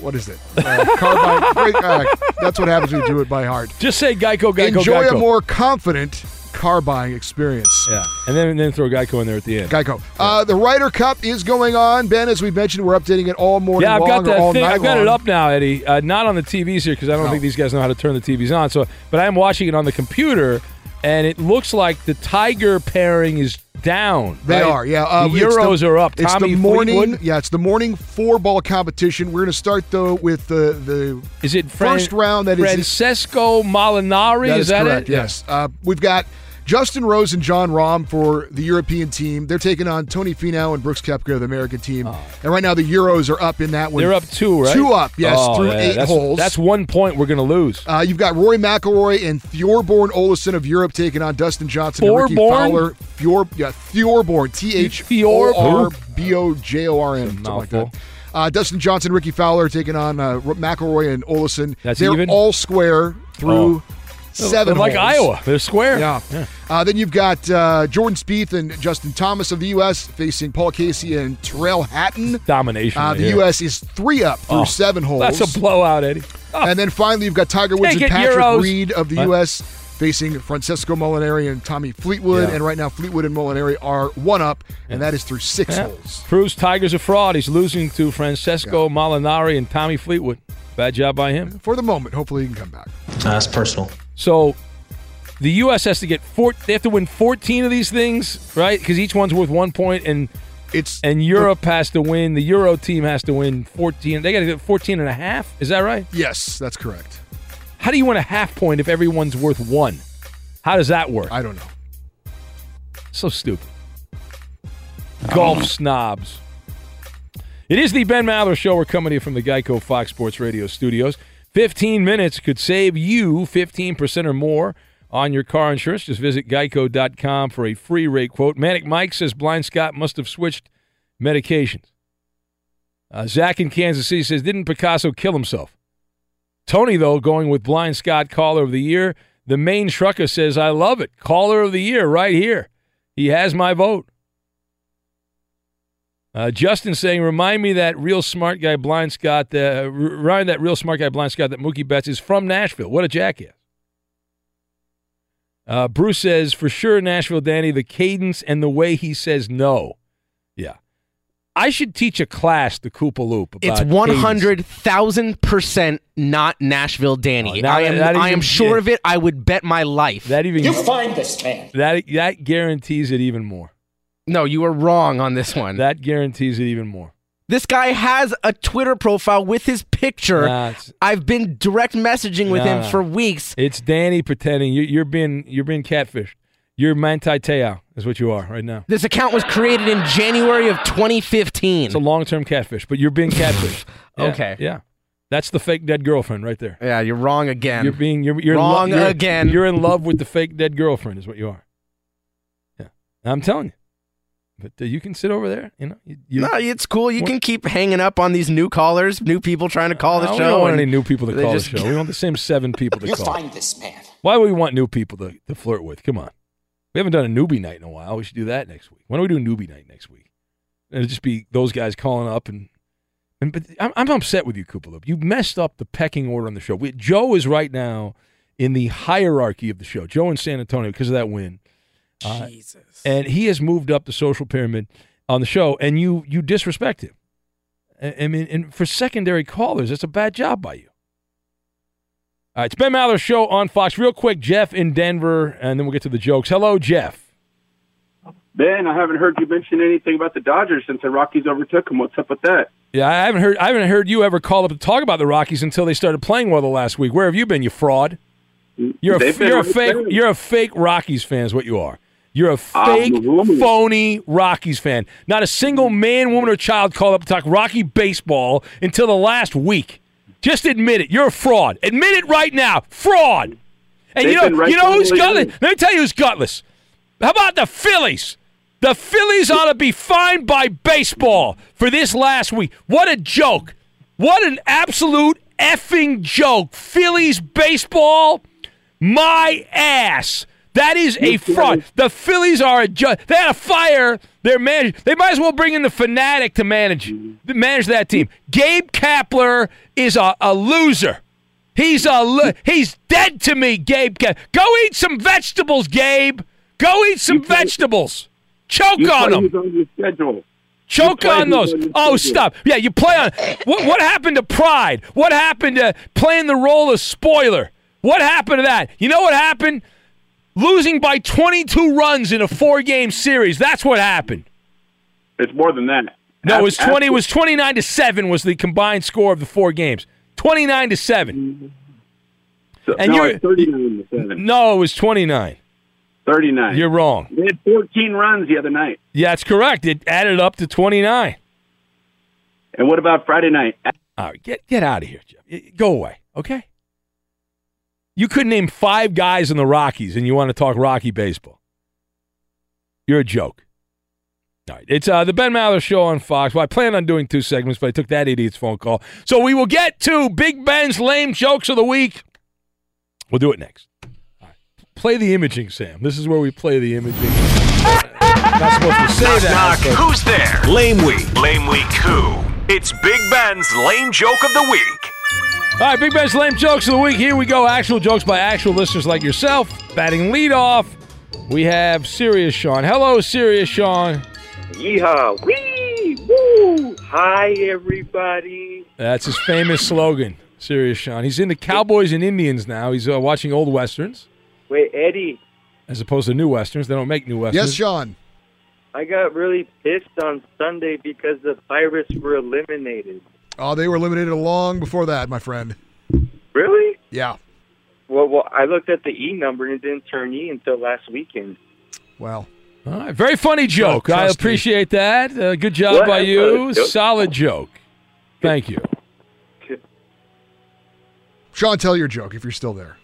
what is it? Uh, car by, uh, that's what happens when you do it by heart. Just say Geico, Geico, Enjoy Geico. a more confident car buying experience. Yeah, and then and then throw Geico in there at the end. Geico. Uh, the Ryder Cup is going on, Ben. As we mentioned, we're updating it all morning Yeah, I've long got that thing. I've got long. it up now, Eddie. Uh, not on the TVs here because I don't No. think these guys know how to turn the TVs on. So, but I'm watching it on the computer, and it looks like the Tiger pairing is down. They right? are, yeah. Uh, the Euros are up. It's Tommy the morning, Fleetwood. yeah. It's the morning four ball competition. We're going to start though with the the Is it Fran- first round? That is Francesco Molinari? That is is that correct. it? Yes. Uh, we've got Justin Rose and Jon Rahm for the European team. They're taking on Tony Finau and Brooks Koepka, the American team. And right now the Euros are up in that one. Oh. They're up two, right? Two up, yes, Oh, through yeah, eight that's, holes. That's one point we're going to lose. Uh, you've got Rory McIlroy and Thorborn Olesen of Europe taking on Dustin Johnson and Rickie Fowler. Fjord, yeah, Thorborn, T H O R B O J O R N, something like that. Uh, Dustin Johnson, Rickie Fowler taking on uh, McIlroy and Olesen. That's They're even? all square through Oh. Seven. They're like holes. Iowa. They're square. Yeah. Uh, then you've got uh, Jordan Spieth and Justin Thomas of the U.S. facing Paul Casey and Tyrrell Hatton. Domination. Uh, the here. U.S. is three up through Oh, seven holes. That's a blowout, Eddie. Oh, And then finally, you've got Tiger Woods Take and Patrick Euros. Reed of the What? U.S. facing Francesco Molinari and Tommy Fleetwood. Yeah. And right now, Fleetwood and Molinari are one up, and that is through six Yeah. holes. Proves Tiger's a fraud. He's losing to Francesco Molinari and Tommy Fleetwood. Bad job by him. For the moment, hopefully he can come back. That's personal. So the U.S. has to get four. They have to win 14 of these things, right? Because each one's worth one point, and it's and Europe has to win. The Euro team has to win 14. They got to get 14 and a half. Is that right? Yes, that's correct. How do you win a half point if everyone's worth one? How does that work? I don't know. So stupid. Golf snobs. It is the Ben Maller Show. We're coming to you from the Geico Fox Sports Radio studios. 15 minutes could save you 15% or more on your car insurance. Just visit geico.com for a free rate quote. Manic Mike says Blind Scott must have switched medications. Uh, Zach in Kansas City says, Didn't Picasso kill himself? Tony, though, going with Blind Scott Caller of the Year. The main trucker says, I love it. Caller of the Year right here. He has my vote. Uh, Justin saying, remind me that real smart guy Blind Scott, uh, remind that real smart guy Blind Scott that Mookie Betts is from Nashville. What a jackass. Uh, Bruce says, for sure, Nashville Danny, the cadence and the way he says no. Yeah. I should teach a class to Koopaloop about It's cadence. one hundred thousand percent not Nashville Danny. Oh, now I am. that I am sure yeah. of it. I would bet my life. That even You find this man. that that guarantees it even more. No, you were wrong on this one. That guarantees it even more. This guy has a Twitter profile with his picture. Nah, I've been direct messaging with Nah. him for weeks. It's Danny pretending you, you're being you're being catfished. You're Manti Te'o is what you are right now. This account was created in January of 2015. It's a long term catfish, but you're being catfished. Yeah, Okay. Yeah. That's the fake dead girlfriend right there. yeah, you're wrong again. You're being you're you're Wrong lo- you're- again. You're in love with the fake dead girlfriend is what you are. Yeah. I'm telling you. But uh, you can sit over there, you know. You, you, no, it's cool. You can keep hanging up on these new callers, new people trying to call the Uh, we show. don't want any new people to call just- the show. We want the same seven people to You call. find this man. Why would we want new people to, to flirt with? Come on. We haven't done a newbie night in a while. We should do that next week. When don't we do a newbie night next week? And it'll just be those guys calling up and and but I'm, I'm upset with you, Koopaloop. You messed up the pecking order on the show. We, Joe is right now in the hierarchy of the show. Joe in San Antonio because of that win. Uh, Jesus. and he has moved up the social pyramid on the show, and you you disrespect him. I, I mean, and for secondary callers, it's a bad job by you. All right, it's Ben Maller's show on Fox. Real quick, Jeff in Denver, and then we'll get to the jokes. Hello, Jeff. Ben, I haven't heard you mention anything about the Dodgers since the Rockies overtook them. What's up with that? Yeah, I haven't heard I haven't heard you ever call up to talk about the Rockies until they started playing well the last week. Where have you been, you fraud? You're a, you're a fake there. you're a fake Rockies fan is what you are. You're a I'm fake, a woman. phony Rockies fan. Not a single man, woman, or child called up to talk Rocky baseball until the last week. Just admit it. You're a fraud. Admit it right now. Fraud. And you They've know, right you know who's gutless? Let me tell you who's gutless. How about the Phillies? The Phillies ought to be fined by baseball for this last week. What a joke. What an absolute effing joke. Phillies baseball, my ass. That is a fraud. The Phillies are a joke. They had to fire their manager. They might as well bring in the fanatic to manage manage that team. Gabe Kapler is a, a loser. He's a lo- he's dead to me, Gabe. Ka- Go eat some vegetables, Gabe. Go eat some vegetables. Choke on them. on your schedule. Choke on those. Oh, stop. Yeah, you play on. What, what happened to pride? What happened to playing the role of spoiler? What happened to that? You know what happened? Losing by 22 runs in a four-game series. That's what happened. It's more than that. No, it was 20. It was 29 to seven. Was the combined score of the four games? 29 to seven. and no, you're- 39 to 7. No, it was 29. 39. You're wrong. They had 14 runs the other night. Yeah, that's correct. It added up to 29. And what about Friday night? All right, get get out of here, Jeff. Go away, okay? You could name five guys in the Rockies, and you want to talk Rocky baseball. You're a joke. All right, it's uh, the Ben Maller Show on Fox. Well, I planned on doing two segments, but I took that idiot's phone call. So we will get to Big Ben's lame jokes of the week. We'll do it next. All right. Play the imaging, Sam. This is where we play the imaging. Not supposed to say Knock, that. knock. but- Who's there? Lame week. Lame week who? It's Big Ben's lame joke of the week. All right, Big Ben's lame jokes of the week. Here we go. Actual jokes by actual listeners like yourself. Batting leadoff, we have Serious Sean. Hello, Serious Sean. Yeehaw! Wee! Woo! Hi, everybody. That's his famous slogan. Serious Sean. He's into Cowboys and Indians now. He's uh, watching old westerns Wait, Eddie, as opposed to new westerns. They don't make new westerns. Yes, Sean. I got really pissed on Sunday because the Pirates were eliminated. Oh, they were eliminated long before that, my friend. Really? Yeah. Well, well, I looked at the E number and it didn't turn E until last weekend. Well. All right, very funny joke. I trust me. appreciate that. Uh, good job What? by you. Uh, joke. Solid joke. Thank you. Sean, tell your joke if you're still there.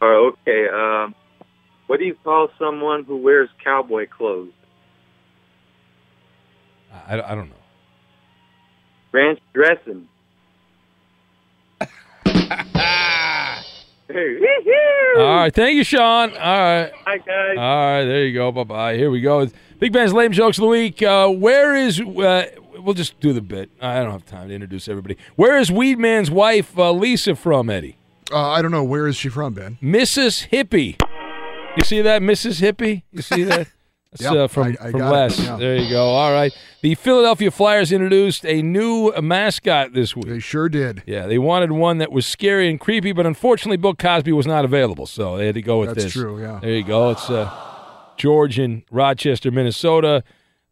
Oh, okay. Um, what do you call someone who wears cowboy clothes? I, I don't know. Ranch dressing. All right, thank you, Sean. All right. Hi, guys. All right, there you go. Bye bye. Here we go. Big Ben's lame jokes of the week. Uh, where is? Uh, we'll just do the bit. I don't have time to introduce everybody. Where is Weedman's wife uh, Lisa from, Eddie? Uh, I don't know. Where is she from, Ben? Mrs. Hippie. You see that, Mrs. Hippie? You see that? That's Yeah, uh, from, I- I from Les. yeah. There you go. All right. The Philadelphia Flyers introduced a new mascot this week. They sure did. Yeah, they wanted one that was scary and creepy, but unfortunately, Bill Cosby was not available, so they had to go with That's this. That's true, yeah. There you go. It's uh, George in Rochester, Minnesota.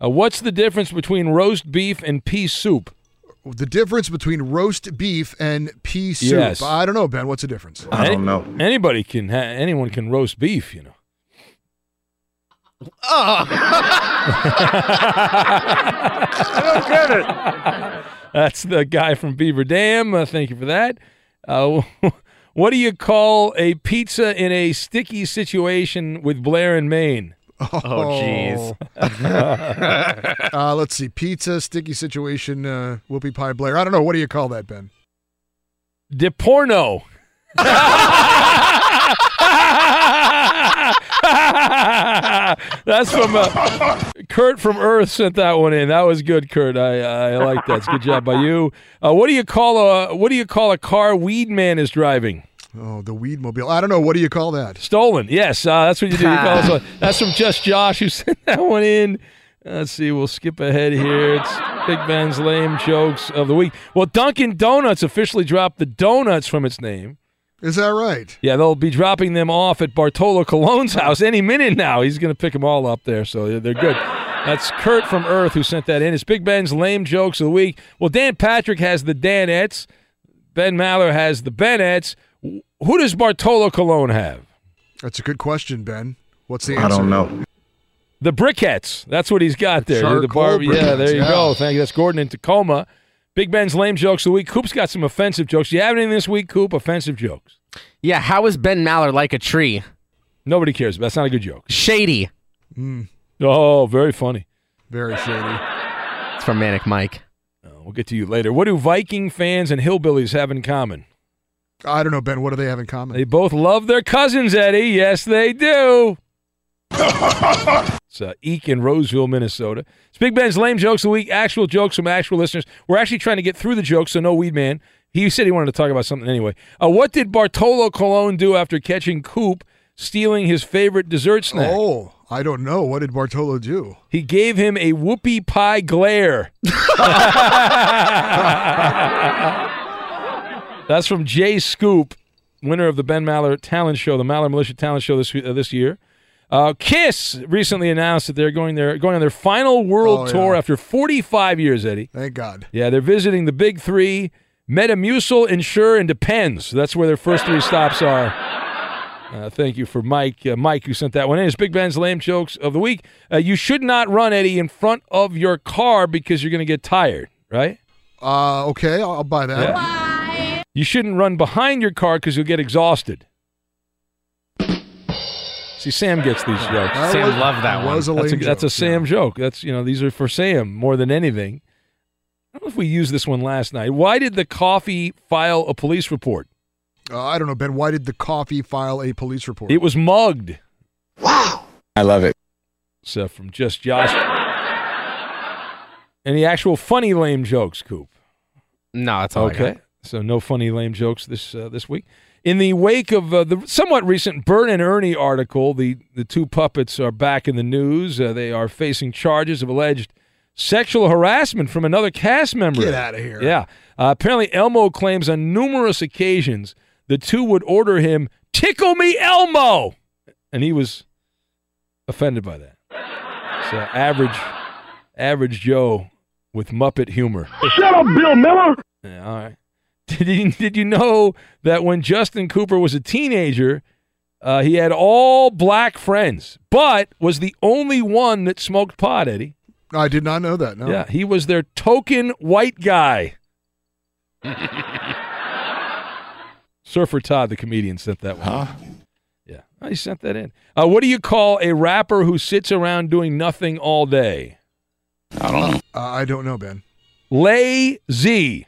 Uh, what's the difference between roast beef and pea soup? The difference between roast beef and pea soup. Yes. I don't know, Ben. What's the difference? Any- Anybody can. Ha- anyone can roast beef. You know. I don't get it. That's the guy from Beaver Dam. Uh, thank you for that. Uh, what do you call a pizza in a sticky situation with Blair and Maine? Oh, uh, let's see. Pizza, sticky situation, uh, whoopie pie, Blair. I don't know. What do you call that, Ben? De porno. That's from uh, Kurt from Earth sent that one in. That was good, Kurt. I I like that. It's good job by you. Uh, what do you call a What do you call a car Weed Man is driving? Oh, the weed mobile. I don't know. What do you call that? Stolen. Yes, uh, that's what you do. You call it. That's from Just Josh who sent that one in. Let's see. We'll skip ahead here. It's Big Ben's lame jokes of the week. Well, Dunkin' Donuts officially dropped the donuts from its name. Is that right? Yeah, they'll be dropping them off at Bartolo Colon's house any minute now. He's going to pick them all up there, so they're good. That's Kurt from Earth who sent that in. It's Big Ben's lame jokes of the week. Well, Dan Patrick has the Danettes. Ben Maller has the Bennettes. Who does Bartolo Cologne have? That's a good question, Ben. What's the answer? I don't know. The Briquettes. That's what he's got there. Charcoal the bar- yeah, there you yeah. go. Thank you. That's Gordon in Tacoma. Big Ben's lame jokes of the week. Coop's got some offensive jokes. Do you have anything this week, Coop? Offensive jokes. Yeah, how is Ben Maller like a tree? Nobody cares. That's not a good joke. Shady. Hmm. Oh, very funny. Very shady. It's from Manic Mike. Oh, we'll get to you later. What do Viking fans and hillbillies have in common? I don't know, Ben. What do they have in common? They both love their cousins, Eddie. Yes, they do. it's uh, Eek in Roseville, Minnesota. It's Big Ben's lame jokes of the week. Actual jokes from actual listeners. We're actually trying to get through the jokes, so no weed man. He said he wanted to talk about something anyway. Uh, what did Bartolo Colon do after catching Coop stealing his favorite dessert snack? Oh, I don't know. What did Bartolo do? He gave him a whoopie pie glare. That's from Jay Scoop, winner of the Ben Maller Talent Show, the Maller Militia Talent Show this uh, this year. Uh, Kiss recently announced that they're going their going on their final world Oh, yeah. tour after 45 years. Eddie, Thank God. yeah, they're visiting the big three: Metamucil, Ensure, and Depends. That's where their first three stops are. Uh, thank you for Mike. Uh, Mike, who sent that one in. It's Big Ben's lame jokes of the week. Uh, you should not run Eddie in front of your car because you're going to get tired. Right? Uh, okay, I'll, I'll buy that. You shouldn't run behind your car because you'll get exhausted. See, Sam gets these jokes. That Sam was- loved that one. a That's a, lame that's a joke, Sam joke. That's you know these are for Sam more than anything. I don't know if we used this one last night. Why did the coffee file a police report? Uh, I don't know, Ben. Why did the coffee file a police report? It was mugged. Wow. I love it. So from just Josh. Any actual funny lame jokes, Coop? No, that's all I Okay, got. so no funny lame jokes this uh, this week. In the wake of uh, the somewhat recent Bert and Ernie article, the the two puppets are back in the news. Uh, they are facing charges of alleged sexual harassment from another cast member. Get out of here. Yeah. Uh, apparently, Elmo claims on numerous occasions the two would order him "Tickle me, Elmo," and he was offended by that. So average, average Joe with Muppet humor. Shut up, Bill Miller. Yeah, all right. Did you, did you know that when Justin Cooper was a teenager, uh, he had all black friends, but was the only one that smoked pot, Eddie? I did not know that. No. Yeah, he was their token white guy. Surfer Todd, the comedian, sent that one. Huh? Yeah, he sent that in. Uh, what do you call a rapper who sits around doing nothing all day? I don't know. Uh, I don't know, Ben. Lazy.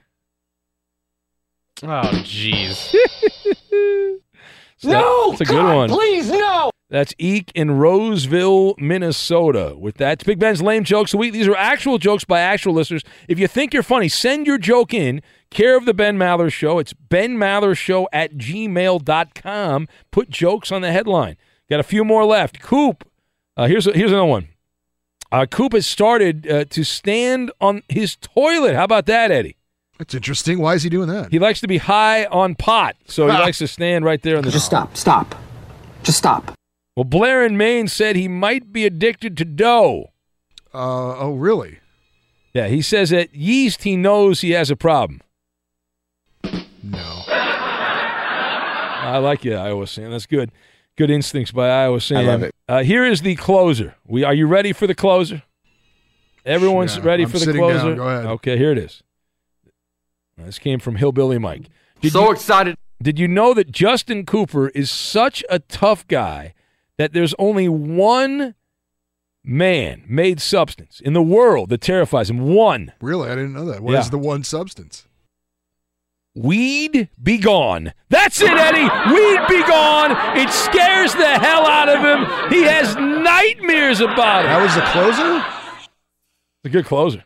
Oh, jeez. No, that's a good God, one. please, no. That's Eek in Roseville, Minnesota. With that, it's Big Ben's lame jokes of the week. These are actual jokes by actual listeners. If you think you're funny, send your joke in. Care of the Ben Maller Show. It's Ben Maller Show at gmail.com. Put jokes on the headline. Got a few more left. Coop. Uh, here's a, here's another one. Uh, Coop has started uh, to stand on his toilet. How about that, Eddie? That's interesting. Why is he doing that? He likes to be high on pot, so he likes to stand right there on the. Just stop. Stop. Just stop. Well, Blair in Maine said he might be addicted to dough. Uh, oh, really? Yeah, he says that yeast, he knows he has a problem. No. I like you, Iowa Sam. That's good. Good instincts by Iowa Sam. I love it. Uh, here is the closer. We are you ready for the closer? Everyone's Yeah, ready I'm for the closer. down. Go ahead. Okay, here it is. This came from Hillbilly Mike. Did so you, excited. Did you know that Justin Cooper is such a tough guy that there's only one man made substance in the world that terrifies him? One. Really? I didn't know that. What is Yeah. the one substance? Weed be gone. That's it, Eddie. Weed be gone. It scares the hell out of him. He has nightmares about it. That was the closer? A good closer.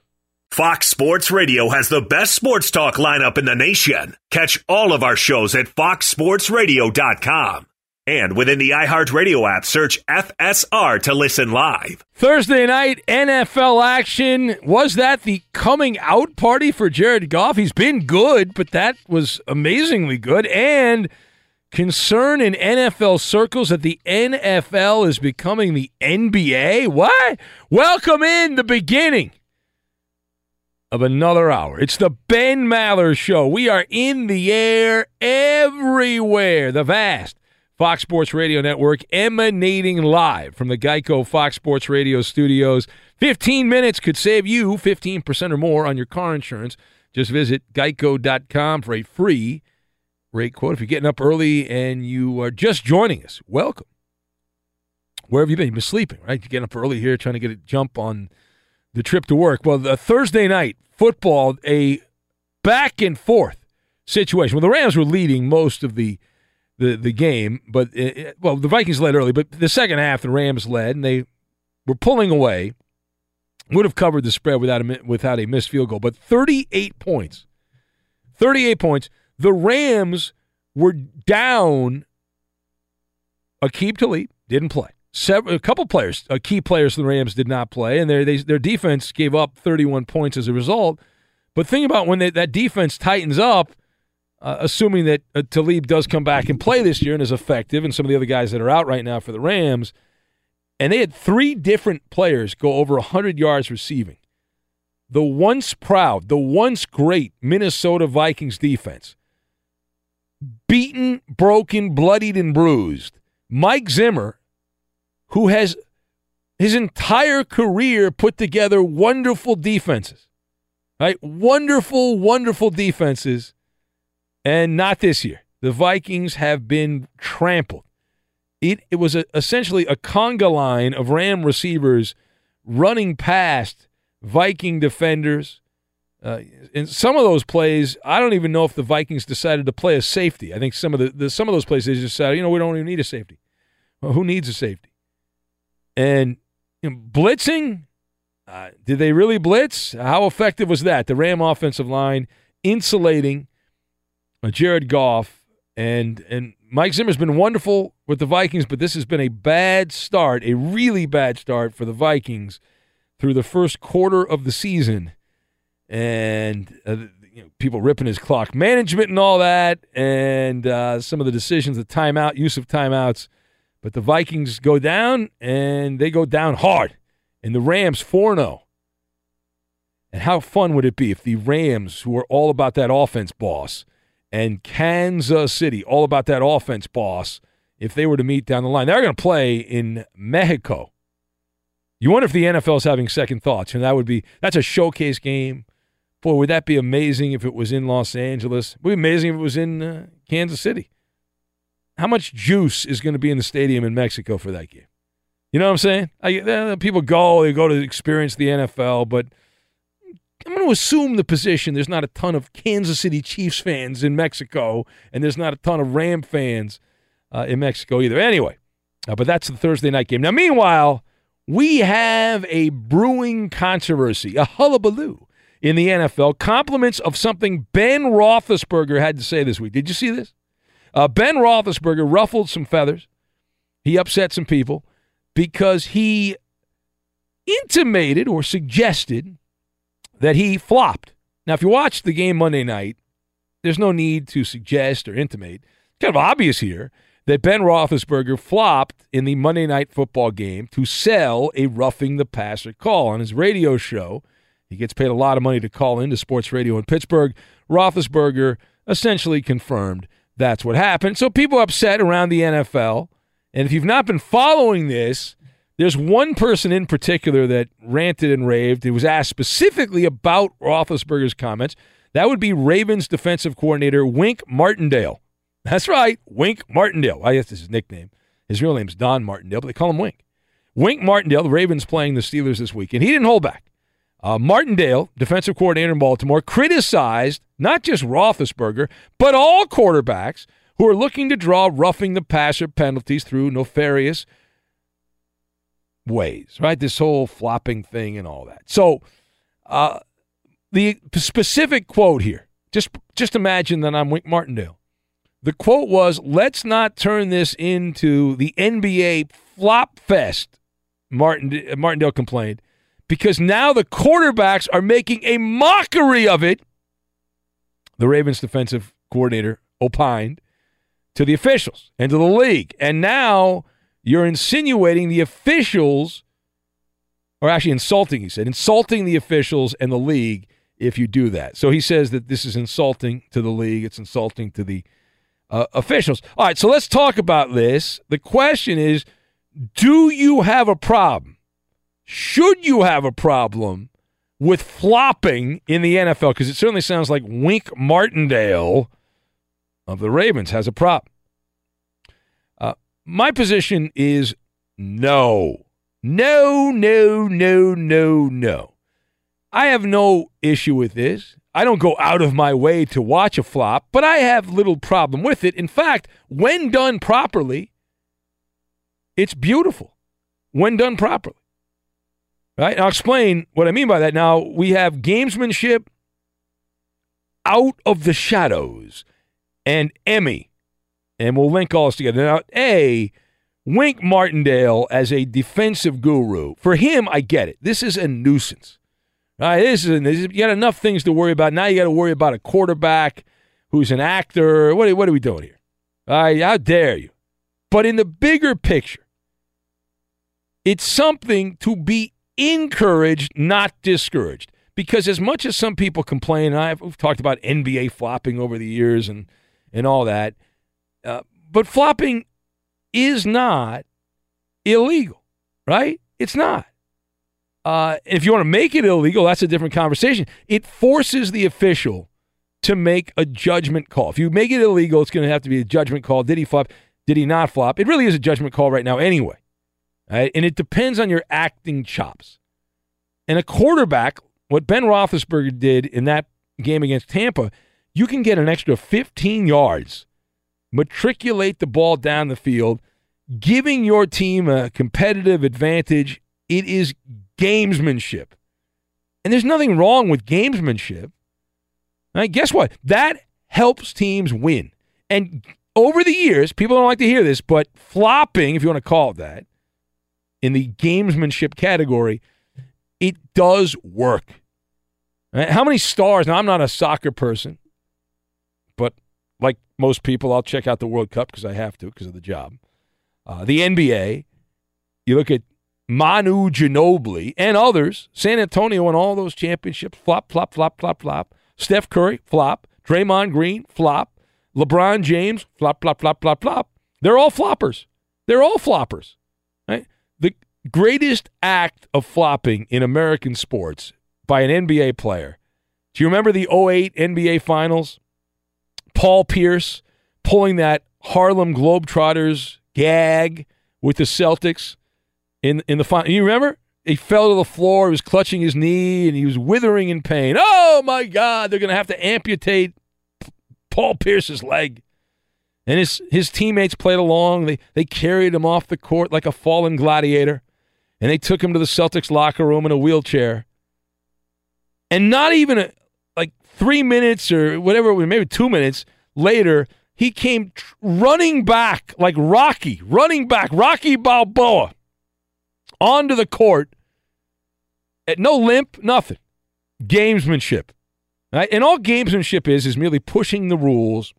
Fox Sports Radio has the best sports talk lineup in the nation. Catch all of our shows at foxsportsradio.com. And within the iHeartRadio app, search FSR to listen live. Thursday night NFL action. Was that the coming out party for Jared Goff? He's been good, but that was amazingly good. And concern in NFL circles that the NFL is becoming the NBA. What? Welcome in the beginning of another hour. It's the Ben Maller Show. We are in the air everywhere. The vast Fox Sports Radio Network emanating live from the Geico Fox Sports Radio studios. 15 minutes could save you 15% or more on your car insurance. Just visit geico.com for a free rate quote. If you're getting up early and you are just joining us, welcome. Where have you been? You've been sleeping, right? You're getting up early here trying to get a jump on the trip to work. Well, the Thursday night football, a back and forth situation. Well, the Rams were leading most of the the the game, but it, well, the Vikings led early, but the second half the Rams led and they were pulling away. Would have covered the spread without a without a missed field goal, but 38 points. 38 points. The Rams were down Aqib Talib, didn't play. Several, a couple players, uh, key players for the Rams did not play, and their they, their defense gave up 31 points as a result. But think about when they, that defense tightens up, uh, assuming that uh, Talib does come back and play this year and is effective, and some of the other guys that are out right now for the Rams, and they had three different players go over 100 yards receiving. The once proud, the once great Minnesota Vikings defense, beaten, broken, bloodied, and bruised. Mike Zimmer who has his entire career put together wonderful defenses, right? Wonderful, wonderful defenses, and not this year. The Vikings have been trampled. It, it was a, essentially a conga line of Ram receivers running past Viking defenders. Uh, in some of those plays, I don't even know if the Vikings decided to play a safety. I think some of the, the some of those plays they just said, you know, we don't even need a safety. Well, who needs a safety? And you know, blitzing, uh, did they really blitz? How effective was that? The Ram offensive line insulating uh, Jared Goff and and Mike Zimmer's been wonderful with the Vikings, but this has been a bad start, a really bad start for the Vikings through the first quarter of the season, and uh, you know, people ripping his clock management and all that, and uh, some of the decisions, the timeout, use of timeouts. But the Vikings go down, and they go down hard. And the Rams 4 0. And how fun would it be if the Rams, who are all about that offense boss, and Kansas City, all about that offense boss, if they were to meet down the line? They're going to play in Mexico. You wonder if the NFL is having second thoughts, and that would be that's a showcase game. Boy, would that be amazing if it was in Los Angeles? It would be amazing if it was in uh, Kansas City how much juice is going to be in the stadium in Mexico for that game? You know what I'm saying? I, uh, people go, they go to experience the NFL, but I'm going to assume the position there's not a ton of Kansas City Chiefs fans in Mexico, and there's not a ton of Ram fans uh, in Mexico either. Anyway, uh, but that's the Thursday night game. Now, meanwhile, we have a brewing controversy, a hullabaloo in the NFL. Compliments of something Ben Roethlisberger had to say this week. Did you see this? Uh, ben Roethlisberger ruffled some feathers. He upset some people because he intimated or suggested that he flopped. Now, if you watched the game Monday night, there's no need to suggest or intimate. It's kind of obvious here that Ben Roethlisberger flopped in the Monday night football game to sell a roughing the passer call on his radio show. He gets paid a lot of money to call into sports radio in Pittsburgh. Roethlisberger essentially confirmed that's what happened. So people upset around the NFL. And if you've not been following this, there's one person in particular that ranted and raved. It was asked specifically about Roethlisberger's comments. That would be Ravens defensive coordinator Wink Martindale. That's right, Wink Martindale. I guess this is his nickname. His real name's Don Martindale, but they call him Wink. Wink Martindale, the Ravens playing the Steelers this week, and he didn't hold back. Uh, Martindale, defensive coordinator in Baltimore, criticized not just Roethlisberger, but all quarterbacks who are looking to draw roughing the passer penalties through nefarious ways, right? This whole flopping thing and all that. So, uh, the specific quote here, just just imagine that I'm Wink Martindale. The quote was, "Let's not turn this into the NBA flop fest." Martin Martindale complained because now the quarterbacks are making a mockery of it. The Ravens defensive coordinator opined to the officials and to the league. And now you're insinuating the officials, or actually insulting, he said, insulting the officials and the league if you do that. So he says that this is insulting to the league, it's insulting to the uh, officials. All right, so let's talk about this. The question is do you have a problem? Should you have a problem with flopping in the NFL? Because it certainly sounds like Wink Martindale of the Ravens has a problem. Uh, my position is no. No, no, no, no, no. I have no issue with this. I don't go out of my way to watch a flop, but I have little problem with it. In fact, when done properly, it's beautiful. When done properly. Right? I'll explain what I mean by that. Now, we have gamesmanship out of the shadows and Emmy. And we'll link all this together. Now, A, Wink Martindale as a defensive guru. For him, I get it. This is a nuisance. This is, is you got enough things to worry about. Now you got to worry about a quarterback who's an actor. What, what are we doing here? All right, how dare you? But in the bigger picture, it's something to be encouraged, not discouraged. Because as much as some people complain, and I've we've talked about NBA flopping over the years and and all that, uh, but flopping is not illegal, right? It's not. Uh, if you want to make it illegal, that's a different conversation. It forces the official to make a judgment call. If you make it illegal, it's going to have to be a judgment call. Did he flop? Did he not flop? It really is a judgment call right now, anyway. Right? And it depends on your acting chops. And a quarterback, what Ben Roethlisberger did in that game against Tampa, you can get an extra 15 yards, matriculate the ball down the field, giving your team a competitive advantage. It is gamesmanship. And there's nothing wrong with gamesmanship. Right? Guess what? That helps teams win. And over the years, people don't like to hear this, but flopping, if you want to call it that, in the gamesmanship category, it does work. Right? How many stars? Now, I'm not a soccer person, but like most people, I'll check out the World Cup because I have to because of the job. Uh, the NBA, you look at Manu Ginobili and others, San Antonio and all those championships, flop, flop, flop, flop, flop. Steph Curry, flop. Draymond Green, flop. LeBron James, flop, flop, flop, flop, flop. They're all floppers. They're all floppers. The greatest act of flopping in American sports by an NBA player. Do you remember the 08 NBA Finals? Paul Pierce pulling that Harlem Globetrotters gag with the Celtics in in the final. You remember? He fell to the floor. He was clutching his knee and he was withering in pain. Oh my God! They're going to have to amputate Paul Pierce's leg. And his his teammates played along. They they carried him off the court like a fallen gladiator, and they took him to the Celtics locker room in a wheelchair. And not even a, like three minutes or whatever, maybe two minutes later, he came tr- running back like Rocky, running back, Rocky Balboa, onto the court. At no limp, nothing. Gamesmanship. Right? And all gamesmanship is is merely pushing the rules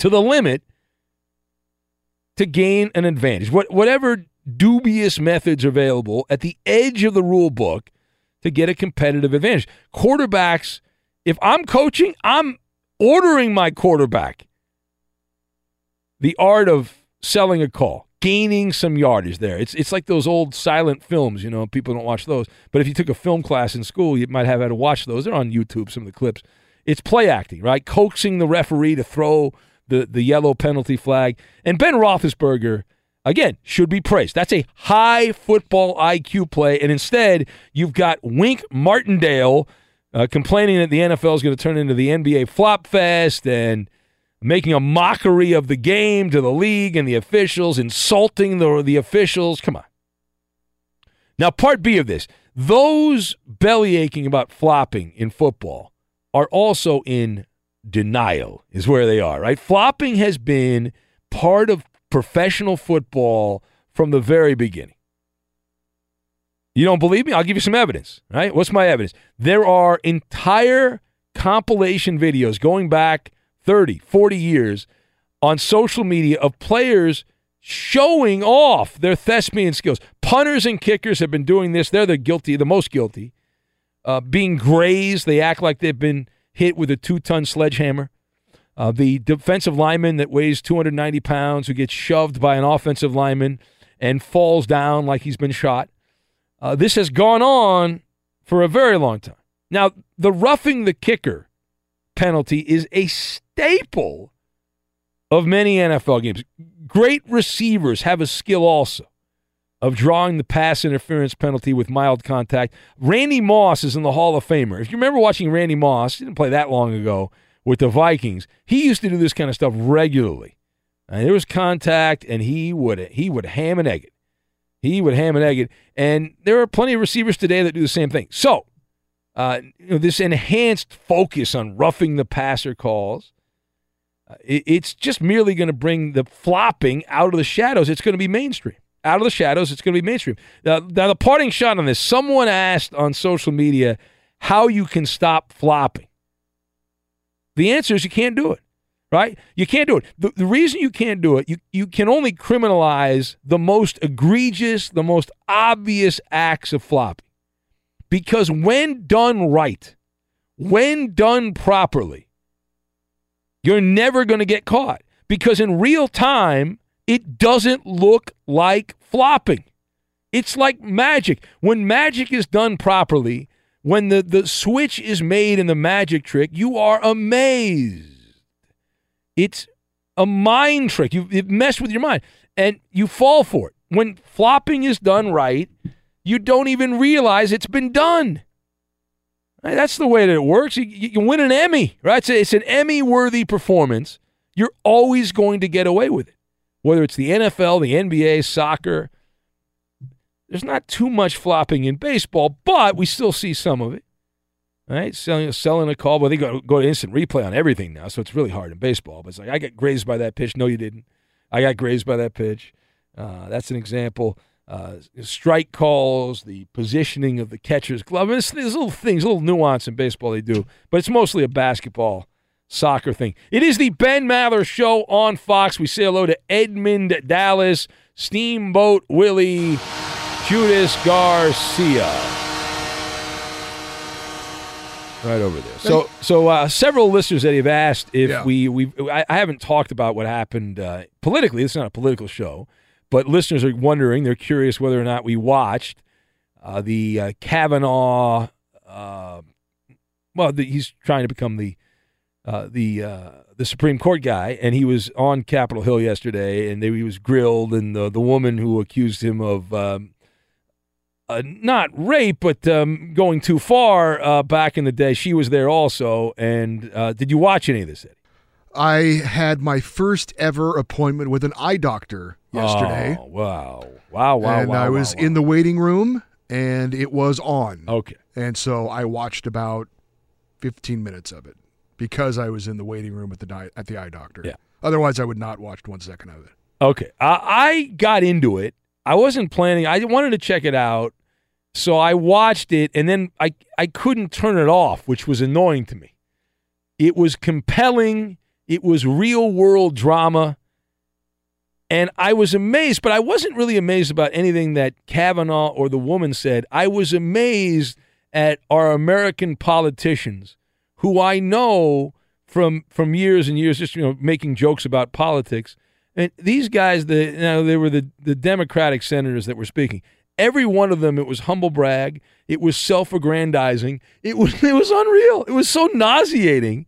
to the limit to gain an advantage. What, whatever dubious methods available at the edge of the rule book to get a competitive advantage. Quarterbacks, if I'm coaching, I'm ordering my quarterback the art of selling a call, gaining some yardage there. It's it's like those old silent films, you know, people don't watch those. But if you took a film class in school, you might have had to watch those. They're on YouTube, some of the clips. It's play acting, right? Coaxing the referee to throw the, the yellow penalty flag. And Ben Roethlisberger, again, should be praised. That's a high football IQ play. And instead, you've got Wink Martindale uh, complaining that the NFL is going to turn into the NBA flop fest and making a mockery of the game to the league and the officials, insulting the, the officials. Come on. Now, part B of this those belly aching about flopping in football are also in denial, is where they are, right? Flopping has been part of professional football from the very beginning. You don't believe me? I'll give you some evidence, right? What's my evidence? There are entire compilation videos going back 30, 40 years on social media of players showing off their thespian skills. Punters and kickers have been doing this. They're the guilty, the most guilty. Uh, being grazed, they act like they've been hit with a two-ton sledgehammer. Uh, the defensive lineman that weighs 290 pounds who gets shoved by an offensive lineman and falls down like he's been shot. Uh, this has gone on for a very long time. Now, the roughing the kicker penalty is a staple of many NFL games. Great receivers have a skill also of drawing the pass interference penalty with mild contact. Randy Moss is in the Hall of Famer. If you remember watching Randy Moss, he didn't play that long ago with the Vikings. He used to do this kind of stuff regularly. And there was contact, and he would he would ham and egg it. He would ham and egg it. And there are plenty of receivers today that do the same thing. So, uh, you know, this enhanced focus on roughing the passer calls, uh, it's just merely going to bring the flopping out of the shadows. It's going to be mainstream. Out of the shadows, it's going to be mainstream. Now, now, the parting shot on this someone asked on social media how you can stop flopping. The answer is you can't do it right? You can't do it. The, the reason you can't do it, you, you can only criminalize the most egregious, the most obvious acts of flopping. Because when done right, when done properly, you're never going to get caught. Because in real time, it doesn't look like flopping. It's like magic. When magic is done properly, when the, the switch is made in the magic trick, you are amazed it's a mind trick. You it messed with your mind, and you fall for it. When flopping is done right, you don't even realize it's been done. That's the way that it works. You, you win an Emmy, right? It's, a, it's an Emmy-worthy performance. You're always going to get away with it, whether it's the NFL, the NBA, soccer. There's not too much flopping in baseball, but we still see some of it right? Selling, selling a call, but they go, go to instant replay on everything now, so it's really hard in baseball. But it's like, I got grazed by that pitch. No, you didn't. I got grazed by that pitch. Uh, that's an example. Uh, strike calls, the positioning of the catcher's glove. I mean, there's little things, little nuance in baseball they do, but it's mostly a basketball, soccer thing. It is the Ben Maller Show on Fox. We say hello to Edmund Dallas, Steamboat Willie, Judas Garcia right over there. So, so uh, several listeners that have asked if Yeah. we we I, I haven't talked about what happened uh, politically. It's not a political show, but listeners are wondering. They're curious whether or not we watched uh, the uh, Kavanaugh. Uh, well, the, he's trying to become the uh, the uh, the Supreme Court guy, and he was on Capitol Hill yesterday, and they, he was grilled, and the the woman who accused him of. Um, uh, not rape, but um, going too far uh, back in the day. She was there also. And uh, did you watch any of this? Eddie? I had my first ever appointment with an eye doctor yesterday. Oh, wow. Wow, wow, and wow. I was wow, wow. in the waiting room and it was on. Okay. And so I watched about 15 minutes of it because I was in the waiting room at the di- at the eye doctor. Yeah. Otherwise, I would not watch one second of it. Okay. I, I got into it. I wasn't planning. I wanted to check it out. So I watched it and then I, I couldn't turn it off, which was annoying to me. It was compelling. It was real world drama. And I was amazed, but I wasn't really amazed about anything that Kavanaugh or the woman said. I was amazed at our American politicians who I know from from years and years just you know making jokes about politics. And these guys, the you know, they were the, the Democratic senators that were speaking. Every one of them, it was humble brag. It was self-aggrandizing. It was it was unreal. It was so nauseating.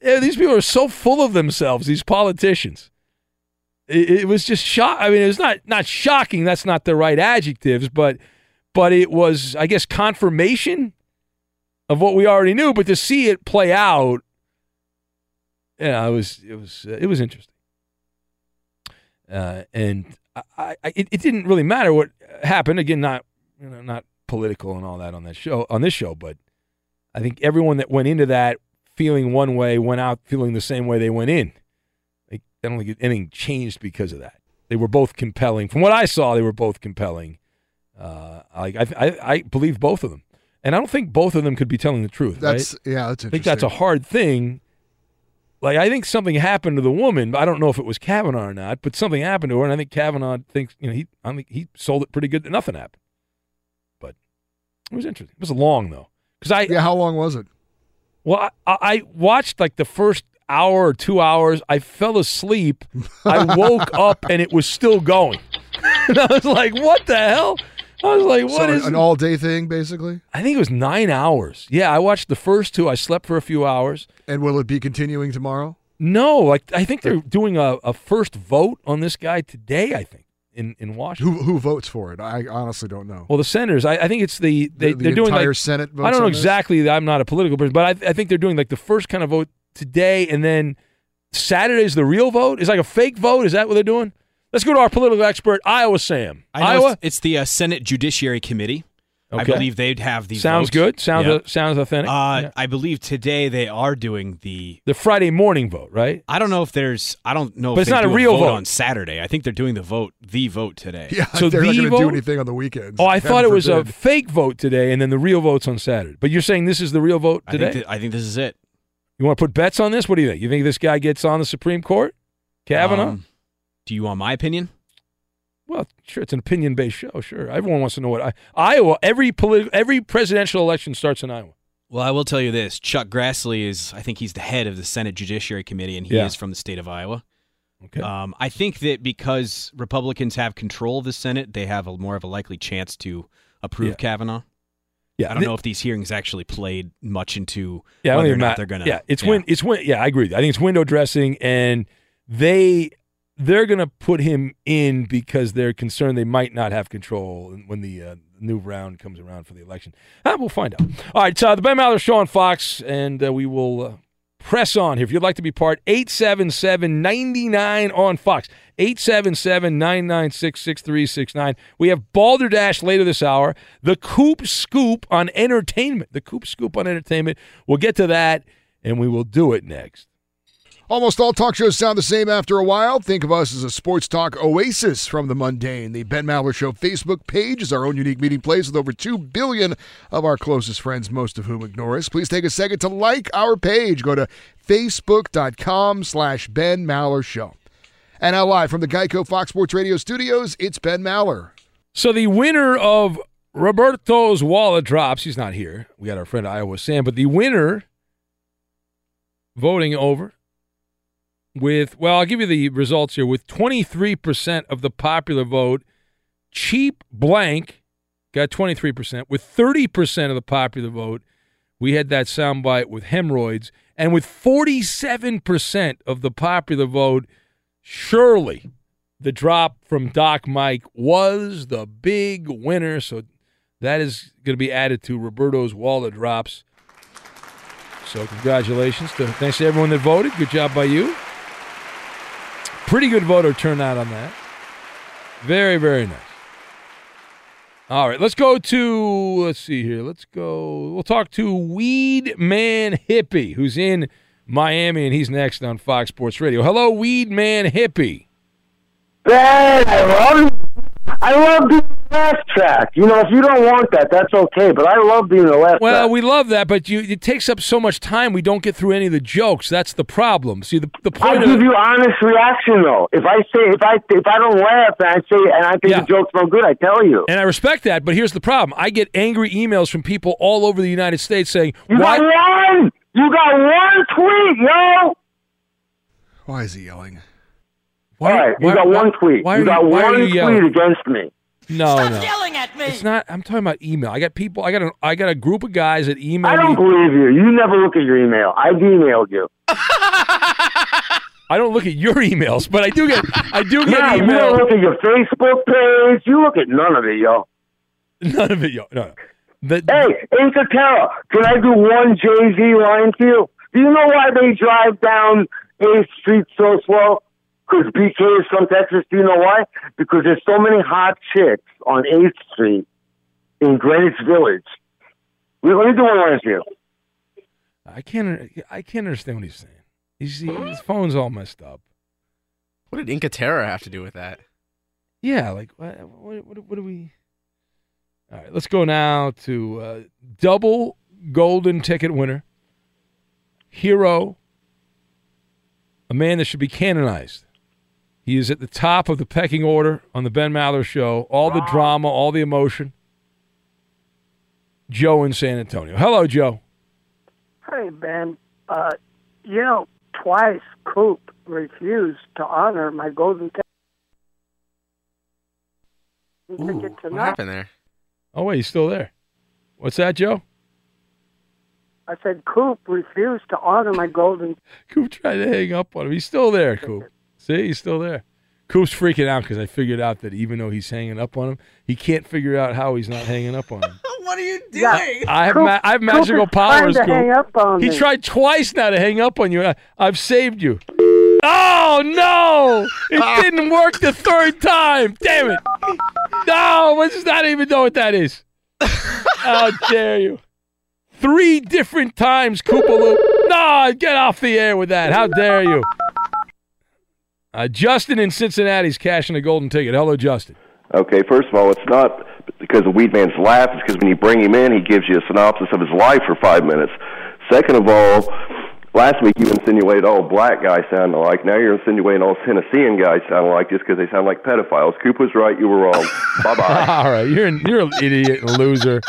Yeah, these people are so full of themselves. These politicians. it, it was just shock. I mean, it was not not shocking. That's not the right adjectives, but but it was, I guess, confirmation of what we already knew. But to see it play out, yeah, it was it was uh, it was interesting. Uh, and I, I, it, it didn't really matter what happened. Again, not you know not political and all that on that show on this show, but I think everyone that went into that feeling one way went out feeling the same way they went in. Like, I don't think anything changed because of that. They were both compelling. From what I saw, they were both compelling. Uh, I, I, I believe both of them, and I don't think both of them could be telling the truth. That's right? yeah, that's I think that's a hard thing. Like I think something happened to the woman. I don't know if it was Kavanaugh or not, but something happened to her, and I think Kavanaugh thinks you know he I think he sold it pretty good that nothing happened. But it was interesting. It was long though, because I yeah. How long was it? Well, I, I watched like the first hour or two hours. I fell asleep. I woke up and it was still going. and I was like, "What the hell?" I was like, "What so is an all day thing, basically? I think it was nine hours. Yeah, I watched the first two. I slept for a few hours. And will it be continuing tomorrow? No, like I think they're doing a, a first vote on this guy today. I think in in Washington. Who who votes for it? I honestly don't know. Well, the senators. I, I think it's the they The- the are doing entire like, Senate I don't know exactly. I'm not a political person, but I, I think they're doing like the first kind of vote today, and then Saturday's the real vote. Is like a fake vote. Is that what they're doing? Let's go to our political expert, Iowa Sam. I know Iowa. It's, it's the uh, Senate Judiciary Committee. I believe they'd have the Sounds votes. good. Sounds Yeah. uh, sounds authentic. Uh, Yeah. I believe today they are doing the. The Friday morning vote, right? I don't know if there's. I don't know. But if it's they not a do real vote vote. on Saturday. I think they're doing the vote, the vote today. Yeah, So they're the not going to do anything on the weekends. Oh, I thought it was a fake vote today, and then the real vote's on Saturday. But you're saying this is the real vote I today? think, that, I think this is it. you want to put bets on this? What do you think? You think this guy gets on the Supreme Court? Kavanaugh? Um, do you want my opinion? Well, sure, it's an opinion-based show. Sure, everyone wants to know what I, Iowa. Every political, every presidential election starts in Iowa. Well, I will tell you this: Chuck Grassley is. I think he's the head of the Senate Judiciary Committee, and he Yeah. is from the state of Iowa. Okay. Um, I think that because Republicans have control of the Senate, they have a more of a likely chance to approve Yeah. Kavanaugh. Yeah, I don't know if these hearings actually played much into Yeah, I don't whether or even not ma- they're going to. Yeah, it's win. It's win. Yeah, I agree. with you. I think it's window dressing, and they they're going to put him in because they're concerned they might not have control when the uh, new round comes around for the election. Ah, we'll find out. All right, so the Ben Maller Show on Fox, and uh, we will uh, press on here. If you'd like to be part, 877-99 on Fox. 877-996-6369. We have Balderdash later this hour. The Coop Scoop on entertainment. The Coop Scoop on entertainment. We'll get to that, and we will do it next. Almost all talk shows sound the same after a while. Think of us as a sports talk oasis from the mundane. The Ben Maller Show Facebook page is our own unique meeting place with over 2 billion of our closest friends, most of whom ignore us. Please take a second to like our page. Go to facebook.com slash Ben Maller Show. And now live from the Geico Fox Sports Radio studios, it's Ben Maller. So the winner of Roberto's Wall of Drops, he's not here. We got our friend Iowa Sam, but the winner voting over with, well, I'll give you the results here. With 23% of the popular vote, Cheap Blank got 23%. With 30% of the popular vote, we had that soundbite with hemorrhoids. And with 47% of the popular vote, surely the drop from Doc Mike was the big winner. So that is going to be added to Roberto's wall of drops. So congratulations to thanks to everyone that voted. Good job by you. Pretty good voter turnout on that. Very very nice. All right, let's go to let's see here. Let's go. We'll talk to Weed Man Hippie, who's in Miami, and he's next on Fox Sports Radio. Hello, Weed Man Hippie. Ben, I love I love being the laugh track. You know, if you don't want that, that's okay. But I love being the last. Well, track. we love that, but you, it takes up so much time. We don't get through any of the jokes. That's the problem. See, the the point. I point give of you honest reaction though. If I say if I if I don't laugh and I say and I think the joke's no good, I tell you. and I respect that, but here's the problem: I get angry emails from people all over the United States saying, You "Why?" got one. You got one tweet, yo. Why is he yelling? All right, you why- got one tweet. why you are got you- why are one you tweet yelling? against me. No, no, yelling at me. it's not. I'm talking about email. I got people. I got a. I got a group of guys that email I don't me. believe you. You never look at your email. I've emailed you. I don't look at your emails, but I do get I do get Yeah, you don't look at your Facebook page. You look at none of it, yo. None of it, yo. No. The, Hey, Incatera, can I do one Jay Z line to you? Do you know why they drive down 8th Street so slow? Because BK is from Texas. Do you know why? Because there's so many hot chicks on 8th Street in Greenwich Village. Let me do one line for you. I can't I can't understand what he's saying. He's, he, his phone's all messed up. What did Incatera have to do with that? Yeah, like what what, what, what do we? All right, let's go now to uh, double golden ticket winner, hero, a man that should be canonized. He is at the top of the pecking order on the Ben Maller show. All the drama, all the emotion. Joe in San Antonio. Hello, Joe. Hey, Ben. Uh, you know, twice Coop refused to honor my golden ticket. ticket What happened there? Oh wait, he's still there. What's that, Joe? I said Coop refused to honor my golden. Coop tried to hang up on him. He's still there, Coop. See, he's still there. Coop's freaking out because I figured out that even though he's hanging up on him, he can't figure out how he's not hanging up on him. what are you doing? Yeah. I have Coop- ma- I have magical is powers, to Coop. hang up on he me. tried twice now to hang up on you. I, I've saved you. Oh no! It didn't work the third time. Damn it! No, let's not even know what that is. How dare you? Three different times, Koopaloo. No, get off the air with that. How dare you? Uh, Justin in Cincinnati's cashing a golden ticket. Hello, Justin. Okay, first of all, it's not because of Weedman's laugh. It's because when you bring him in, he gives you a synopsis of his life for five minutes. Second of all, last week you insinuated all black guys sound alike. Now you're insinuating all Tennessean guys sound alike just because they sound like pedophiles. Coop was right. You were wrong. bye bye. All right, you're an, you're an idiot, loser,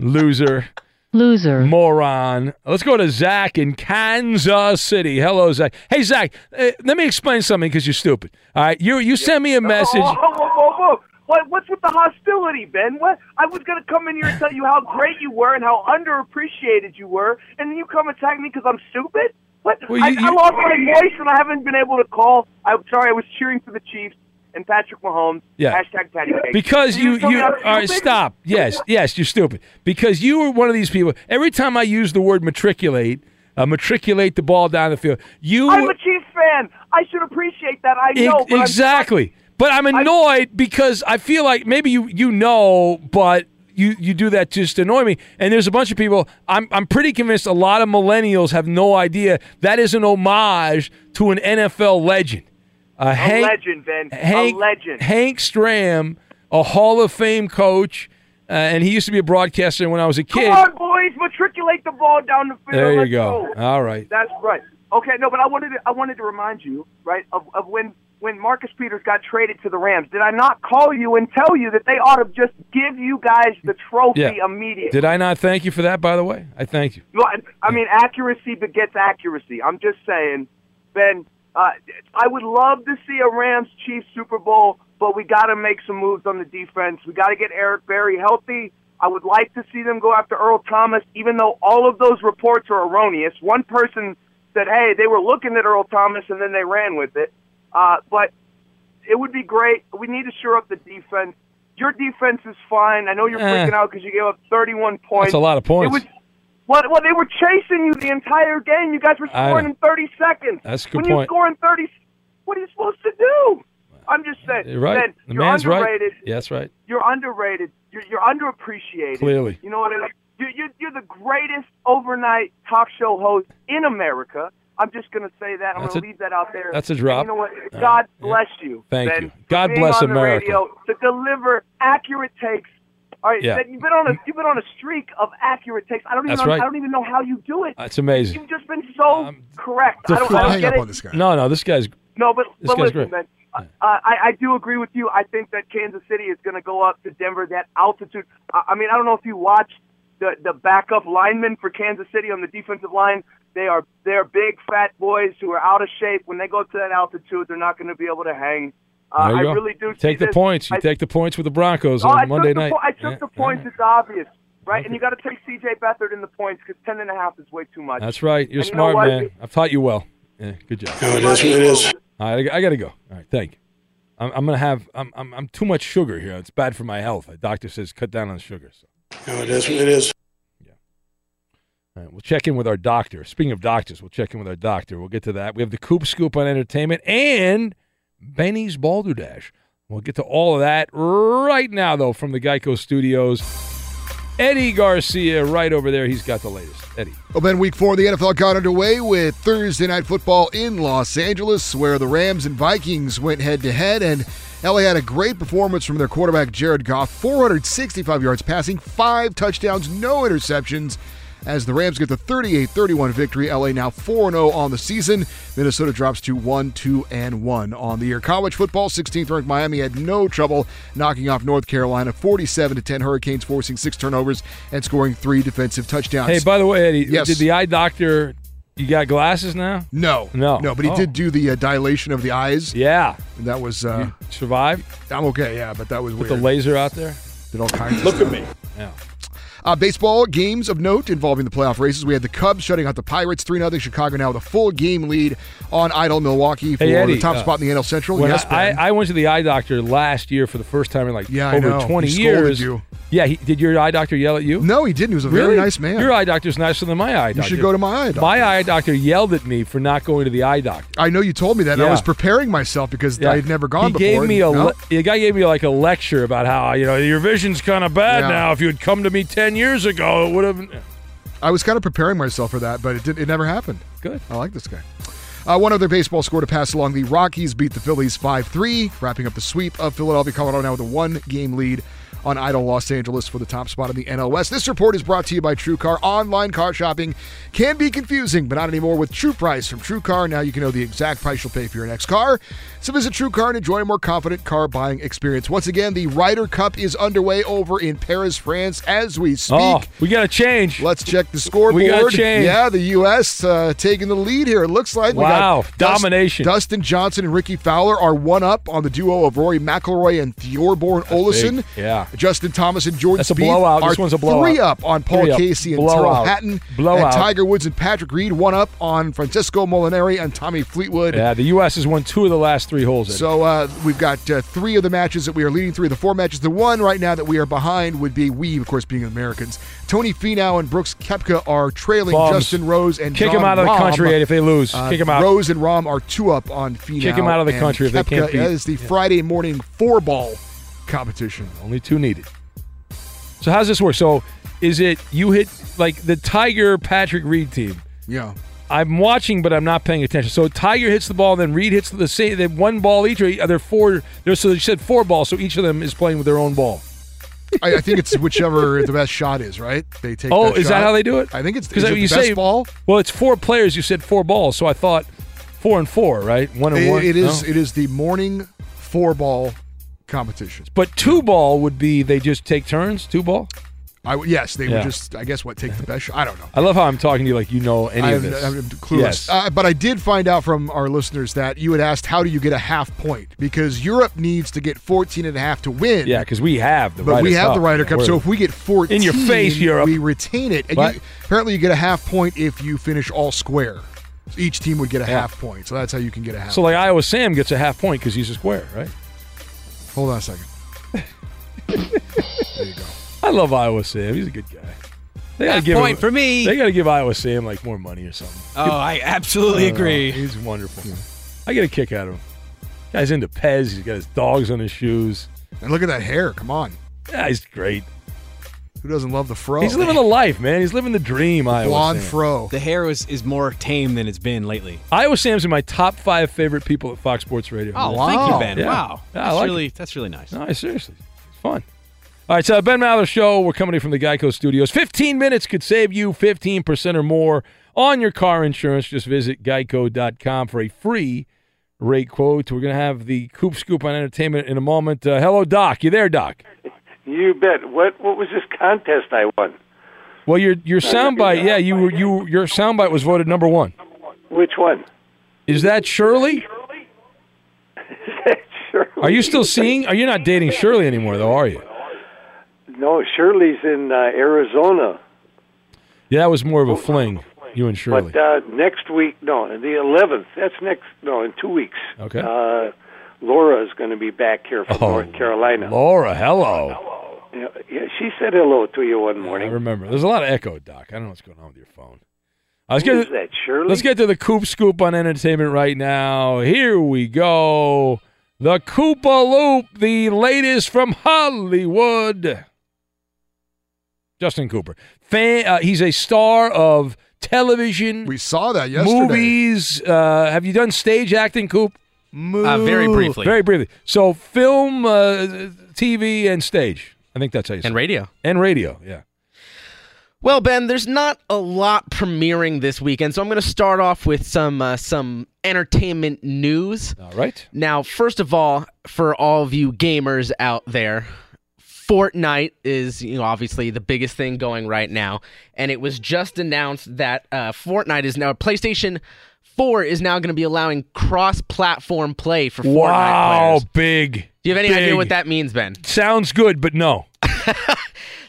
loser, loser, moron. Let's go to Zach in Kansas City. Hello, Zach. Hey, Zach, uh, let me explain something because you're stupid. All right, you you sent me a message. Whoa, whoa, whoa, whoa. What, what's with the hostility, Ben? What? I was going to come in here and tell you how great you were and how underappreciated you were, and then you come attack me because I'm stupid? What? Well, I, you- I lost my voice and I haven't been able to call. I'm sorry, I was cheering for the Chiefs and Patrick Mahomes. Yeah. Hashtag Patty Cake. Because you, you, I'm all right, stop. Yes, yes, you're stupid. Because you were one of these people. Every time I use the word matriculate, uh, matriculate the ball down the field, you I'm a Chiefs fan. I should appreciate that. I know. Ex- but I'm- exactly. But I'm annoyed because I feel like maybe you you know, but you you do that just to annoy me. And there's a bunch of people. I'm I'm pretty convinced a lot of millennials have no idea that is an homage to an NFL legend. Uh, a Hank, legend, Ben. Hank, a legend. Hank Stram, a Hall of Fame coach, uh, and he used to be a broadcaster when I was a kid. Come on, boys, matriculate the ball down the field. There you Let's go. All right. That's right. Okay, no, but I wanted to, I wanted to remind you, right, of, of when when Marcus Peters got traded to the Rams. Did I not call you and tell you that they ought to just give you guys the trophy Yeah. immediately? Did I not thank you for that? By the way, I thank you. Well, I- I mean, accuracy begets accuracy. I'm just saying, Ben. Uh, I would love to see a Rams Chiefs Super Bowl, but we got to make some moves on the defense. We got to get Eric Berry healthy. I would like to see them go after Earl Thomas, even though all of those reports are erroneous. One person said, "Hey, they were looking at Earl Thomas and then they ran with it." Uh, but it would be great. We need to shore up the defense. Your defense is fine. I know you're Eh. freaking out because you gave up 31 points. That's a lot of points. It was well, well, they were chasing you the entire game. You guys were scoring know. in 30 seconds. That's a good when you point. score in 30, what are you supposed to do? I'm just saying. You're right. Ben, the you're man's right. underrated. Yeah, that's right. You're underrated. You're, you're underappreciated. Clearly. You know what I mean? You're, you're, you're the greatest overnight talk show host in America. I'm just going to say that. I'm going to leave that out there. that's a And drop. You know what? God bless you. Thank Ben, you. God bless America. radio to deliver accurate takes. All right, Yeah. Ben, you've been on a you've been on a streak of accurate takes. I don't even know, right. I don't even know how you do it. That's amazing. You've just been so correct. I don't, I don't get it. No, no, this guy's No, but, This but guy's listen, great. man. Uh, I, I do agree with you. I think that Kansas City is going to go up to Denver. That altitude. I, I mean, I don't know if you watched the the backup linemen for Kansas City on the defensive line. They are they're big fat boys who are out of shape. When they go to that altitude, they're not going to be able to hang. Uh, there you I go. really do take see the this. points. You I- take the points with the Broncos Oh, on I Monday night. po- I took Yeah, the points. It's obvious, right? And you got to take C.J. Beathard in the points because ten and a half is way too much. That's right. You're And you know smart, man. I've taught you well. Yeah, good job. No, it is what it is. All right, I, I got to go. All right, thank you. I'm, I'm gonna have I'm, I'm I'm too much sugar here. It's bad for my health. The doctor says cut down on the sugar. So. No, it is what it is. All right, we'll check in with our doctor. Speaking of doctors, we'll check in with our doctor. We'll get to that. We have the Coop Scoop on entertainment and Benny's Balderdash. We'll get to all of that right now, though, from the Geico Studios. Eddie Garcia, right over there. He's got the latest. Eddie. Well, then week four the NFL got underway with Thursday night football in Los Angeles, where the Rams and Vikings went head to head, and LA had a great performance from their quarterback Jared Goff, 465 yards passing, five touchdowns, no interceptions. As the Rams get the 38-31 victory, LA now 4-0 on the season. Minnesota drops to 1-2 and 1 on the year. College football, 16th ranked Miami had no trouble knocking off North Carolina 47 to 10 Hurricanes forcing 6 turnovers and scoring 3 defensive touchdowns. Hey, by the way, Eddie, Yes. did the eye doctor? You got glasses now? No, No. no, but he Oh. did do the uh, dilation of the eyes. Yeah, And that was uh, survived. I'm okay, yeah, but that was With weird. the laser out there. Did all kinds. of Look at me. Yeah. Uh, baseball games of note involving the playoff races. We had the Cubs shutting out the Pirates 3 0. Chicago now with a full game lead on Idle Milwaukee for Hey, Eddie, the top uh, spot in the NL Central. Yes, I, I, I went to the eye doctor last year for the first time in like Yeah, over 20 He years. you. Yeah, he, did your eye doctor yell at you? no, he didn't. He was a Really? very nice man. Your eye doctor's nicer than my eye doctor. you should go to my eye doctor. My eye doctor yelled at me for not going to the eye doctor. I know you told me that. and I was preparing myself because Yeah. I had never gone he before. gave me a No? le- the guy gave me like a lecture about how you know your vision's kind of bad Yeah. now. If you had come to me ten years ago, it would have. I was kind of preparing myself for that, but it did, it never happened. Good. I like this guy. Uh, one other baseball score to pass along. The Rockies beat the Phillies 5 3, wrapping up the sweep of Philadelphia, Colorado now with a one game lead on Idle Los Angeles for the top spot in the NL West. This report is brought to you by TrueCar. Online car shopping can be confusing, but not anymore with True Price from TrueCar. Now you can know the exact price you'll pay for your next car. So visit TrueCar and enjoy a more confident car buying experience. Once again, the Ryder Cup is underway over in Paris, France as we speak. Oh, we got to change. Let's check the scoreboard. We gotta change. Yeah, the U.S. Uh, taking the lead here. It looks like. We Wow, got Dust- domination. Dustin Johnson and Rickie Fowler are one up on the duo of Rory McIlroy and Thorbjørn Olesen. Yeah. Justin Thomas and Jordan That's a Spieth blowout. are This one's a blowout. three up on Paul up. Casey and. Tyrrell Hatton. Blowout. And Tiger Woods and Patrick Reed one up on Francesco Molinari and Tommy Fleetwood. Yeah, the U.S. has won two of the last three holes. So uh, we've got uh, three of the matches that we are leading. Three of the four matches. The one right now that we are behind would be we, of course, being Americans. Tony Finau and Brooks Koepka are trailing Bums. Justin Rose and Kick John 'em out of the country, if they lose. Uh, Kick 'em out. Rose and Rahm are two up on Finau. Kick 'em out of the country if they can't beat. That is the Friday morning four ball competition. Only two needed. So how's this work? So is it you hit like the Tiger Patrick Reed team? Yeah. I'm watching, but I'm not paying attention. So Tiger hits the ball, then Reed hits the same. They one ball each, or are there four? There's so you said four balls, so each of them is playing with their own ball. I, I think it's whichever the best shot is, right? They take. oh, that is that how they do it? I think it's because it you the best say ball. Well, it's four players. You said four balls, so I thought four and four, right? One and It- one. it is. No? It is the morning four ball competition. But two ball would be they just take turns. Two ball. I would yes, they Yeah. would just. I guess what take the best shot. I don't know. I love how I'm talking to you like you know any I'm, of this. I'm clueless. Yes. Uh, but I did find out from our listeners that you had asked how do you get a half point because Europe needs to get 14 and a half to win. yeah, because we have the. But Ryder we have Cup. the Ryder Cup, We're- so if we get 14, In your face, Europe. we retain it. And you, apparently, you get a half point if you finish all square. So each team would get a Yeah. half point, so that's how you can get a half. So like Iowa Sam gets a half point because he's a square, right? Hold on a second. there you go. I love Iowa Sam. He's a good guy. They gotta Half give point him, for me. They got to give Iowa Sam like more money or something. Oh, I absolutely Uh, agree. He's wonderful. I get a kick out of him. Guy's into Pez. He's got his dogs on his shoes. And look at that hair. Come on. Yeah, he's great. Who doesn't love the fro? He's living the life, man. He's living the dream. Iowa blonde Sam. fro. The hair is, is more tame than it's been lately. Iowa Sam's in my top five favorite people at Fox Sports Radio. Oh, thank you, Ben. Yeah. Wow, Yeah, that's like really it. that's really nice. No, seriously. It's fun. All right, so Ben Maller Show. We're coming in from the Geico Studios. 15 minutes could save you 15% or more on your car insurance. Just visit geico.com for a free rate quote. We're going to have the Coop Scoop on entertainment in a moment. Uh, hello, Doc. You there, Doc? You bet. What what was this contest I won? Well, your your soundbite, yeah, you were you your soundbite was voted number one. Which one? Is that Shirley? Shirley. Are you still seeing? Are you not dating Shirley anymore, though? Are you? No, Shirley's in uh, Arizona. Yeah, that was more of a fling. You and Shirley. But uh, next week, no, the 11th. That's next. No, in two weeks. Okay. Uh, Laura is going to be back here from Oh, North Carolina. Laura, hello. Yeah, yeah, she said hello to you one morning. I morning. remember. There's a lot of echo, Doc. I don't know what's going on with your phone. Let's Who's get that, Shirley? Let's get to the Coop Scoop on entertainment right now. Here we go. The Koopaloop, the latest from Hollywood. Justin Cooper. Fan, uh, he's a star of television. We saw that yesterday. Movies. Uh, have you done stage acting, Coop? Uh, very briefly. Very briefly. So, film, uh, TV, and stage. I think that's how you say And it. radio. And radio, yeah. Well, Ben, there's not a lot premiering this weekend, so I'm going to start off with some uh, some entertainment news. All right. Now, first of all, for all of you gamers out there, Fortnite is you know obviously the biggest thing going right now, and it was just announced that uh, Fortnite is now PlayStation. 4 is now going to be allowing cross-platform play for Fortnite Wow, players. big. Do you have any idea what that means, Ben? Sounds good, but no.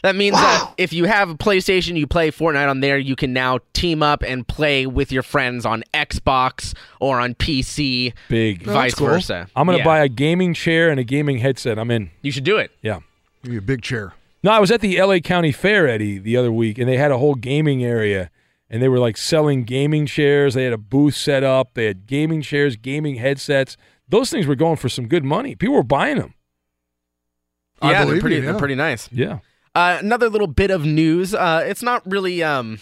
That means uh, that if you have a PlayStation, you play Fortnite on there, you can now team up and play with your friends on Xbox or on PC. Big. Vice versa. I'm going to Yeah. buy a gaming chair and a gaming headset. I'm in. You should do it. Yeah. Give me a big chair. No, I was at the LA County Fair, Eddie, the other week, and they had a whole gaming area, and they were like selling gaming chairs. They had a booth set up. They had gaming chairs, gaming headsets. Those things were going for some good money. People were buying them. Yeah, they're pretty, you, they're pretty nice. Yeah. Uh, another little bit of news. Uh, it's not really um,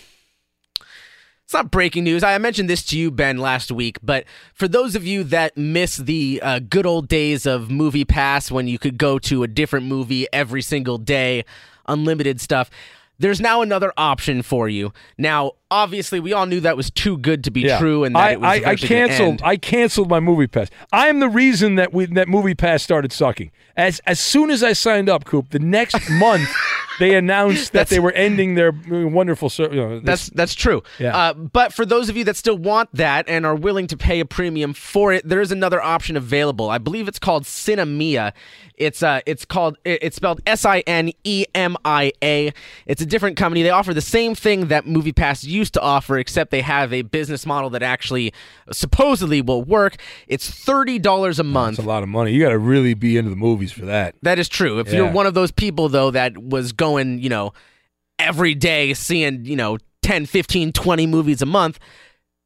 it's not breaking news. I mentioned this to you, Ben, last week. But for those of you that miss the uh, good old days of MoviePass, when you could go to a different movie every single day, unlimited stuff. There's now another option for you. Now, obviously, we all knew that was too good to be Yeah. true, and that I, it was I, I canceled. I canceled my MoviePass. I am the reason that we that MoviePass started sucking. As as soon as I signed up, Coop, the next month they announced that they were ending their uh, wonderful. ser- You know, That's that's true. Yeah. Uh, but for those of you that still want that and are willing to pay a premium for it, there is another option available. I believe it's called Sinemia. It's uh, it's called it's spelled S I N E M I A. It's a different company. They offer the same thing that MoviePass used to offer, except they have a business model that actually supposedly will work. It's thirty dollars a month. That's a lot of money. You got to really be into the movies for that. That is true. If Yeah. you're one of those people though that was going, you know, every day seeing, you know, 10, 15, 20 movies a month,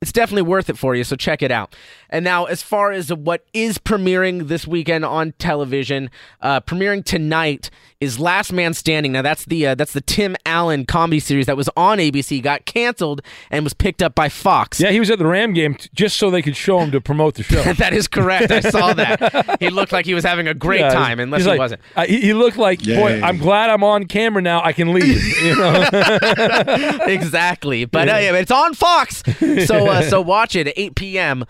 it's definitely worth it for you, so check it out. And now, as far as what is premiering this weekend on television, uh, premiering tonight is Last Man Standing. Now, that's the uh, that's the Tim Allen comedy series that was on ABC, got canceled, and was picked up by Fox. Yeah, he was at the Ram game t- just so they could show him to promote the show. that is correct. I saw that. He looked like he was having a great Yeah, time, unless he like- wasn't. uh, he, he looked like, boy, I'm glad I'm on camera now. I can leave. You know? exactly. But uh, yeah, it's on Fox, so uh, so watch it at 8 p.m.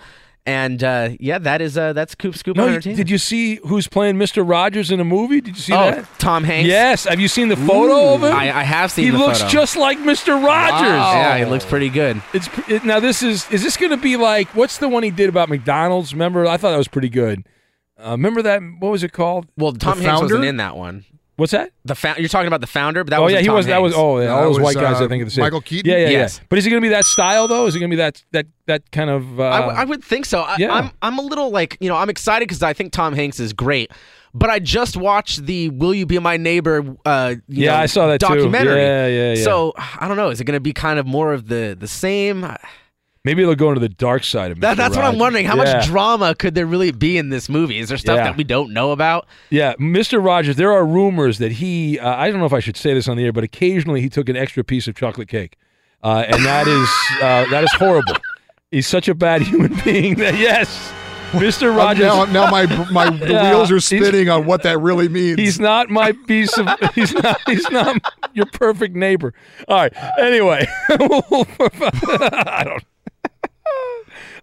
And uh, yeah, that is uh, that's Coop Scoop no, Entertainment. did you see who's playing Mr. Rogers in a movie? Did you see Oh, that? Tom Hanks. Yes. Have you seen the photo of him? I, I have seen. he looks photo. just like Mr. Rogers. Yeah, he looks pretty good. It's it, now this is is this going to be like what's the one he did about McDonald's? Remember, I thought that was pretty good. Uh, remember that? What was it called? Well, Tom Hanks wasn't in that one. What's that? The fa- you're talking about the founder, but that oh was yeah, he Tom was. That was. Oh yeah, That all those was, white guys. I uh, think are the same. Michael Keaton? Yeah, yeah, Yes. yeah. But is it going to be that style though? Is it going to be that that that kind of? Uh, I, w- I would think so. I, yeah. I'm I'm a little like you know I'm excited because I think Tom Hanks is great. But I just watched the "Will You Be My Neighbor" uh, you Yeah, know, I saw that too. documentary. Yeah, yeah, yeah. So I don't know. Is it going to be kind of more of the the same? Maybe it'll go into the dark side of That, Mr. that's what I'm wondering. How Yeah. much drama could there really be in this movie? Is there stuff Yeah. that we don't know about? Yeah, Mr. Rogers. There are rumors that he. Uh, I don't know if I should say this on the air, but occasionally he took an extra piece of chocolate cake, uh, and that is uh, that is horrible. He's such a bad human being that yes, Mr. Rogers. now, now my my the Yeah, wheels are spinning on what that really means. He's not my piece of. He's not. He's not your perfect neighbor. All right. Anyway, I don't.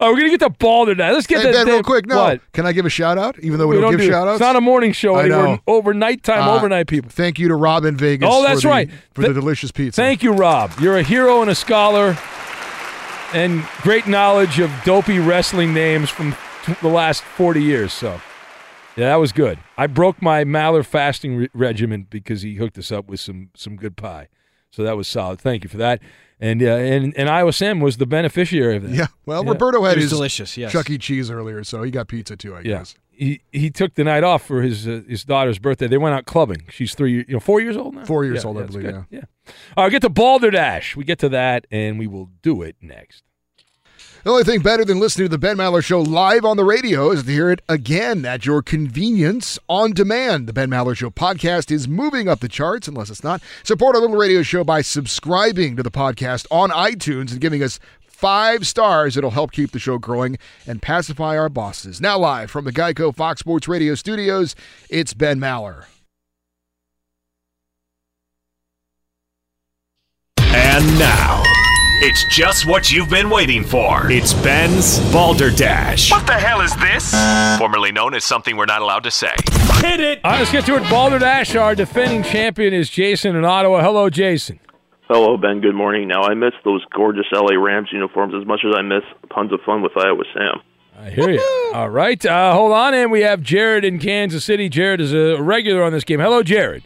Right, we're gonna get to ball tonight. Let's get Hey, that real quick. No, What? can I give a shout out? Even though we, don't, give do- shout outs? It's not a morning show I anymore. know. Overnight time, Uh, overnight people. Thank you to Rob in Vegas. Oh, for that's the- right. for Th- the delicious pizza. Thank you, Rob. You're a hero and a scholar, and great knowledge of dopey wrestling names from t- the last 40 years. So, yeah, that was good. I broke my Maller fasting re- regimen because he hooked us up with some some good pie. So that was solid. Thank you for that. And uh, and and Iowa Sam was the beneficiary of that. Yeah. Well, Yeah. Roberto had It was his delicious, yes. Chuck E. Cheese earlier, so he got pizza too. I Yeah. guess. He he took the night off for his uh, his daughter's birthday. They went out clubbing. She's three, you know, four years old now. Four years Yeah, old, I yeah, it's believe. Yeah. Yeah. All right, get to Balderdash. We get to that, and we will do it next. The only thing better than listening to the Ben Maller Show live on the radio is to hear it again at your convenience on demand. The Ben Maller Show podcast is moving up the charts, unless it's not. Support our little radio show by subscribing to the podcast on iTunes and giving us five stars. It'll help keep the show growing and pacify our bosses. Now, live from the Geico Fox Sports Radio studios, it's Ben Maller. And now, it's just what you've been waiting for. It's Ben's Balderdash. What the hell is this? Formerly known as something we're not allowed to say. Hit it! All right, let's get to it. Balderdash, our defending champion is Jason in Ottawa. Hello, Jason. Hello, Ben. Good morning. Now, I miss those gorgeous LA Rams uniforms as much as I miss tons of fun with Iowa Sam. I hear you. All right, uh, hold on, and we have Jared in Kansas City. Jared is a regular on this game. Hello, Jared.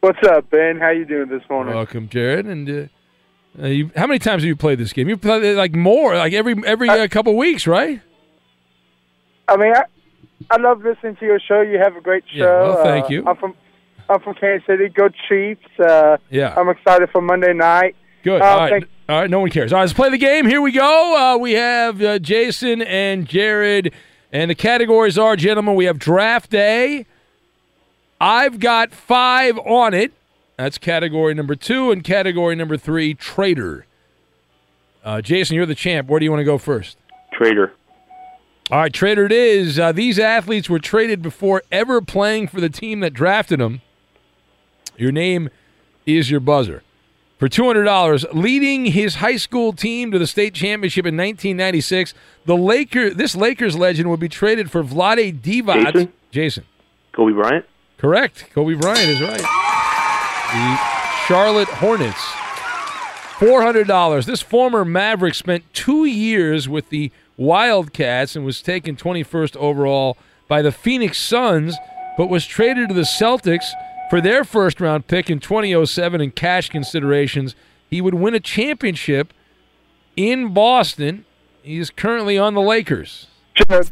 What's up, Ben? How you doing this morning? Welcome, Jared. And uh, uh, you, how many times have you played this game? You played it like more, like every every uh, couple weeks, right? I mean, I, I love listening to your show. You have a great show. Yeah, well, thank Uh, you. I'm from I'm from Kansas City. Go Chiefs. Uh, Yeah. I'm excited for Monday night. Good. Uh, All right. thank- All right. No one cares. All right. Let's play the game. Here we go. Uh, we have uh, Jason and Jared, and the categories are, gentlemen, we have draft day. I've got five on it. That's category number two, and category number three, trader. Uh, Jason, you're the champ. Where do you want to go first? Trader. All right, trader it is. Uh, these athletes were traded before ever playing for the team that drafted them. Your name is your buzzer. For $200, leading his high school team to the state championship in 1996, the Laker this Lakers legend would be traded for Vlade Divac. Jason? Jason. Kobe Bryant? Correct. Kobe Bryant is right. The Charlotte Hornets. $400. This former Maverick spent two years with the Wildcats and was taken 21st overall by the Phoenix Suns, but was traded to the Celtics for their first round pick in 2007 in cash considerations. He would win a championship in Boston. He is currently on the Lakers. Jared.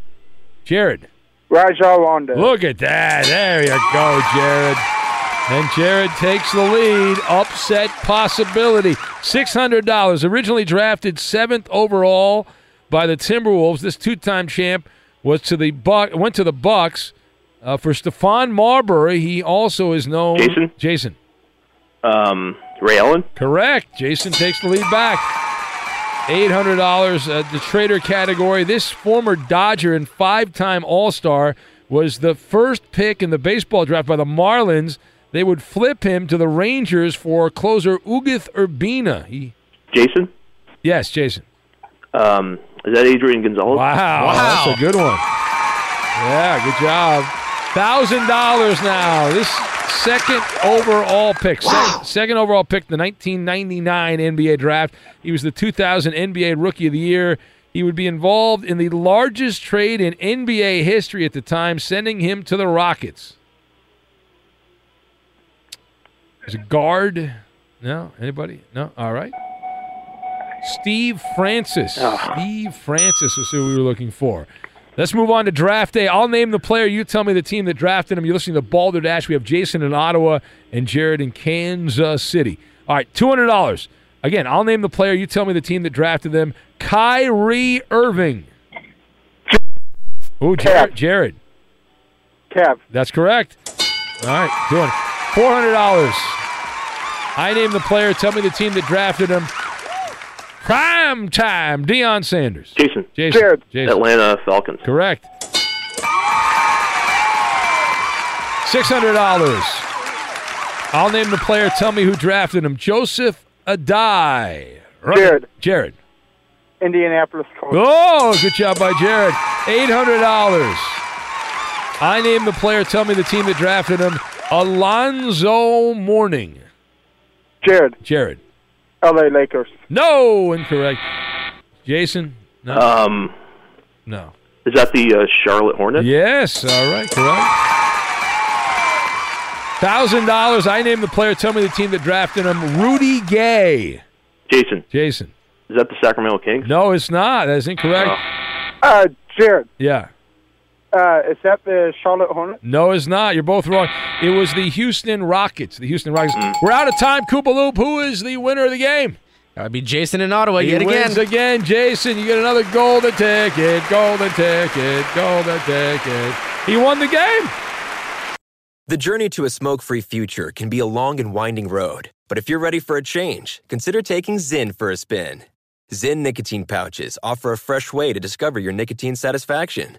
Jared. Rajon Rondo. Look at that. There you go, Jared. And Jared takes the lead. Upset possibility. $600. Originally drafted seventh overall by the Timberwolves. This two-time champ was to the Buck went to the Bucks. Uh, for Stephon Marbury, he also is known. Jason? Jason. Um, Ray Allen? Correct. Jason takes the lead back. $800, uh, the trader category. This former Dodger and five time All Star was the first pick in the baseball draft by the Marlins. They would flip him to the Rangers for closer Ugueth Urbina. He, Jason? yes, Jason. Um, is that Adrian Gonzalez? Wow, wow. that's a good one. Yeah, good job. Thousand dollars now. This second overall pick, sec- second overall pick, the 1999 NBA draft. He was the 2000 NBA Rookie of the Year. He would be involved in the largest trade in NBA history at the time, sending him to the Rockets. Is a guard? No, anybody? No. All right. Steve Francis. Ah. Steve Francis is who we were looking for. Let's move on to draft day. I'll name the player. You tell me the team that drafted him. You're listening to Balderdash. We have Jason in Ottawa and Jared in Kansas City. All right, $200. Again, I'll name the player. You tell me the team that drafted them. Kyrie Irving. Ooh, Jared. Jared. Kev. That's correct. All right, doing it. $400. I name the player. Tell me the team that drafted him. Prime time. Deion Sanders. Jason. Jason. Jared. Jason. Atlanta Falcons. Correct. Six hundred dollars. I'll name the player. Tell me who drafted him. Joseph Addai. Right. Jared. Jared. Indianapolis Colts. Oh, good job by Jared. Eight hundred dollars. I name the player. Tell me the team that drafted him. Alonzo Mourning. Jared. Jared. L.A. Lakers. No, incorrect. Jason. No. Um, no. is that the uh, Charlotte Hornets? Yes. All right. Correct. Thousand dollars. I name the player. Tell me the team that drafted him. Rudy Gay. Jason. Jason. Is that the Sacramento Kings? No, it's not. That's incorrect. Uh, Jared, Yeah. Uh, is that the Charlotte Hornets? No, it's not. You're both wrong. It was the Houston Rockets. The Houston Rockets. We're out of time. Koopaloop. Who is the winner of the game? That'd be Jason in Ottawa he yet wins again. again. Jason, you get another golden ticket. Golden ticket. Golden ticket. He won the game. The journey to a smoke free future can be a long and winding road, but if you're ready for a change, consider taking Zyn for a spin. Zyn nicotine pouches offer a fresh way to discover your nicotine satisfaction